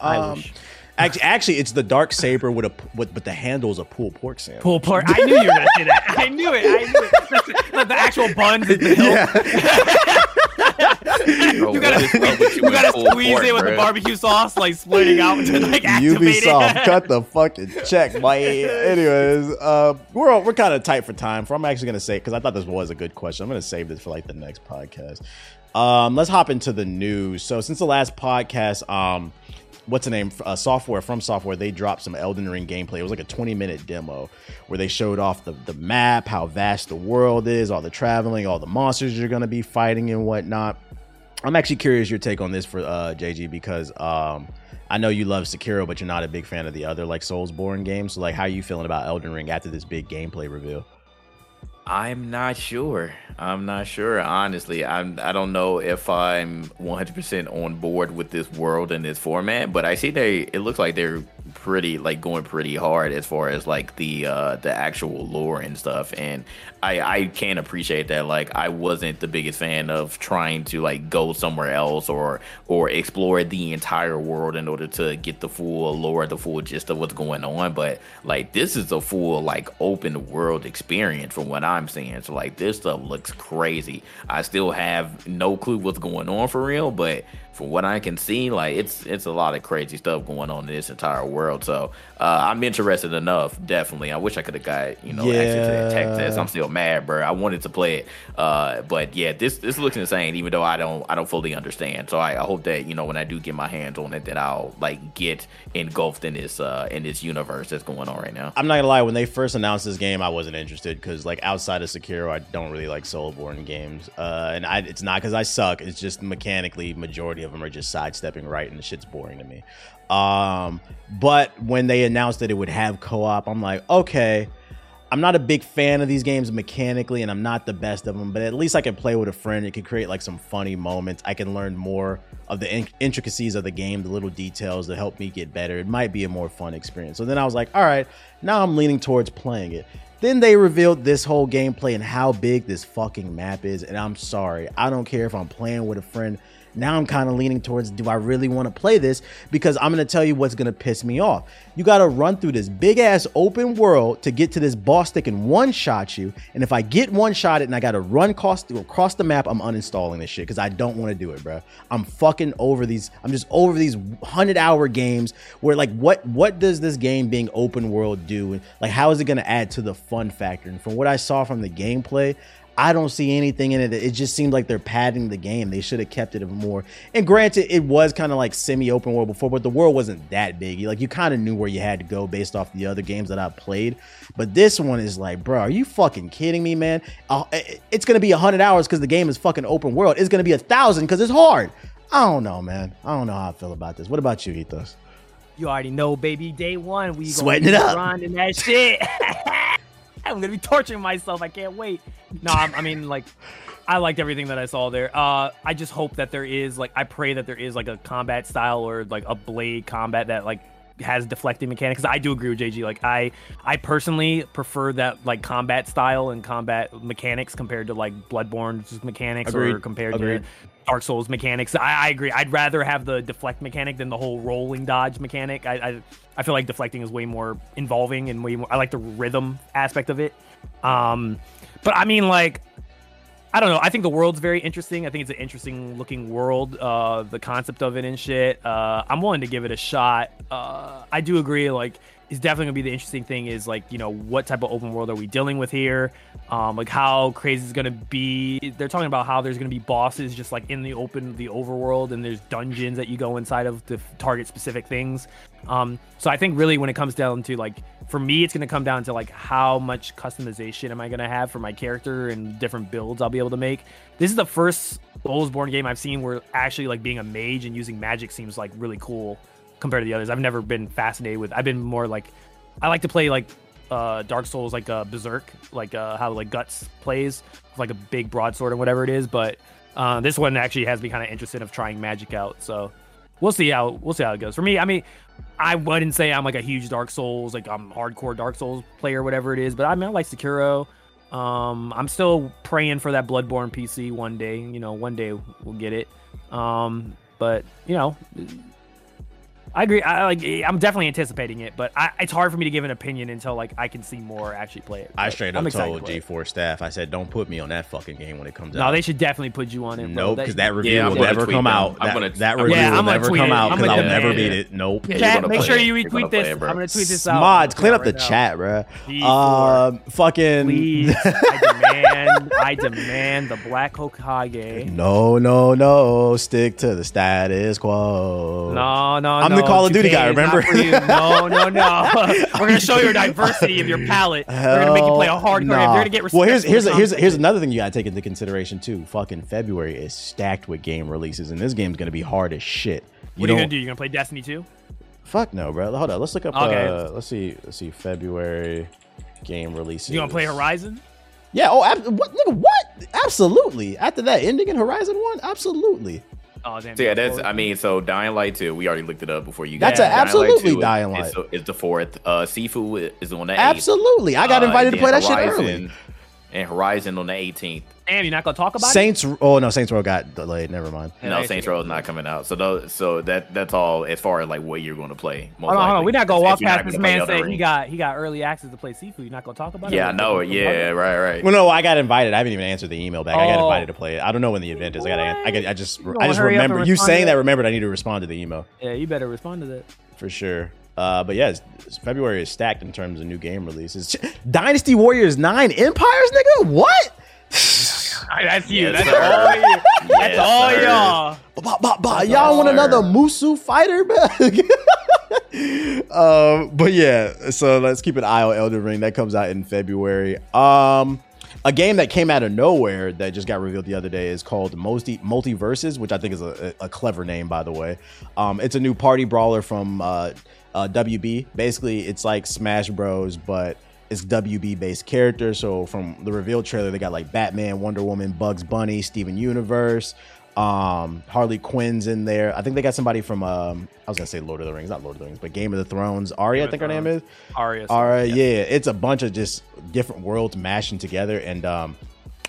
Speaker 3: I
Speaker 1: um,
Speaker 3: wish.
Speaker 1: actually, actually, it's the Dark Saber with a with, but the handle is a pulled pork sandwich.
Speaker 3: pull pork. I knew you were gonna say that. I knew it. I knew it. The actual buns. the hilt.
Speaker 2: Bro,
Speaker 3: You gotta,
Speaker 2: is up with
Speaker 3: you gotta squeeze
Speaker 2: pork,
Speaker 3: it with the barbecue sauce, like splitting out to like activate
Speaker 1: Ubisoft,
Speaker 3: it.
Speaker 1: cut the fucking check, boy. Anyways, uh, we're we're kind of tight for time. For I'm actually gonna say because I thought this was a good question. I'm gonna save this for like the next podcast. Um, let's hop into the news. So since the last podcast, um, what's the name? Uh, software from software. They dropped some Elden Ring gameplay. It was like a 20 minute demo where they showed off the the map, how vast the world is, all the traveling, all the monsters you're gonna be fighting and whatnot. I'm actually curious your take on this for uh, JG because um, I know you love Sekiro, but you're not a big fan of the other like Soulsborne games. So like, how are you feeling about Elden Ring after this big gameplay reveal?
Speaker 2: I'm not sure. I'm not sure. Honestly, I'm. I don't know if I'm 100% on board with this world and this format, but I see they. It looks like they're pretty like going pretty hard as far as like the uh the actual lore and stuff and i i can appreciate that like i wasn't the biggest fan of trying to like go somewhere else or or explore the entire world in order to get the full lore the full gist of what's going on but like this is a full like open world experience from what i'm seeing so like this stuff looks crazy. I still have no clue what's going on for real but from what I can see, like it's it's a lot of crazy stuff going on in this entire world. So uh, I'm interested enough. Definitely, I wish I could have got you know yeah. access to that tech test. I'm still mad, bro. I wanted to play it, uh, but yeah, this this looks insane. Even though I don't I don't fully understand. So I, I, hope that you know when I do get my hands on it, that I'll like get engulfed in this uh, in this universe that's going on right now.
Speaker 1: I'm not gonna lie. When they first announced this game, I wasn't interested because like outside of Sekiro, I don't really like Soulsborne games, uh, and I, it's not because I suck. It's just mechanically majority of of them are just sidestepping right, and the shit's boring to me. Um, but when they announced that it would have co-op, I'm like, okay. I'm not a big fan of these games mechanically, and I'm not the best of them. But at least I can play with a friend. It could create like some funny moments. I can learn more of the in- intricacies of the game, the little details that help me get better. It might be a more fun experience. So then I was like, all right, now I'm leaning towards playing it. Then they revealed this whole gameplay and how big this fucking map is. And I'm sorry, I don't care if I'm playing with a friend. Now I'm kind of leaning towards do I really want to play this? Because I'm going to tell you what's going to piss me off. You got to run through this big ass open world to get to this boss that can one shot you. And if I get one shot it and I got to run across, across the map, I'm uninstalling this shit because I don't want to do it, bro. I'm fucking over these. I'm just over these 100 hour games where like what what does this game being open world do? And like how is it going to add to the fun factor? And from what I saw from the gameplay, I don't see anything in it. It just seemed like they're padding the game. They should have kept it more. And granted, it was kind of like semi-open world before, but the world wasn't that big. Like you kind of knew where you had to go based off the other games that I played. But this one is like, bro, are you fucking kidding me, man? Uh, it's gonna be hundred hours because the game is fucking open world. It's gonna be a thousand because it's hard. I don't know, man. I don't know how I feel about this. What about you, Ethos?
Speaker 3: You already know, baby. Day one, we
Speaker 1: sweating it up,
Speaker 3: grinding that shit. I'm gonna be torturing myself. I can't wait. No, I mean like, I liked everything that I saw there. Uh, I just hope that there is like, I pray that there is like a combat style or like a blade combat that like has deflecting mechanics. I do agree with JG. Like I, I personally prefer that like combat style and combat mechanics compared to like Bloodborne mechanics Agreed. or compared Agreed. to Dark Souls mechanics. I, I, agree. I'd rather have the deflect mechanic than the whole rolling dodge mechanic. I, I, I feel like deflecting is way more involving and way more. I like the rhythm aspect of it. Um, but I mean, like, I don't know. I think the world's very interesting. I think it's an interesting looking world. Uh, the concept of it and shit. Uh, I'm willing to give it a shot. Uh, I do agree. Like, is definitely gonna be the interesting thing. Is like, you know, what type of open world are we dealing with here? Um, like how crazy is gonna be? They're talking about how there's gonna be bosses just like in the open, the overworld, and there's dungeons that you go inside of to target specific things. Um, so I think really when it comes down to like for me, it's to come down to like how much customization am I to have for my character and different builds I'll be able to make. This is the first Soulsborne game I've seen where actually like being a mage and using magic seems like really cool compared to the others. I've never been fascinated with. I've been more like I like to play like uh, Dark Souls like uh, Berserk, like uh, how like Guts plays, like a big broadsword or whatever it is. But uh, this one actually has me kind of interested of trying magic out. So we'll see how we'll see how it goes. For me, I mean, I wouldn't say I'm like a huge Dark Souls, like I'm hardcore Dark Souls player, whatever it is, but I mean I like Sekiro. Um, I'm still praying for that Bloodborne PC one day. You know, one day we'll get it. Um, but you know, I agree. I like. I'm definitely anticipating it, but I, it's hard for me to give an opinion until like I can see more actually play it.
Speaker 1: I straight up told G4 staff. I said, "Don't put me on that fucking game when it comes
Speaker 3: no,
Speaker 1: out."
Speaker 3: No, they should definitely put you on it.
Speaker 1: Nope, because that, that, review yeah, will never come them. out. That, gonna, that review yeah, will never come out because I'll never beat it. Nope.
Speaker 3: Chat, make sure you retweet this. I'm gonna tweet this out.
Speaker 1: Mods, clean up the chat, bro. Um, fucking.
Speaker 3: I demand. I demand the Black Hokage.
Speaker 1: No, no, no. Stick to the status quo.
Speaker 3: No, no,
Speaker 1: I'm
Speaker 3: the
Speaker 1: Call of Duty guy. Remember?
Speaker 3: No, no, no. We're gonna show your diversity of your palette. We're gonna make you play a hardcore. If you're gonna get respect.
Speaker 1: well, here's here's
Speaker 3: the
Speaker 1: here's here's another thing you gotta take into consideration too. Fucking February is stacked with game releases, and this game's gonna be hard as shit. You
Speaker 3: What are you gonna do? You gonna play Destiny 2?
Speaker 1: Fuck no, bro. Hold on. Let's look up.
Speaker 3: Okay.
Speaker 1: Uh, let's see. Let's see. February game releases.
Speaker 3: You gonna play Horizon?
Speaker 1: Yeah. Oh, ab- what, nigga, what? Absolutely. After that ending in Horizon One, absolutely.
Speaker 3: Oh damn.
Speaker 2: So yeah, that's. I mean, so Dying Light two. We already looked it up before you.
Speaker 1: That's
Speaker 2: got
Speaker 1: a
Speaker 2: it. Dying
Speaker 1: absolutely
Speaker 2: 2
Speaker 1: Dying Light.
Speaker 2: Is, is the fourth. Uh, Sifu is on the eighth.
Speaker 1: Absolutely. I got
Speaker 2: Uh,
Speaker 1: invited to
Speaker 2: then
Speaker 1: play that shit early.
Speaker 2: And Horizon on the 18th.
Speaker 3: Damn, you're not gonna talk about it?
Speaker 1: Saints. Oh no, Saints Row got delayed. Never mind.
Speaker 2: No, Saints Row is not coming out. So those, so that that's all as far as like what you're going to play. Most
Speaker 3: Hold on, hold on. We're not gonna walk past this man
Speaker 2: Elden
Speaker 3: saying he got he got early access to play Seafood. You're not gonna talk about it?
Speaker 2: Yeah, I know. Yeah, right, right.
Speaker 1: Well, no, I got invited. I haven't even answered the email back. I got
Speaker 3: Oh.
Speaker 1: invited to play it. I don't know when the event is. I got. I got. I just.
Speaker 3: You
Speaker 1: I just
Speaker 3: gonna hurry up and
Speaker 1: remember you saying that.
Speaker 3: that?
Speaker 1: Remembered I need to respond to the email
Speaker 3: Yeah, you better respond to that.
Speaker 1: for sure. Uh, but yeah, it's, it's- February is stacked in terms of new game releases. Dynasty Warriors Nine Empires, nigga. What?
Speaker 3: That's you.
Speaker 2: Yes,
Speaker 3: that's
Speaker 2: sir.
Speaker 3: all you. That's
Speaker 2: Yes,
Speaker 3: all
Speaker 2: sir.
Speaker 3: y'all.
Speaker 1: Bah, bah, bah.
Speaker 2: That's
Speaker 1: Y'all want another
Speaker 2: sir.
Speaker 1: Musou fighter, um, but yeah, so let's keep an eye on Elden Ring. That comes out in February. Um, a game that came out of nowhere that just got revealed the other day is called Multi MultiVersus, which I think is a, a clever name, by the way. Um, it's a new party brawler from uh, uh, WB. Basically, it's like Smash Bros, but it's WB based characters. So from the reveal trailer, they got like Batman, Wonder Woman, Bugs Bunny, Steven Universe, um, Harley Quinn's in there. I think they got somebody from um, I was gonna say Lord of the Rings, not Lord of the Rings, but Game of the Thrones. Arya, I think her name is.
Speaker 3: Arya.
Speaker 1: All right, yeah. it's a bunch of just different worlds mashing together, and um,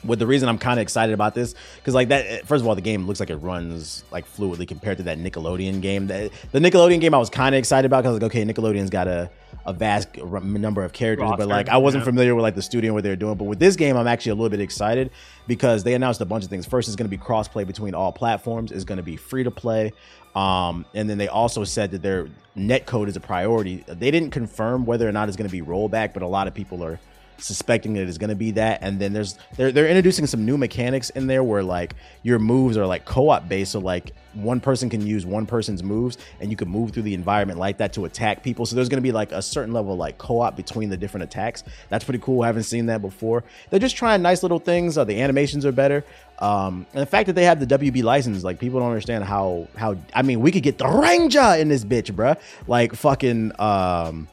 Speaker 1: with the reason I'm kind of excited about this because like that. First of all, the game looks like it runs like fluidly compared to that Nickelodeon game. That the Nickelodeon game I was kind of excited about because like okay, Nickelodeon's got a a vast number of characters, but like I wasn't
Speaker 3: yeah.
Speaker 1: familiar with like the studio and what they're doing. But with this game, I'm actually a little bit excited because they announced a bunch of things. First, it's going to be crossplay between all platforms. It's going to be free to play. Um, and then they also said that their net code is a priority. They didn't confirm whether or not it's going to be rollback, but a lot of people are suspecting that it's going to be that. And then there's they're they're introducing some new mechanics in there where like your moves are like co-op based. So like one person can use one person's moves, and you can move through the environment like that to attack people. So there's going to be like a certain level of like co-op between the different attacks. That's pretty cool. I haven't seen that before. They're just trying nice little things. Uh, the animations are better. Um, and the fact that they have the WB license, like people don't understand how how I mean, we could get the Ranger in this bitch, bruh. Like fucking um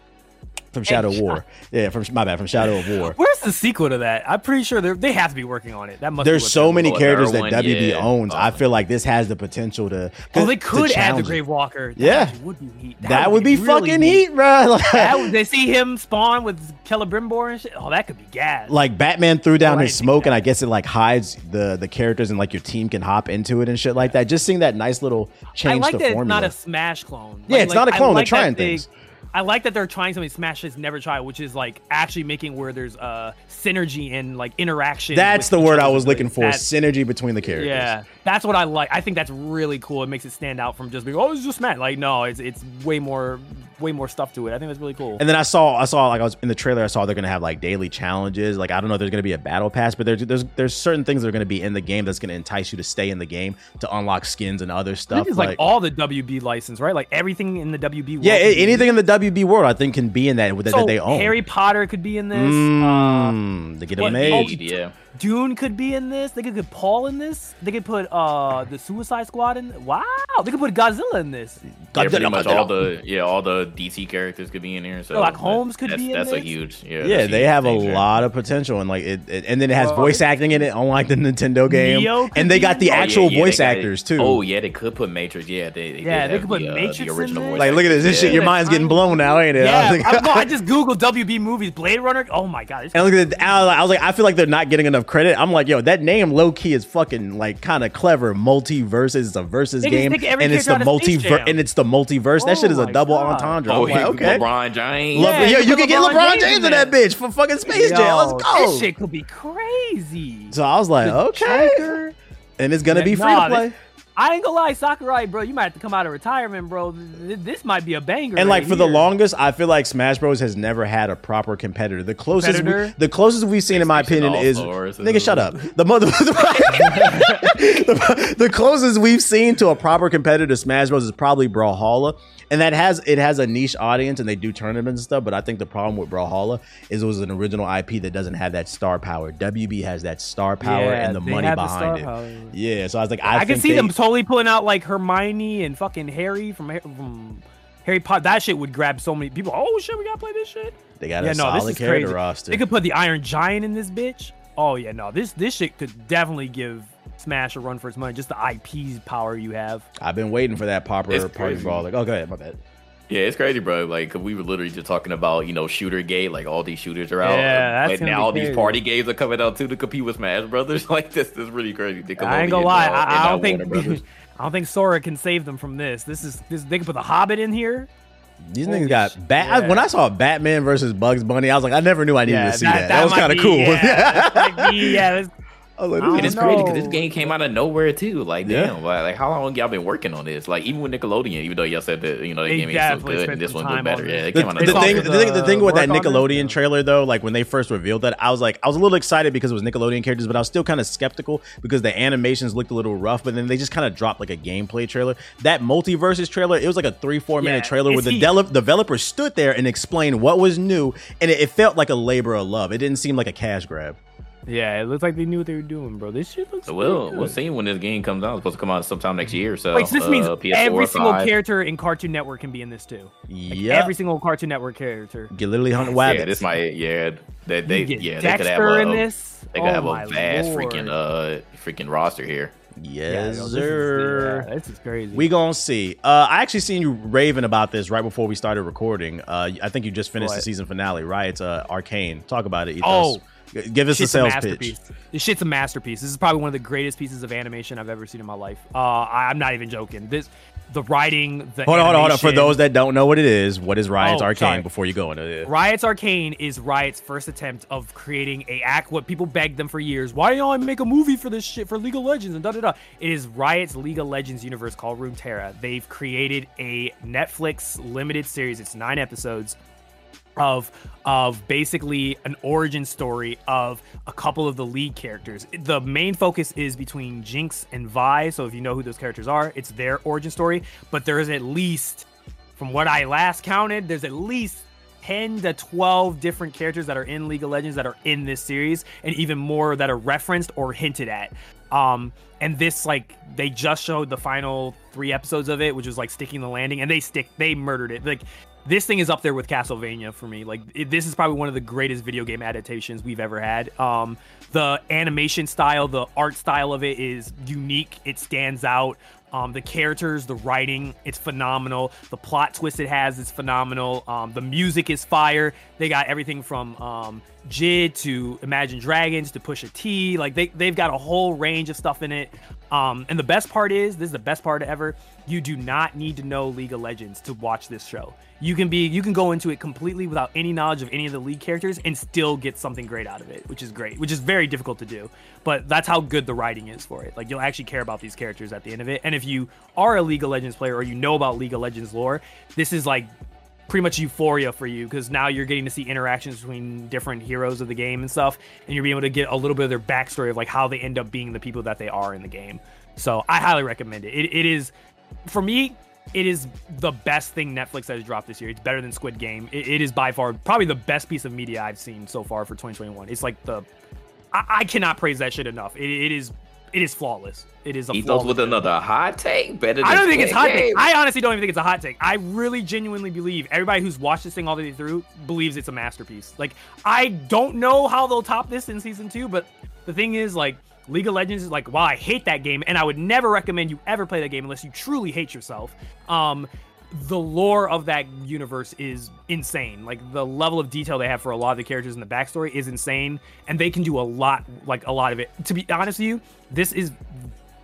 Speaker 1: from Shadow of War. Yeah, from my bad, from Shadow of War.
Speaker 3: Where's the sequel to that? I'm pretty sure they they have to be working on it. That must.
Speaker 1: There's
Speaker 3: what
Speaker 1: so many characters that
Speaker 2: Erwin,
Speaker 1: WB
Speaker 2: yeah.
Speaker 1: owns. I
Speaker 2: Oh.
Speaker 1: feel like this has the potential to.
Speaker 3: Oh, they could add the
Speaker 1: challenge it.
Speaker 3: Grave Walker. That
Speaker 1: Yeah.
Speaker 3: would be heat.
Speaker 1: That, would be,
Speaker 3: really
Speaker 1: fucking heat, bro.
Speaker 3: That they see him spawn with Celebrimbor and shit. Oh, that could be gas.
Speaker 1: like Batman threw down
Speaker 3: Oh,
Speaker 1: his smoke,
Speaker 3: think
Speaker 1: and I guess it like hides the the characters, and like your team can hop into it and shit like that. Just seeing that nice little change
Speaker 3: I like
Speaker 1: to
Speaker 3: that it's not a Smash clone.
Speaker 1: Yeah, it's not a clone. They're
Speaker 3: like that
Speaker 1: trying
Speaker 3: they-
Speaker 1: things.
Speaker 3: I like that they're trying something Smash has never tried, which is like actually making where there's uh synergy and like interaction.
Speaker 1: That's the word I was looking for:
Speaker 3: That's-
Speaker 1: synergy between the characters.
Speaker 3: Yeah, that's what I like. I think that's really cool. It makes it stand out from just being oh, it's just Smash. Like no, it's it's way more way more stuff to it. I think that's really cool.
Speaker 1: And then I saw, I saw like I was in the trailer. I saw they're gonna have like daily challenges. Like I don't know if there's gonna be a battle pass, but there's there's there's certain things that are gonna be in the game that's gonna entice you to stay in the game to unlock skins and other stuff.
Speaker 3: it's like, all the WB license, right? Like everything in the WB. World
Speaker 1: yeah,
Speaker 3: can
Speaker 1: a-
Speaker 3: be-
Speaker 1: anything in the WB world, I think, can be in that that,
Speaker 3: So
Speaker 1: that they own.
Speaker 3: Harry Potter could be in this. Uh,
Speaker 1: Mm, they get
Speaker 3: what-
Speaker 1: made.
Speaker 2: Indeed, yeah.
Speaker 3: Dune could be in this. They could put Paul in this. They could put uh the Suicide Squad in. Wow, they could put Godzilla in this.
Speaker 2: Yeah, pretty much
Speaker 1: Godzilla.
Speaker 2: all the yeah all the DC characters could be in here. So
Speaker 3: Sherlock
Speaker 2: that-
Speaker 3: Holmes could
Speaker 2: that's,
Speaker 3: be in
Speaker 2: That's a huge yeah.
Speaker 1: Yeah,
Speaker 2: that's
Speaker 1: they
Speaker 2: huge
Speaker 1: have a lot of potential, and like it, it- and then it has
Speaker 3: Well,
Speaker 1: voice acting in it, unlike the Nintendo game. And they got the
Speaker 3: it.
Speaker 2: Oh, yeah,
Speaker 1: actual
Speaker 2: yeah, they
Speaker 1: voice
Speaker 2: got it.
Speaker 1: actors too.
Speaker 2: Oh yeah, they could put Matrix. Yeah, they, they
Speaker 3: Yeah, they could put
Speaker 2: the, uh,
Speaker 3: Matrix
Speaker 2: the
Speaker 3: in
Speaker 2: original
Speaker 3: there.
Speaker 2: voice
Speaker 1: like, look at this. This
Speaker 2: actors,
Speaker 1: shit, your
Speaker 2: yeah.
Speaker 1: mind's getting blown now, ain't it? I
Speaker 3: Yeah,
Speaker 1: was like-
Speaker 3: I, no, I just googled WB movies, Blade Runner. Oh my god,
Speaker 1: And look at it. I was like- I was like, I feel like they're not getting enough credit. I'm like, yo, that name low key is fucking like kind of clever. MultiVersus, it's a versus
Speaker 3: They
Speaker 1: game, and it's the
Speaker 3: character out of Space
Speaker 1: multiverse, and it's the multiverse. that
Speaker 3: Oh
Speaker 1: shit is a
Speaker 3: oh
Speaker 1: double
Speaker 3: God.
Speaker 1: entendre.
Speaker 2: Oh,
Speaker 1: like, okay.
Speaker 2: LeBron James.
Speaker 1: Love-
Speaker 3: Yeah,
Speaker 1: yo,
Speaker 3: you
Speaker 1: you
Speaker 3: put
Speaker 1: can get
Speaker 3: LeBron
Speaker 1: LeBron
Speaker 3: James
Speaker 1: James
Speaker 3: in
Speaker 1: in that bitch for fucking Space Jam. Let's go.
Speaker 3: This shit could be crazy.
Speaker 1: So I was like,
Speaker 3: The
Speaker 1: okay,
Speaker 3: Joker.
Speaker 1: and it's gonna
Speaker 3: Yeah,
Speaker 1: be free
Speaker 3: nah,
Speaker 1: to play.
Speaker 3: this- I ain't gonna lie, Sakurai, bro. You might have to come out of retirement, bro. This might be a banger.
Speaker 1: And like
Speaker 3: right
Speaker 1: for the longest, I feel like Smash Bros has never had a proper competitor. The closest, We, the closest we've seen, in my opinion, is
Speaker 2: All-Stars.
Speaker 1: nigga, shut up. The mother, the, the closest we've seen to a proper competitor to Smash Bros is probably Brawlhalla, and that has it has a niche audience, and they do tournaments and stuff. But I think the problem with Brawlhalla is it was an original IP that doesn't have that star power. WB has that star power
Speaker 3: Yeah,
Speaker 1: and the money
Speaker 3: have the
Speaker 1: behind it.
Speaker 3: power.
Speaker 1: Yeah, so I was like, I,
Speaker 3: I, can see
Speaker 1: they-
Speaker 3: them totally pulling out like Hermione and fucking Harry from, from Harry Potter. That shit would grab so many people. Oh shit, we gotta play this shit.
Speaker 1: They got
Speaker 3: yeah,
Speaker 1: a
Speaker 3: no, this
Speaker 1: solid
Speaker 3: is
Speaker 1: character
Speaker 3: crazy.
Speaker 1: roster.
Speaker 3: They could put the Iron Giant in this bitch. Oh yeah, no, this this shit could definitely give Smash a run for its money. Just the IP's power you have.
Speaker 1: I've been waiting for that popper
Speaker 2: It's
Speaker 1: party
Speaker 2: crazy.
Speaker 1: brawl. Like, oh, go ahead, my bad.
Speaker 2: Yeah, it's crazy, bro. Like 'cause we were literally just talking about, you know, shooter gate. Like all these shooters are out.
Speaker 3: Yeah, that's
Speaker 2: but
Speaker 3: gonna
Speaker 2: now all these party games are coming out too to compete with Smash Brothers. Like this is really crazy.
Speaker 3: I ain't gonna lie,
Speaker 2: uh,
Speaker 3: I, I don't think
Speaker 2: Warner Brothers.
Speaker 3: I don't think Sora can save them from this. This is this. They can put the Hobbit in here.
Speaker 1: These
Speaker 3: Holy
Speaker 1: niggas got bat.
Speaker 3: Yeah.
Speaker 1: when I saw Batman versus Bugs Bunny, I was like, I never knew I needed to see that. That, was kind of cool.
Speaker 3: Yeah, that might be- yeah, that's-
Speaker 1: I was like,
Speaker 3: I
Speaker 2: And it's
Speaker 3: don't
Speaker 2: crazy because this game came out of nowhere too. Like,
Speaker 1: Yeah.
Speaker 2: damn, like, like, how long y'all been working on this? Like, even with Nickelodeon, even though y'all said that you know the
Speaker 3: They
Speaker 2: game ain't so good and this
Speaker 3: some
Speaker 2: one
Speaker 3: time
Speaker 2: do better.
Speaker 3: on
Speaker 2: Yeah, it
Speaker 1: the,
Speaker 2: came out
Speaker 1: the
Speaker 2: of
Speaker 3: It's
Speaker 2: nowhere.
Speaker 1: thing, the, thing, the thing with that
Speaker 3: work on this,
Speaker 1: Nickelodeon
Speaker 3: yeah.
Speaker 1: trailer though, like when they first revealed that, I was like, I was a little excited because it was Nickelodeon characters, but I was still kind of skeptical because the animations looked a little rough. But then they just kind of dropped like a gameplay trailer. That MultiVersus trailer, it was like a three, four minute
Speaker 3: Yeah,
Speaker 1: trailer where the
Speaker 3: heat.
Speaker 1: develop, developer stood there and explained what was new, and it, it felt like a labor of love. It didn't seem like a cash grab.
Speaker 3: Yeah, it looks like they knew what they were doing, bro. This shit looks.
Speaker 2: So we'll
Speaker 3: pretty
Speaker 2: we'll see when this game comes out. It's supposed to come out sometime next year. So
Speaker 3: Wait, so this means
Speaker 2: uh, PS4,
Speaker 3: every single
Speaker 2: 5.
Speaker 3: character in Cartoon Network can be in this too. Like,
Speaker 1: Yeah,
Speaker 3: Every single Cartoon Network character.
Speaker 1: get literally hunting
Speaker 2: Yeah,
Speaker 1: wabbits.
Speaker 2: this might yeah. They, they
Speaker 3: You get
Speaker 2: yeah they could have a,
Speaker 3: in this.
Speaker 2: they could
Speaker 3: oh
Speaker 2: have a vast
Speaker 3: Lord.
Speaker 2: freaking uh freaking roster here.
Speaker 1: yes,
Speaker 3: Yeah, no, this is-
Speaker 1: sir.
Speaker 3: yeah, this is crazy.
Speaker 1: We gonna see. Uh, I actually seen you raving about this right before we started recording. Uh, I think you just finished the season finale, right? It's uh, Arcane. Talk about it. Ethos.
Speaker 3: Oh.
Speaker 1: Give us a
Speaker 3: shit's a
Speaker 1: sales
Speaker 3: masterpiece.
Speaker 1: pitch.
Speaker 3: This shit's a masterpiece. This is probably one of the greatest pieces of animation I've ever seen in my life. Uh, I, I'm not even joking. This, the writing, the
Speaker 1: Hold on, hold on, hold on. For those that don't know what it is, what is Riot's
Speaker 3: Oh,
Speaker 1: Arcane?
Speaker 3: sorry.
Speaker 1: Before you go into it,
Speaker 3: Riot's Arcane is Riot's first attempt of creating a act what people begged them for years. Why don't I make a movie for this shit for League of Legends and da da da? It is Riot's League of Legends universe called Runeterra. They've created a Netflix limited series. It's nine episodes of of basically an origin story of a couple of the lead characters. The main focus is between Jinx and Vi. So if you know who those characters are, it's their origin story. But there is at least, from what I last counted, there's at least 10 to 12 different characters that are in League of Legends that are in this series, and even more that are referenced or hinted at. Um, and this like they just showed the final three episodes of it, which was like sticking the landing, and they stick they murdered it. Like this thing is up there with Castlevania for me. Like it, this is probably one of the greatest video game adaptations we've ever had. Um, the animation style, the art style of it is unique. It stands out. Um, the characters, the writing, it's phenomenal. The plot twist it has is phenomenal. Um, the music is fire. They got everything from um, Jid to Imagine Dragons to Pusha T. Like they they've got a whole range of stuff in it. Um, and the best part is, this is the best part ever. You do not need to know League of Legends to watch this show. You can be you can go into it completely without any knowledge of any of the league characters and still get something great out of it, which is great, which is very difficult to do. But that's how good the writing is for it. Like you'll actually care about these characters at the end of it. And if you are a League of Legends player or you know about League of Legends lore, this is like pretty much euphoria for you because now you're getting to see interactions between different heroes of the game and stuff, and you're being able to get a little bit of their backstory of like how they end up being the people that they are in the game. So I highly recommend it. It, it is, for me, it is the best thing Netflix has dropped this year. It's better than Squid Game. It, it is by far probably the best piece of media I've seen so far for 2021. It's like the, I, I cannot praise that shit enough. It, it is, it is flawless. It is a
Speaker 2: Ethos
Speaker 3: flawless
Speaker 2: with another hot take. Better. Than
Speaker 3: I don't think it's hot take. I honestly don't even think it's a hot take. I really genuinely believe everybody who's watched this thing all the way through believes it's a masterpiece. Like I don't know how they'll top this in season two, but the thing is, like League of Legends is like, wow, I hate that game, and I would never recommend you ever play that game unless you truly hate yourself. Um, the lore of that universe is insane. Like the level of detail they have for a lot of the characters in the backstory is insane, and they can do a lot, like a lot of it. To be honest with you, this is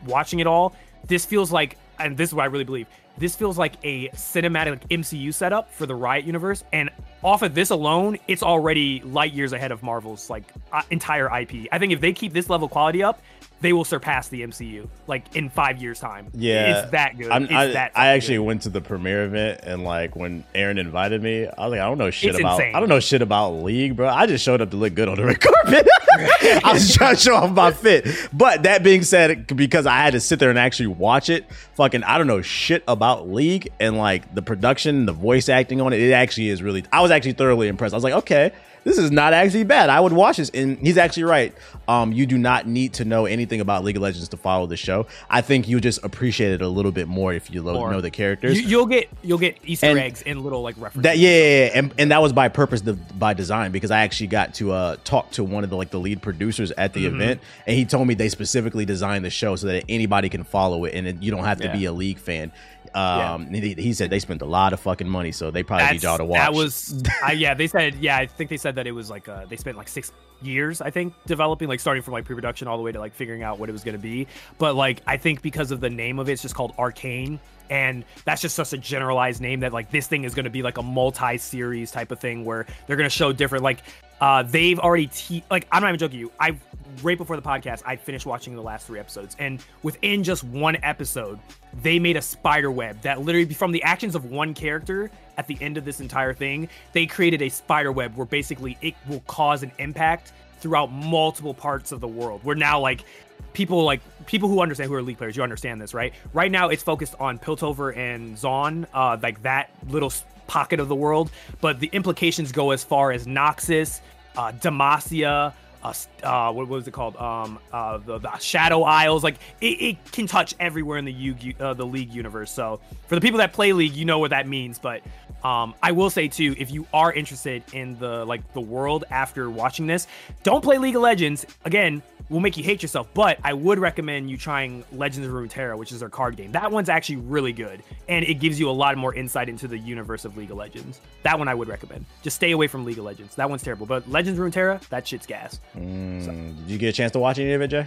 Speaker 3: watching it all. This feels like, and this is what I really believe. This feels like a cinematic like, MCU setup for the Riot universe, and off of this alone, it's already light years ahead of Marvel's like uh, entire IP. I think if they keep this level quality up, they will surpass the MCU like in five years time.
Speaker 1: Yeah,
Speaker 3: it's that good. It's
Speaker 1: I,
Speaker 3: that
Speaker 1: I actually
Speaker 3: good.
Speaker 1: went to the premiere event and like when Aaron invited me, I was like, I don't know shit
Speaker 3: It's
Speaker 1: about
Speaker 3: insane.
Speaker 1: I don't know shit about League, bro. I just showed up to look good on the red carpet. I was trying to show off my fit. But that being said, because I had to sit there and actually watch it, fucking I don't know shit about League and like the production, the voice acting on it, it actually is really I was actually thoroughly impressed. I was like, okay, this is not actually bad. I would watch this. And he's actually right. Um, you do not need to know anything about League of Legends to follow the show. I think you just appreciate it a little bit more if you
Speaker 3: More.
Speaker 1: know the characters.
Speaker 3: You, you'll get you'll get Easter
Speaker 1: And-
Speaker 3: eggs and little like references.
Speaker 1: that yeah, yeah, yeah. And, and that was by purpose, the, by design, because I actually got to uh, talk to one of the like the lead producers at the
Speaker 3: Mm-hmm.
Speaker 1: event, and he told me they specifically designed the show so that anybody can follow it, and it, you don't have to
Speaker 2: Yeah.
Speaker 1: be a league fan. Um, he, he said they spent a lot of fucking money, so they probably need y'all to watch.
Speaker 3: That was, I, yeah. They said, yeah. I think they said that it was like uh, they spent like six years, I think, developing, like starting from like pre-production all the way to like figuring out what it was going to be. But like, I think because of the name of it, it's just called Arcane, and that's just such a generalized name that like this thing is going to be like a multi-series type of thing where they're going to show different like. Uh, they've already te- like I'm not even joking you. I right before the podcast, I finished watching the last three episodes, and within just one episode, they made a spider web that literally from the actions of one character at the end of this entire thing, they created a spider web where basically it will cause an impact throughout multiple parts of the world. We're now like people like people who understand who are league players, you understand this, right? Right now it's focused on Piltover and Zaun, uh, like that little pocket of the world, but the implications go as far as Noxus, uh, Demacia, uh, uh, what was it called? Um, uh, the, the Shadow Isles. Like it, it can touch everywhere in the U, uh, the League universe. So for the people that play League, you know what that means. But um, I will say too, if you are interested in the like the world after watching this, don't play League of Legends. Again, will make you hate yourself. But I would recommend you trying Legends of Runeterra, which is their card game. That one's actually really good, and it gives you a lot more insight into the universe of League of Legends. That one I would recommend. Just stay away from League of Legends. That one's terrible. But Legends of Runeterra, that shit's gas.
Speaker 1: Mm, did you get a chance to watch any of it, Jay?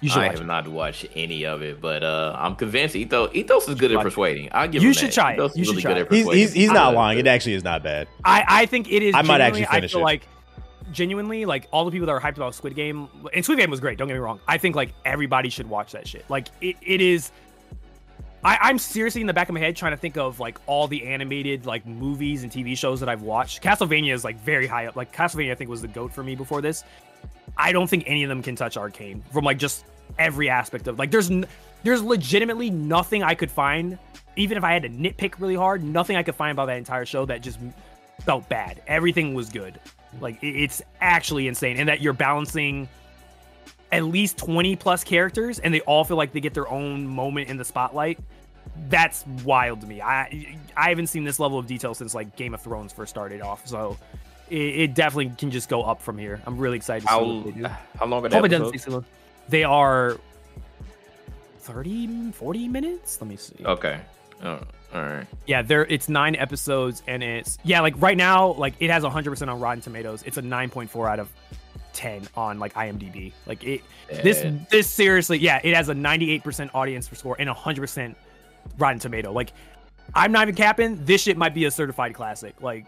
Speaker 3: You should
Speaker 2: I
Speaker 3: watch
Speaker 2: have
Speaker 3: it.
Speaker 2: not watched any of it, but uh, I'm convinced Ethos Ethos is good at persuading. I give
Speaker 3: You
Speaker 2: him
Speaker 3: should
Speaker 2: that.
Speaker 3: try it.
Speaker 2: Ethos is
Speaker 3: You should
Speaker 2: really
Speaker 3: try
Speaker 2: good
Speaker 3: it.
Speaker 2: at
Speaker 1: He's
Speaker 2: persuading.
Speaker 1: he's, he's
Speaker 2: I
Speaker 1: not lying.
Speaker 2: it.
Speaker 1: It actually is not bad.
Speaker 3: I, I think it is.
Speaker 1: I might actually
Speaker 3: genuinely-
Speaker 1: finish
Speaker 3: I feel
Speaker 1: it.
Speaker 3: like genuinely, like all the people that are hyped about Squid Game, and Squid Game was great. Don't get me wrong. I think like everybody should watch that shit. Like it, it is. I, I'm seriously in the back of my head trying to think of like all the animated like movies and TV shows that I've watched. Castlevania is like very high up. Like Castlevania, I think was the goat for me before this. I don't think any of them can touch Arcane from like just every aspect of like. There's n- there's legitimately nothing I could find, even if I had to nitpick really hard. Nothing I could find about that entire show that just felt bad. Everything was good. Like it- it's actually insane, and that you're balancing at least 20 plus characters, and they all feel like they get their own moment in the spotlight. That's wild to me. I I haven't seen this level of detail since like Game of Thrones first started off. So it, it definitely can just go up from here. I'm really excited to see
Speaker 2: How
Speaker 3: they
Speaker 2: how long are
Speaker 3: Hope
Speaker 2: the
Speaker 3: it doesn't
Speaker 2: episodes?
Speaker 3: take so long. They are 30, 40 minutes. Let me see.
Speaker 2: Okay. Oh, all right.
Speaker 3: Yeah, there it's nine episodes and it's yeah, like right now, like it has 100% on Rotten Tomatoes. It's a 9.4 out of 10 on like IMDb. Like it this
Speaker 2: Yeah.
Speaker 3: this seriously, yeah, it has a 98% audience score and 100% Rotten Tomato. Like I'm not even capping. This shit might be a certified classic. Like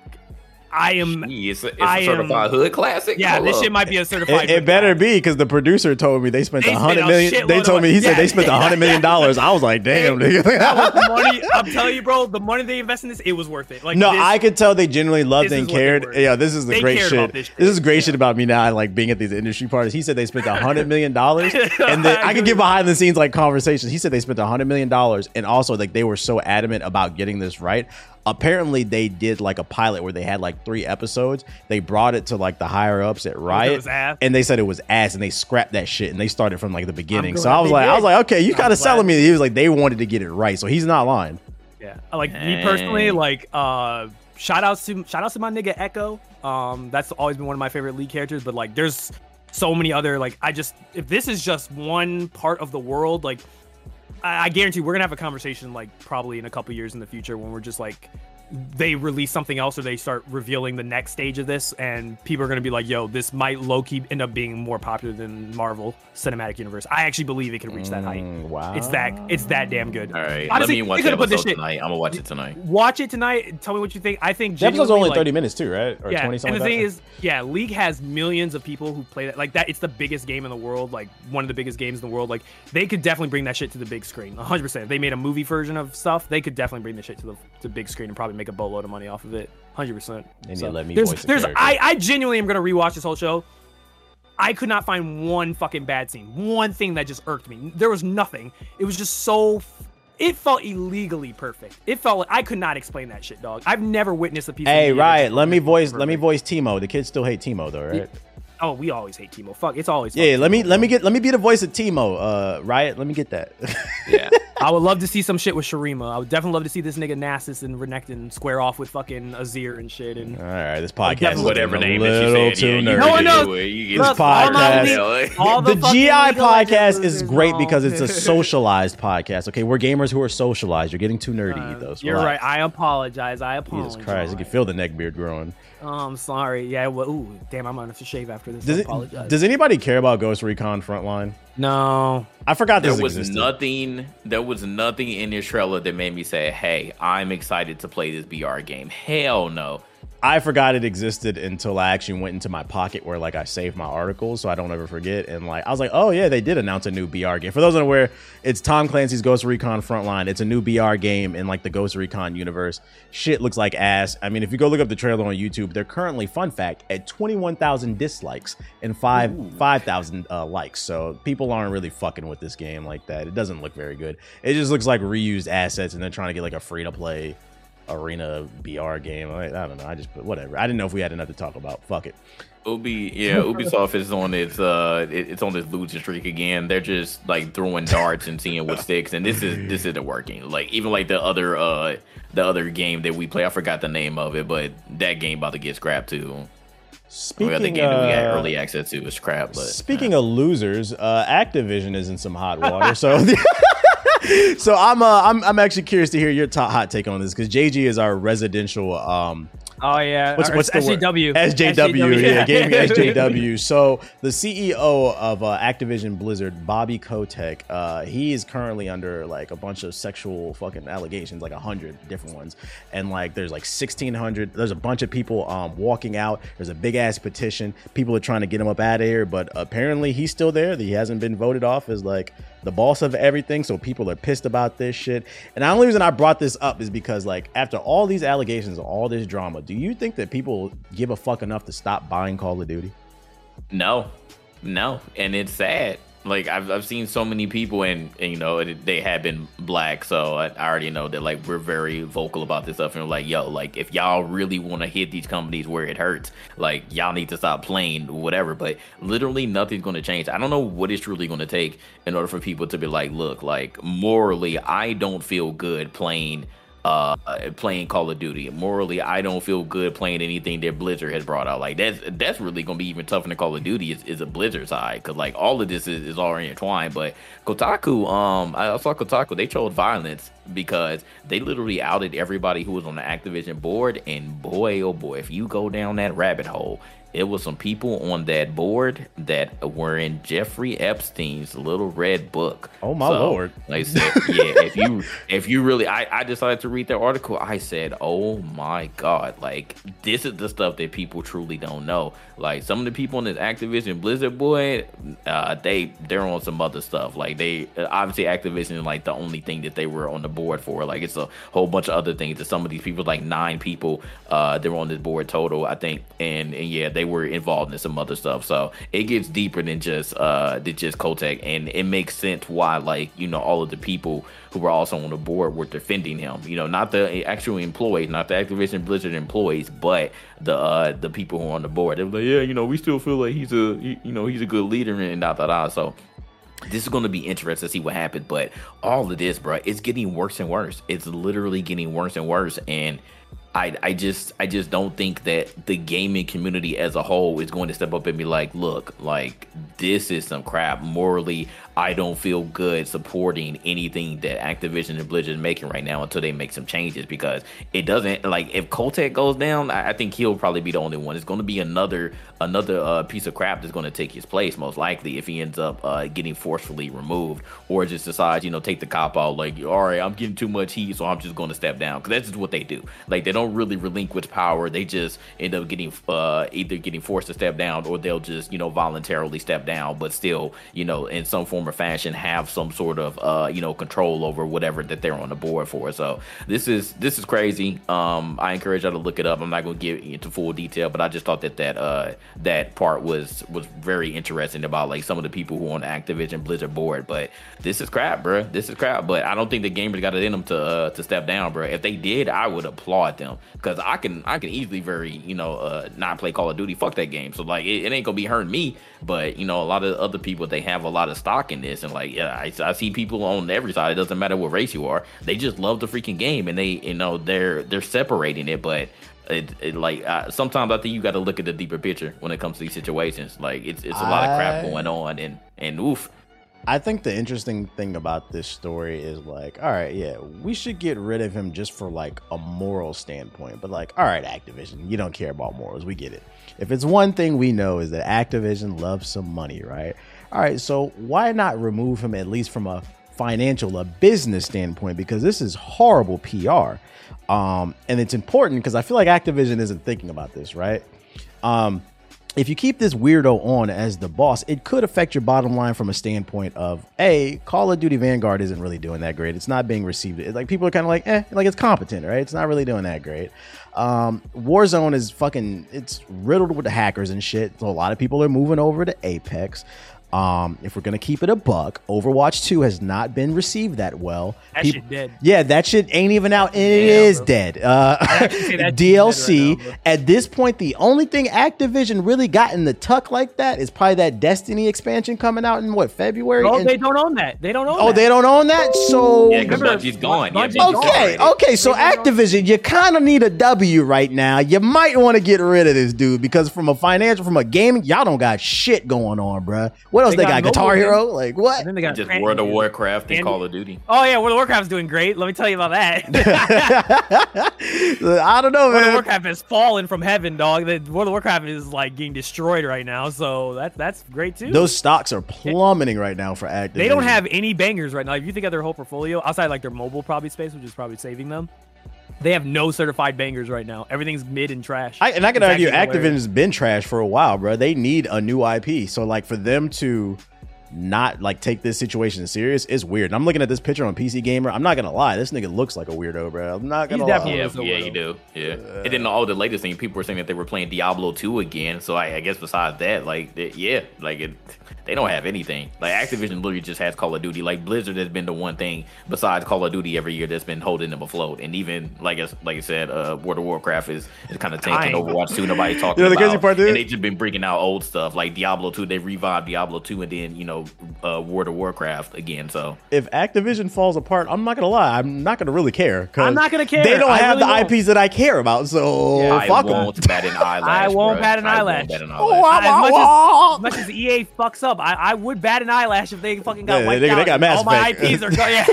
Speaker 3: I am
Speaker 2: Gee, It's a, it's
Speaker 3: I
Speaker 2: a
Speaker 3: am-
Speaker 2: certified hood classic.
Speaker 3: yeah,
Speaker 2: Hold
Speaker 3: this
Speaker 2: up.
Speaker 3: shit might be a certified
Speaker 1: It, it better be because the producer told me they spent
Speaker 3: They
Speaker 1: a
Speaker 3: spent
Speaker 1: hundred
Speaker 3: a
Speaker 1: million.
Speaker 3: shitload
Speaker 1: They told me he
Speaker 3: money.
Speaker 1: said they spent a hundred million dollars. I was like, damn,
Speaker 3: That was
Speaker 1: nigga.
Speaker 3: the money. I'm telling you, bro. The money they invest in this, it was worth it. Like
Speaker 1: No,
Speaker 3: this,
Speaker 1: I could tell they genuinely loved and
Speaker 3: is what they
Speaker 1: cared. Yeah, this is the
Speaker 3: They
Speaker 1: great shit.
Speaker 3: about
Speaker 1: This,
Speaker 3: this
Speaker 1: is great
Speaker 3: Yeah.
Speaker 1: shit about me now, like being at these industry parties. He said they spent a hundred million dollars, and then I could get behind the scenes like conversations. He said they spent a hundred million dollars, and also like they were so adamant about getting this right. Apparently, they did like a pilot where they had like three episodes. They brought it to like the higher ups at Riot,
Speaker 3: was ass?
Speaker 1: and they said it was ass, and they scrapped that shit, and they started from like the beginning. So I was
Speaker 3: they
Speaker 1: like, I was like, okay, you kind of selling me. He was like, they wanted to get it right, so he's not lying.
Speaker 3: Yeah, like me personally, like uh, shout outs to shout outs to my nigga Ekko. Um, that's always been one of my favorite league characters. But like, there's so many other like I just if this is just one part of the world, like I, guarantee we're gonna have a conversation like probably in a couple years in the future when we're just like they release something else or they start revealing the next stage of this and people are going to be like yo this might low-key end up being more popular than marvel cinematic universe i actually believe it can reach that height
Speaker 1: Mm, wow.
Speaker 3: it's that it's that damn good
Speaker 2: All right,
Speaker 3: Honestly,
Speaker 2: let me
Speaker 3: they
Speaker 2: watch
Speaker 3: could've put this shit-
Speaker 2: tonight. I'm gonna watch it tonight.
Speaker 3: watch it tonight tell me what you think i think
Speaker 1: The episode's
Speaker 3: genuinely,
Speaker 1: only
Speaker 3: like-
Speaker 1: 30 minutes too, right? Or
Speaker 3: yeah,
Speaker 1: 20 something
Speaker 3: and the thing
Speaker 1: that?
Speaker 3: is, yeah, League has millions of people who play that. Like that, it's the biggest game in the world. Like one of the biggest games in the world. Like they could definitely bring that shit to the big screen. 100. percent If they made a movie version of stuff, they could definitely bring the shit to the to big screen and probably make a boatload of money off of it. 100. percent
Speaker 1: They need to let me
Speaker 3: There's,
Speaker 1: voice
Speaker 3: there's,
Speaker 1: character.
Speaker 3: I, I genuinely am gonna rewatch this whole show. I could not find one fucking bad scene, one thing that just irked me. There was nothing. It was just so. It felt illegally perfect. It felt like I could not explain that shit, dog. I've never witnessed a piece.
Speaker 1: Hey,
Speaker 3: media that
Speaker 1: Riot, let me
Speaker 3: perfect.
Speaker 1: voice let me voice Teemo. The kids still hate Teemo though, right?
Speaker 3: Oh, we always hate Teemo. Fuck, it's always.
Speaker 1: Yeah,
Speaker 3: fuck
Speaker 1: let me
Speaker 3: Teemo,
Speaker 1: let me get let me be the voice of Teemo. Uh, Riot, let me get that.
Speaker 2: Yeah.
Speaker 3: I would love to see some shit with Shurima. I would definitely love to see this nigga Nasus and Renekton square off with fucking Azir and shit. And
Speaker 1: All right, this podcast
Speaker 2: Whatever
Speaker 1: getting a
Speaker 2: name is you
Speaker 1: little too
Speaker 2: Yeah,
Speaker 1: nerdy.
Speaker 3: No one knows.
Speaker 2: You, you,
Speaker 1: This
Speaker 3: Look, all my
Speaker 1: podcast-
Speaker 3: all
Speaker 1: the,
Speaker 3: fucking
Speaker 1: GI
Speaker 3: League of Legends
Speaker 1: podcast is great
Speaker 3: know.
Speaker 1: because it's a socialized podcast. Okay, we're gamers who are socialized. You're getting too nerdy,
Speaker 3: Uh,
Speaker 1: ethos.
Speaker 3: You're
Speaker 1: Relax.
Speaker 3: right. I apologize. I apologize.
Speaker 1: Jesus Christ, you can feel the neck beard growing.
Speaker 3: Oh, I'm sorry. Yeah. Well, ooh, damn. I'm gonna have to shave after this.
Speaker 1: Does
Speaker 3: I
Speaker 1: it? Does anybody care about Ghost Recon Frontline?
Speaker 3: no.
Speaker 1: I forgot this
Speaker 2: There was
Speaker 1: existed.
Speaker 2: nothing. There was nothing in this trailer that made me say, "Hey, I'm excited to play this BR game." Hell no.
Speaker 1: I forgot it existed until I actually went into my pocket where like I saved my articles so I don't ever forget. And like I was like, oh yeah, they did announce a new BR game. For those unaware, it's Tom Clancy's Ghost Recon Frontline. It's a new BR game in like the Ghost Recon universe. Shit looks like ass. I mean, if you go look up the trailer on YouTube, they're currently, fun fact, at 21,000 dislikes and five 5,000 uh, likes. So people aren't really fucking with this game like that. It doesn't look very good. It just looks like reused assets and they're trying to get like a free to play arena BR game. I, I don't know. I just put whatever. I didn't know if we had enough to talk about. Fuck it.
Speaker 2: Ubi, yeah, Ubisoft is on its uh, it- it's on this losing streak again. They're just like throwing darts and seeing what sticks, and this is this isn't working. Like even like the other uh, the other game that we play, I forgot the name of it, but that game about to get scrapped too. We
Speaker 1: Speaking,
Speaker 2: got the game that we had
Speaker 1: uh,
Speaker 2: early access to is scrapped, but
Speaker 1: Speaking of losers, uh, Activision is in some hot water. So, so I'm uh, I'm I'm actually curious to hear your top hot take on this because JG is our residential um
Speaker 3: Oh yeah.
Speaker 1: what's what's the word?
Speaker 3: SJW.
Speaker 1: SJW, yeah, gaming SJW. So the CEO of uh, Activision Blizzard, Bobby Kotick, uh, he is currently under like a bunch of sexual fucking allegations, like a hundred different ones, and like there's like sixteen hundred. There's a bunch of people um, walking out. There's a big ass petition. People are trying to get him up out of here, but apparently he's still there. He hasn't been voted off as like the boss of everything. So people are pissed about this shit. And the only reason I brought this up is because like after all these allegations, all this drama, do you think that people give a fuck enough to stop buying Call of Duty?
Speaker 2: No, no, and it's sad. Like I've I've seen so many people, and, and you know it, they have been black, so I, I already know that like we're very vocal about this stuff, and we're like, yo, like if y'all really want to hit these companies where it hurts, like y'all need to stop playing whatever. But literally nothing's going to change. I don't know what it's really going to take in order for people to be like, look, like morally, I don't feel good playing uh playing Call of Duty. Morally, I don't feel good playing anything that Blizzard has brought out. Like that's that's really gonna be even tougher than Call of Duty is, is a Blizzard side because like all of this is, is all intertwined. But Kotaku, um, I saw Kotaku they chose violence because they literally outed everybody who was on the Activision board, and boy oh boy, if you go down that rabbit hole. It was some people on that board that were in Jeffrey Epstein's little red book.
Speaker 1: Oh, my lord.
Speaker 2: Like I said, yeah, if you if you really I, I decided to read that article, I said, Oh my god, like this is the stuff that people truly don't know. Like some of the people in this Activision Blizzard boy, uh they they're on some other stuff. Like they obviously Activision is like the only thing that they were on the board for. Like it's a whole bunch of other things that some of these people, like nine people, uh they were on this board total, I think. And and yeah, they were involved in some other stuff. So it gets deeper than just uh than just Kotick and it makes sense why like, you know, all of the people who were also on the board were defending him. You know, not the actual employees, not the Activision Blizzard employees, but the uh the people who are on the board. They were like, yeah, you know, we still feel like he's a you know he's a good leader and da da da. So this is going to be interesting to see what happens. But all of this, bro, it's getting worse and worse. It's literally getting worse and worse. And I, I just I just don't think that the gaming community as a whole is going to step up and be like, look, like this is some crap. Morally, I don't feel good supporting anything that Activision and Blizzard is making right now until they make some changes because it doesn't like if Kotick goes down, I, I think he'll probably be the only one. It's going to be another another uh, piece of crap that's going to take his place most likely if he ends up uh, getting forcefully removed or just decides you know take the cop out like all right I'm getting too much heat so I'm just going to step down because that's just what they do. Like they don't really relinquish power. They just end up getting uh, either getting forced to step down or they'll just you know voluntarily step down, but still you know in some form or fashion have some sort of uh, you know control over whatever that they're on the board for. So this is this is crazy. Um, I encourage y'all to look it up. I'm not going to get into full detail, but I just thought that that uh, that part was was very interesting about like some of the people who on the Activision Blizzard board. But this is crap, bro. This is crap. But I don't think the gamers got it in them to uh, to step down, bro. If they did, I would applaud them because I can I can easily very you know uh, not play Call of Duty. Fuck that game. So like it, it ain't gonna be hurting me. But you know a lot of other people they have a lot of stock in this and like yeah I, I see people on every side. It doesn't matter what race you are. They just love the freaking game and they you know they're they're separating it, but. It, it like uh, sometimes I think you got to look at the deeper picture when it comes to these situations. Like it's it's a lot of crap going on, and and oof,
Speaker 1: I think the interesting thing about this story is like, all right, yeah, we should get rid of him just for like a moral standpoint. But like, all right, Activision, you don't care about morals. We get it. If it's one thing we know is that Activision loves some money, right? All right, so why not remove him at least from a financial, a business standpoint? Because this is horrible PR. Um, and it's important because I feel like Activision isn't thinking about this, right? Um, if you keep this weirdo on as the boss, it could affect your bottom line from a standpoint of a Call of Duty Vanguard isn't really doing that great. It's not being received. It's like people are kind of like, eh, like it's competent, right? It's not really doing that great. Um, Warzone is fucking, it's riddled with hackers and shit. So a lot of people are moving over to Apex. Um, if we're gonna keep it a buck, Overwatch 2 has not been received that well.
Speaker 3: That
Speaker 1: Peop-
Speaker 3: shit dead.
Speaker 1: Yeah, that shit ain't even out, and it
Speaker 3: Yeah,
Speaker 1: is
Speaker 3: bro.
Speaker 1: dead. Uh,
Speaker 3: actually say that shit's
Speaker 1: DLC
Speaker 3: dead right now,
Speaker 1: at this point, the only thing Activision really got in the tuck like that is probably that Destiny expansion coming out in what February.
Speaker 3: No,
Speaker 1: And-
Speaker 3: they don't own that. They don't own
Speaker 1: oh,
Speaker 3: that.
Speaker 1: they don't own that. So
Speaker 2: yeah, because
Speaker 3: Remember,
Speaker 2: Bungie's gone. Yeah,
Speaker 3: Bungie's
Speaker 2: Bungie's
Speaker 3: gone.
Speaker 1: okay, okay. So
Speaker 3: They don't own-
Speaker 1: Activision, you kind of need a W right now. You might want to get rid of this dude because from a financial, from a gaming, y'all don't got shit going on, bruh. What else
Speaker 3: They
Speaker 1: they, got?
Speaker 3: got
Speaker 1: Guitar
Speaker 3: mobile
Speaker 1: Hero? Like what?
Speaker 3: And then they got
Speaker 2: Just
Speaker 3: Cran-
Speaker 2: World of Warcraft and
Speaker 3: and-
Speaker 2: Call of Duty.
Speaker 3: Oh yeah, World of Warcraft's doing great. Let me tell you about that.
Speaker 1: I don't know,
Speaker 3: World of. Warcraft has fallen from heaven, dog. The World of Warcraft is like getting destroyed right now, so that's that's great too.
Speaker 1: Those stocks are plummeting right now for Activision.
Speaker 3: they don't have any bangers right now. If you think of their whole portfolio, outside like their mobile probably space, which is probably saving them, they have no certified bangers right now. Everything's mid and trash.
Speaker 1: I, and I can
Speaker 3: It's
Speaker 1: argue
Speaker 3: hilarious.
Speaker 1: Activision's been trash for a while, bro. They need a new IP. So like for them to not like take this situation serious is weird. And I'm looking at this picture on PC Gamer. I'm not gonna lie, this nigga looks like a weirdo, bro. I'm not gonna
Speaker 3: He's
Speaker 1: lie.
Speaker 3: definitely
Speaker 2: Yeah, yeah,
Speaker 3: widow.
Speaker 2: you do. Yeah, and then all the latest thing, people were saying that they were playing Diablo 2 again. So I, I guess besides that, like, they- yeah, like it, they don't have anything. Like Activision literally just has Call of Duty. Like Blizzard has been the one thing besides Call of Duty every year that's been holding them afloat. And even like I, like I said, uh, World of Warcraft is, is kind of tanking. Overwatch 2, nobody talking
Speaker 1: You know the
Speaker 2: about.
Speaker 1: crazy part, dude?
Speaker 2: and they just been bringing out old stuff like Diablo 2. They revived Diablo 2, and then you know uh, World of Warcraft again. So
Speaker 1: If Activision falls apart, I'm not gonna lie, I'm not gonna really care.
Speaker 3: I'm not gonna care.
Speaker 1: They don't
Speaker 3: I
Speaker 1: have
Speaker 3: really
Speaker 1: the
Speaker 3: won't.
Speaker 1: IPs that I care about, so
Speaker 3: Yeah.
Speaker 2: I
Speaker 1: fuck 'em.
Speaker 2: won't bat an eyelash.
Speaker 3: I won't
Speaker 2: bruh.
Speaker 3: bat an eyelash.
Speaker 2: I won't
Speaker 3: eyelash.
Speaker 2: bat an
Speaker 1: Oh,
Speaker 2: eyelash.
Speaker 3: as, much as, as much as EA fucks up, I, I would bat an eyelash if they fucking got
Speaker 1: Yeah,
Speaker 3: wiped
Speaker 1: they- they
Speaker 3: out.
Speaker 1: got Mass
Speaker 3: all my
Speaker 1: Effect.
Speaker 3: IPs are gone. Yeah,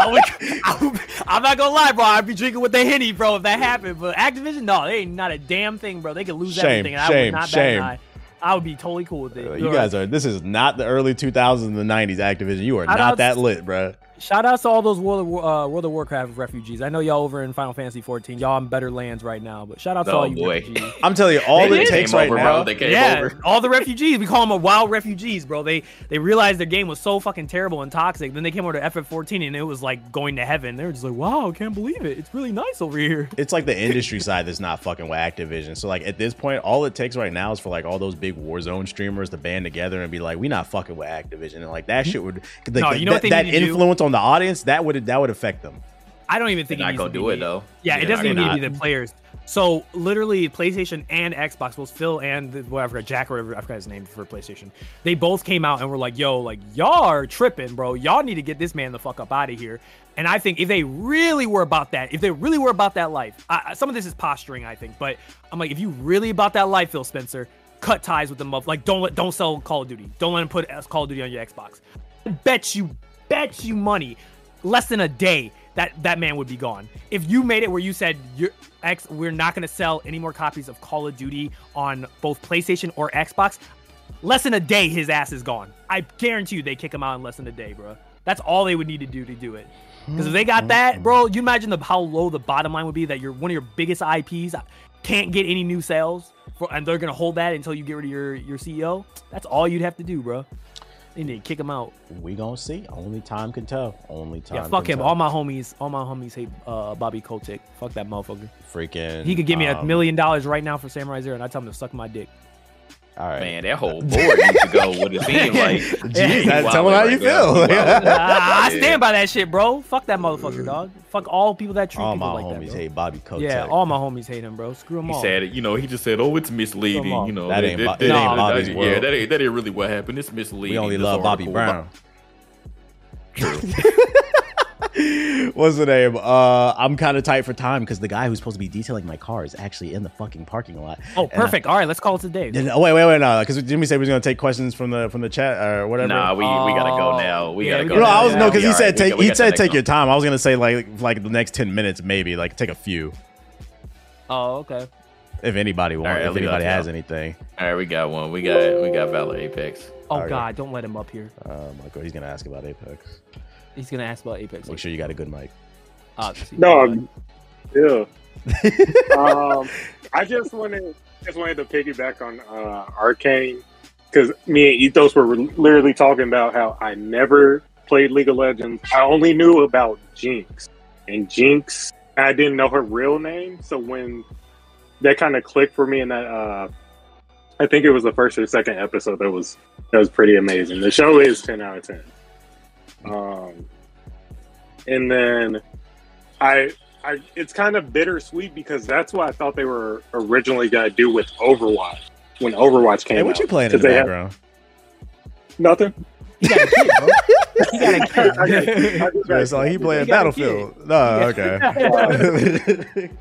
Speaker 3: I would, I would, I'm not gonna lie, bro. I'd be drinking with the henny, bro, if that happened. But Activision, no, they ain't not a damn thing, bro. They could lose
Speaker 1: Shame,
Speaker 3: everything, and I would not
Speaker 1: shame.
Speaker 3: bat an eye. I would be totally cool with it.
Speaker 1: Uh, You guys are. This is not the early 2000s and the 90s Activision. You are not that lit, bro.
Speaker 3: Shout outs to all those World of, uh, World of Warcraft refugees. I know y'all over in Final Fantasy 14. Y'all in better lands right now, but shout out to
Speaker 2: Oh,
Speaker 3: all you
Speaker 2: boy.
Speaker 3: refugees.
Speaker 1: I'm telling you, all
Speaker 3: They
Speaker 1: it
Speaker 3: did.
Speaker 1: takes
Speaker 2: Came
Speaker 1: right
Speaker 2: over,
Speaker 1: now.
Speaker 2: bro. They came
Speaker 3: yeah,
Speaker 2: over.
Speaker 3: all the refugees. We call them a wild refugees, bro. They they realized their game was so fucking terrible and toxic. Then they came over to FF14 and it was like going to heaven. They were just like, wow, I can't believe it. It's really nice over here.
Speaker 1: it's like the industry side that's not fucking with Activision. So like at this point, all it takes right now is for like all those big Warzone streamers to band together and be like, "We not fucking with Activision," and like that shit would like,
Speaker 3: No, you know
Speaker 1: that,
Speaker 3: what they
Speaker 1: that
Speaker 3: need to do?
Speaker 1: influence on the audience that would that would affect them.
Speaker 3: I don't even think
Speaker 2: They're
Speaker 3: it
Speaker 2: not
Speaker 3: needs
Speaker 2: gonna do
Speaker 3: be
Speaker 2: it though.
Speaker 3: Yeah,
Speaker 2: They're
Speaker 3: it doesn't even
Speaker 2: gonna-
Speaker 3: need to be the players. So literally, PlayStation and Xbox, both Phil and the, whatever Jack or whatever I forgot his name for PlayStation, they both came out and were like, "Yo, like y'all are tripping, bro. Y'all need to get this man the fuck up out of here." And I think if they really were about that, if they really were about that life, I, some of this is posturing, I think. But I'm like, if you really about that life, Phil Spencer, cut ties with them up. Like, don't let, don't sell Call of Duty. Don't let him put Call of Duty on your Xbox. I bet you, bet you money, less than a day that that man would be gone. If you made it where you said you're X, we're not going to sell any more copies of Call of Duty on both PlayStation or Xbox. Less than a day, his ass is gone. I guarantee you, they kick him out in less than a day, bro. That's all they would need to do to do it. Because if they got that, bro, you imagine the how low the bottom line would be that you're one of your biggest IPs can't get any new sales, for, and they're gonna hold that until you get rid of your your CEO. That's all you'd have to do, bro. They need to kick him out.
Speaker 1: We gonna see. Only time can tell. Only time.
Speaker 3: Yeah, fuck him.
Speaker 1: tell.
Speaker 3: All my homies, all my homies hate uh, Bobby Kotick. Fuck that motherfucker.
Speaker 1: freaking.
Speaker 3: He could give me a
Speaker 1: um,
Speaker 3: million dollars right now for Samurai Zero, and I tell him to suck my dick.
Speaker 1: All right.
Speaker 2: Man, that whole board needs to go. What it seems like.
Speaker 1: Jeez,
Speaker 3: Yeah,
Speaker 1: tell him how you feel.
Speaker 3: Ah, I stand by that shit, bro. Fuck that motherfucker, dog. Fuck all people that treat
Speaker 1: All
Speaker 3: people
Speaker 1: my
Speaker 3: like
Speaker 1: homies
Speaker 3: that. bro.
Speaker 1: hate Bobby Kotick.
Speaker 3: Yeah, all my homies hate him, bro. Screw them
Speaker 2: He
Speaker 3: all.
Speaker 2: said, you know, he just said, "Oh, it's misleading." You know,
Speaker 1: That ain't Bo-
Speaker 3: that ain't
Speaker 1: Bobby's
Speaker 2: yeah,
Speaker 1: world.
Speaker 2: that ain't that ain't really what happened. It's misleading.
Speaker 1: we only love Bobby Brown.
Speaker 2: about- True.
Speaker 1: What's the name? Uh, I'm kind of tight for time because the guy who's supposed to be detailing my car is actually in the fucking parking lot.
Speaker 3: oh,
Speaker 1: And I-
Speaker 3: perfect. All right, let's call it today.
Speaker 1: Did- oh, wait, wait, wait, no, because Jimmy said we was gonna take questions from the from the chat or whatever.
Speaker 2: Nah, we, we gotta go now. We
Speaker 3: yeah,
Speaker 2: gotta
Speaker 3: we
Speaker 2: go.
Speaker 1: no,
Speaker 3: gotta-
Speaker 2: now.
Speaker 1: I was no, because he
Speaker 2: All
Speaker 1: said
Speaker 2: right,
Speaker 1: take.
Speaker 2: we
Speaker 1: He said
Speaker 2: next
Speaker 1: take your time. I was gonna say like like the next ten minutes, maybe like take a few
Speaker 3: Oh, okay.
Speaker 1: if anybody wants.
Speaker 2: right,
Speaker 1: if anybody has
Speaker 2: out.
Speaker 1: anything.
Speaker 2: All right, we got one. We got we got Valor Apex.
Speaker 3: Oh
Speaker 1: Alright.
Speaker 3: God, don't let him up here.
Speaker 1: Oh my god, he's gonna ask about Apex.
Speaker 3: He's gonna ask about Apex.
Speaker 1: Make sure you got a good mic.
Speaker 3: Obviously.
Speaker 4: No, yeah. um, I just wanted just wanted to piggyback on uh, Arcane because me and Ethos were literally talking about how I never played League of Legends. I only knew about Jinx, and Jinx, I didn't know her real name. So when that kind of clicked for me, and that uh, I think it was the first or second episode that was that was pretty amazing. The show is ten out of ten. Um, and then I I, it's kind of bittersweet because that's what I thought they were originally going to do with Overwatch when Overwatch came
Speaker 1: Hey, what
Speaker 4: out.
Speaker 1: you playing in
Speaker 4: 'Cause
Speaker 1: the
Speaker 4: they have-
Speaker 1: background?
Speaker 4: Nothing.
Speaker 3: He got a kid, bro. He got a
Speaker 4: I
Speaker 3: kid.
Speaker 4: got- I just
Speaker 1: Yeah,
Speaker 4: got-
Speaker 1: so he playing
Speaker 3: He got a
Speaker 1: Battlefield. No, okay.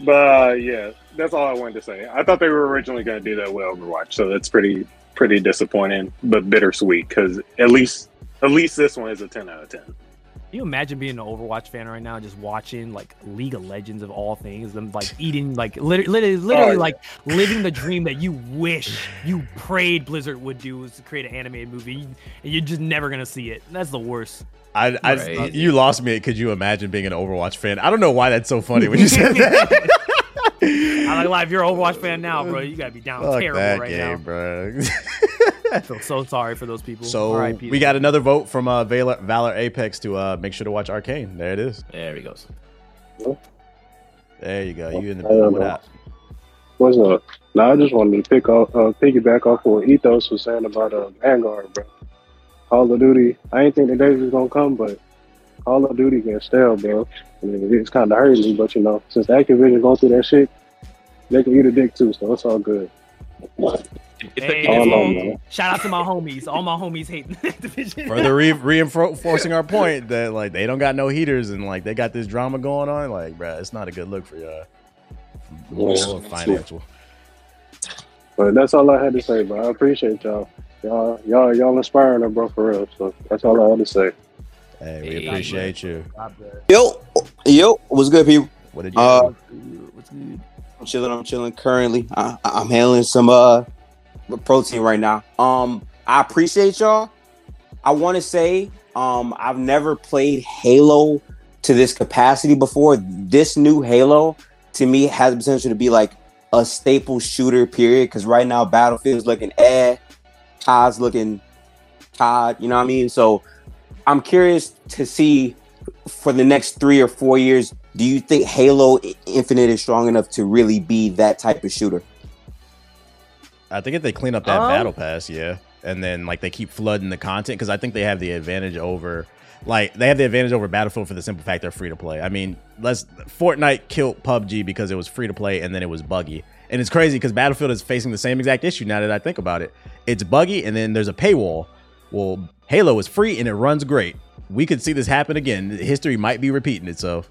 Speaker 4: But uh, yeah, that's all I wanted to say. I thought they were originally going to do that with Overwatch, so that's pretty pretty disappointing, but bittersweet because at least at least this one is a ten out of ten.
Speaker 3: Can you imagine being an Overwatch fan right now, just watching like League of Legends of all things, them like eating like literally, literally, literally
Speaker 4: Oh, yeah.
Speaker 3: like living the dream that you wish you prayed Blizzard would do was to create an animated movie, and you're just never gonna see it. That's the worst.
Speaker 1: I, I
Speaker 2: Right.
Speaker 1: Uh, you lost me. Could you imagine being an Overwatch fan? I don't know why that's so funny when you said that.
Speaker 3: I like, like if you're an Overwatch fan now, bro, you gotta be down
Speaker 1: Fuck
Speaker 3: terrible
Speaker 1: that
Speaker 3: right
Speaker 1: game,
Speaker 3: now.
Speaker 1: bro.
Speaker 3: I feel so sorry for those people.
Speaker 1: so
Speaker 3: R.I.P.
Speaker 1: we got another vote from uh, Valor, Valor Apex to uh, make sure to watch Arcane. There it is.
Speaker 2: There he goes.
Speaker 1: There you go. You in the
Speaker 5: I don't
Speaker 1: building with that.
Speaker 5: What's up? No, I just wanted to pick off, uh, piggyback off what Ethos was saying about uh, Vanguard, bro. Call of Duty. I ain't think the days was gonna come, but Call of Duty can stale, bro. I mean, it's kind of hurting me, but you know, since Activision going through that shit, they can eat a dick too, so it's all good.
Speaker 3: Hey,
Speaker 5: all
Speaker 3: hey,
Speaker 5: on, man.
Speaker 3: shout out to my homies. All my homies hate Activision.
Speaker 1: Further re- reinforcing our point that like they don't got no heaters and like they got this drama going on. Like, bruh, it's not a good look for y'all. Moral or financial.
Speaker 5: But that's all I had to say, bro. I appreciate y'all. Y'all, y'all, y'all inspiring her, bro, for real. So that's all I had to say.
Speaker 1: Hey, we
Speaker 2: Hey.
Speaker 1: appreciate you.
Speaker 6: Yo, yo, what's good, people?
Speaker 1: What did you?
Speaker 6: Uh,
Speaker 3: What's good?
Speaker 6: I'm chilling. I'm chilling currently. I, I'm handling some uh protein right now. Um, I appreciate y'all. I want to say, um, I've never played Halo to this capacity before. This new Halo to me has the potential to be like a staple shooter. Period. Because right now, Battlefield's looking eh, COD's looking COD. You know what I mean? So I'm curious to see for the next three or four years. Do you think Halo Infinite is strong enough to really be that type of shooter?
Speaker 1: I think if they clean up that
Speaker 3: Um,
Speaker 1: battle pass, yeah. and then like they keep flooding the content because I think they have the advantage over like they have the advantage over Battlefield for the simple fact they're free to play. I mean, let's Fortnite killed PUBG because it was free to play and then it was buggy. And it's crazy because Battlefield is facing the same exact issue now that I think about it. It's buggy and then there's a paywall. Well, Halo is free and it runs great. We could see this happen again. History might be repeating itself.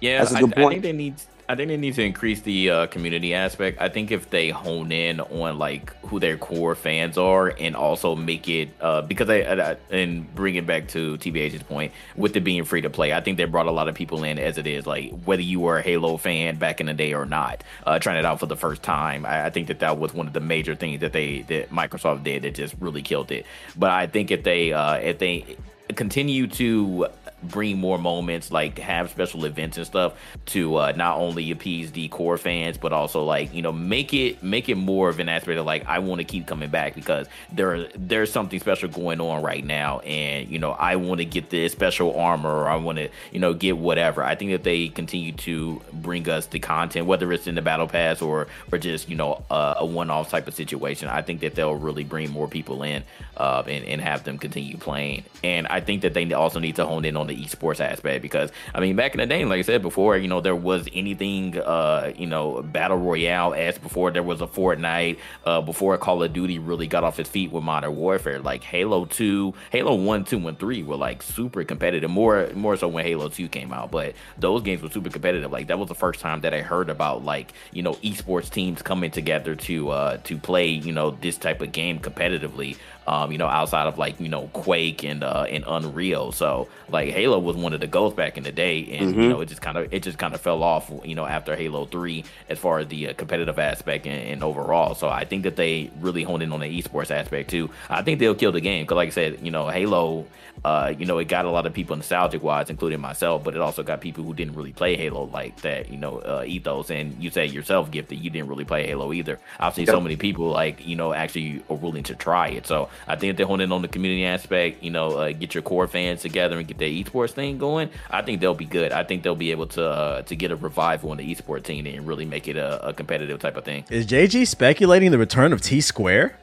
Speaker 2: Yeah,
Speaker 6: That's a good
Speaker 2: I
Speaker 6: point.
Speaker 2: think they need. I think they need to increase the uh, community aspect. I think if they hone in on like who their core fans are, and also make it uh, because I, I and bring it back to TBH's point with it being free to play. I think they brought a lot of people in as it is. Like whether you were a Halo fan back in the day or not, uh, trying it out for the first time. I, I think that that was one of the major things that they that Microsoft did that just really killed it. But I think if they uh, if they continue to bring more moments like have special events and stuff to uh, not only appease the core fans but also like you know make it make it more of an aspect of like I want to keep coming back because there there's something special going on right now. And you know I want to get this special armor or I want to you know get whatever. I think that they continue to bring us the content whether it's in the battle pass or or just you know a one-off type of situation. I think that they'll really bring more people in uh, and, and have them continue playing. And I think that they also need to hone in on the esports aspect because I mean back in the day, like I said before, you know there was anything, uh, you know, battle royale as before there was a Fortnite, uh, before Call of Duty really got off its feet with Modern Warfare, like Halo Two, Halo One, Two, and Three were like super competitive, more more so when Halo Two came out, but those games were super competitive. Like that was the first time that I heard about like you know esports teams coming together to uh, to play you know this type of game competitively. Um, you know, outside of like you know Quake and uh, and Unreal. So like Halo was one of the goals back in the day, and you
Speaker 6: Mhm.
Speaker 2: know it just kind of it just kind of fell off. You know, after Halo Three, as far as the uh, competitive aspect and, and overall. So I think that they really honed in on the esports aspect too. I think they'll kill the game because, like I said, you know, Halo. Uh, you know, it got a lot of people nostalgic wise, including myself, but it also got people who didn't really play Halo like that, you know, uh, ethos. And you say yourself, Gift, that you didn't really play Halo either. I've seen so many people like, you know, actually are willing to try it. So I think if they hone in on the community aspect, you know, uh, get your core fans together and get their esports thing going, I think they'll be good. I think they'll be able to uh, to get a revival in the esports team and really make it a, a competitive type of thing.
Speaker 1: Is JG speculating the return of T Square?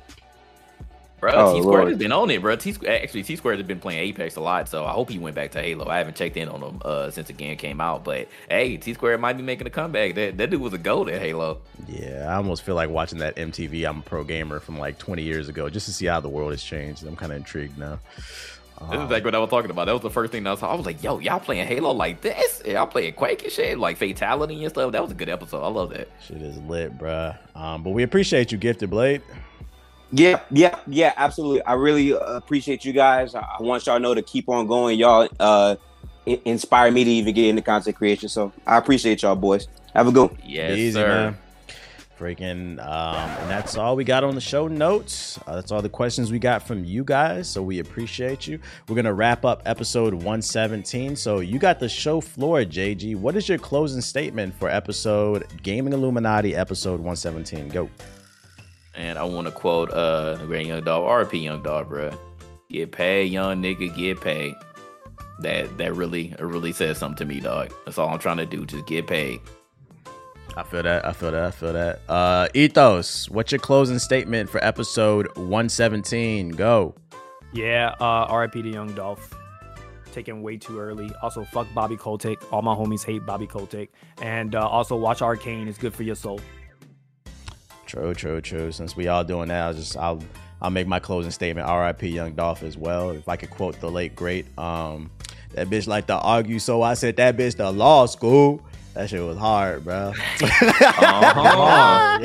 Speaker 2: Bro,
Speaker 6: Oh,
Speaker 2: T Squared has been on it, bro. T actually T Squared has been playing Apex a lot, so I hope he went back to Halo. I haven't checked in on him uh, since the game came out, but hey, T Squared might be making a comeback. That that dude was a goat at Halo.
Speaker 1: Yeah, I almost feel like watching that MTV I'm a Pro Gamer from like 20 years ago just to see how the world has changed. I'm kind of intrigued now.
Speaker 2: This is like what I was talking about. That was the first thing that I saw. I was like, yo, y'all playing Halo like this? Y'all playing Quake and shit, like Fatality and stuff. That was a good episode. I love that.
Speaker 1: Shit is lit, bruh. Um, but we appreciate you, Gifted Blade.
Speaker 6: Yeah, yeah, yeah, absolutely. I really uh, appreciate you guys. I, I want y'all to know to keep on going. Y'all uh, inspire me to even get into content creation. So I appreciate y'all, boys. Have a good one.
Speaker 2: Yes,
Speaker 1: Easy,
Speaker 2: sir.
Speaker 1: man. Freaking, um, and that's all we got on the show notes. Uh, that's all the questions we got from you guys. So we appreciate you. We're gonna wrap up episode 117. So you got the show floor, JG. What is your closing statement for episode Gaming Illuminati episode 117? Go.
Speaker 2: And I want to quote uh the great Young Dolph, RP Young Dolph, bro. Get paid, young nigga, get paid. That that really it really says something to me, dog. That's all I'm trying to do. Just get paid.
Speaker 1: I feel that. I feel that. I feel that. Uh, Ethos, what's your closing statement for episode 117? Go.
Speaker 3: Yeah, uh, RIP to Young Dolph. Taken way too early. Also, fuck Bobby Kotick. All my homies hate Bobby Kotick. And uh, also, watch Arcane. It's good for your soul.
Speaker 1: True, true, true. Since we all doing that, I'll just I'll I'll make my closing statement. R.I.P. Young Dolph as well. If I could quote the late great, um, that bitch like to argue, so I said that bitch to law school. That shit was hard, bro.
Speaker 2: Uh-huh.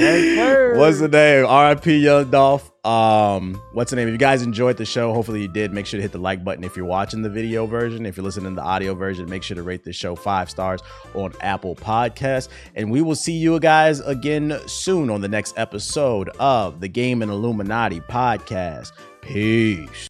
Speaker 1: What's the name? R.I.P. Young Dolph. Um, what's the name? If you guys enjoyed the show, hopefully you did. Make sure to hit the like button if you're watching the video version. If you're listening to the audio version, make sure to rate this show five stars on Apple Podcasts. And we will see you guys again soon on the next episode of the Gaming Illuminati podcast. Peace.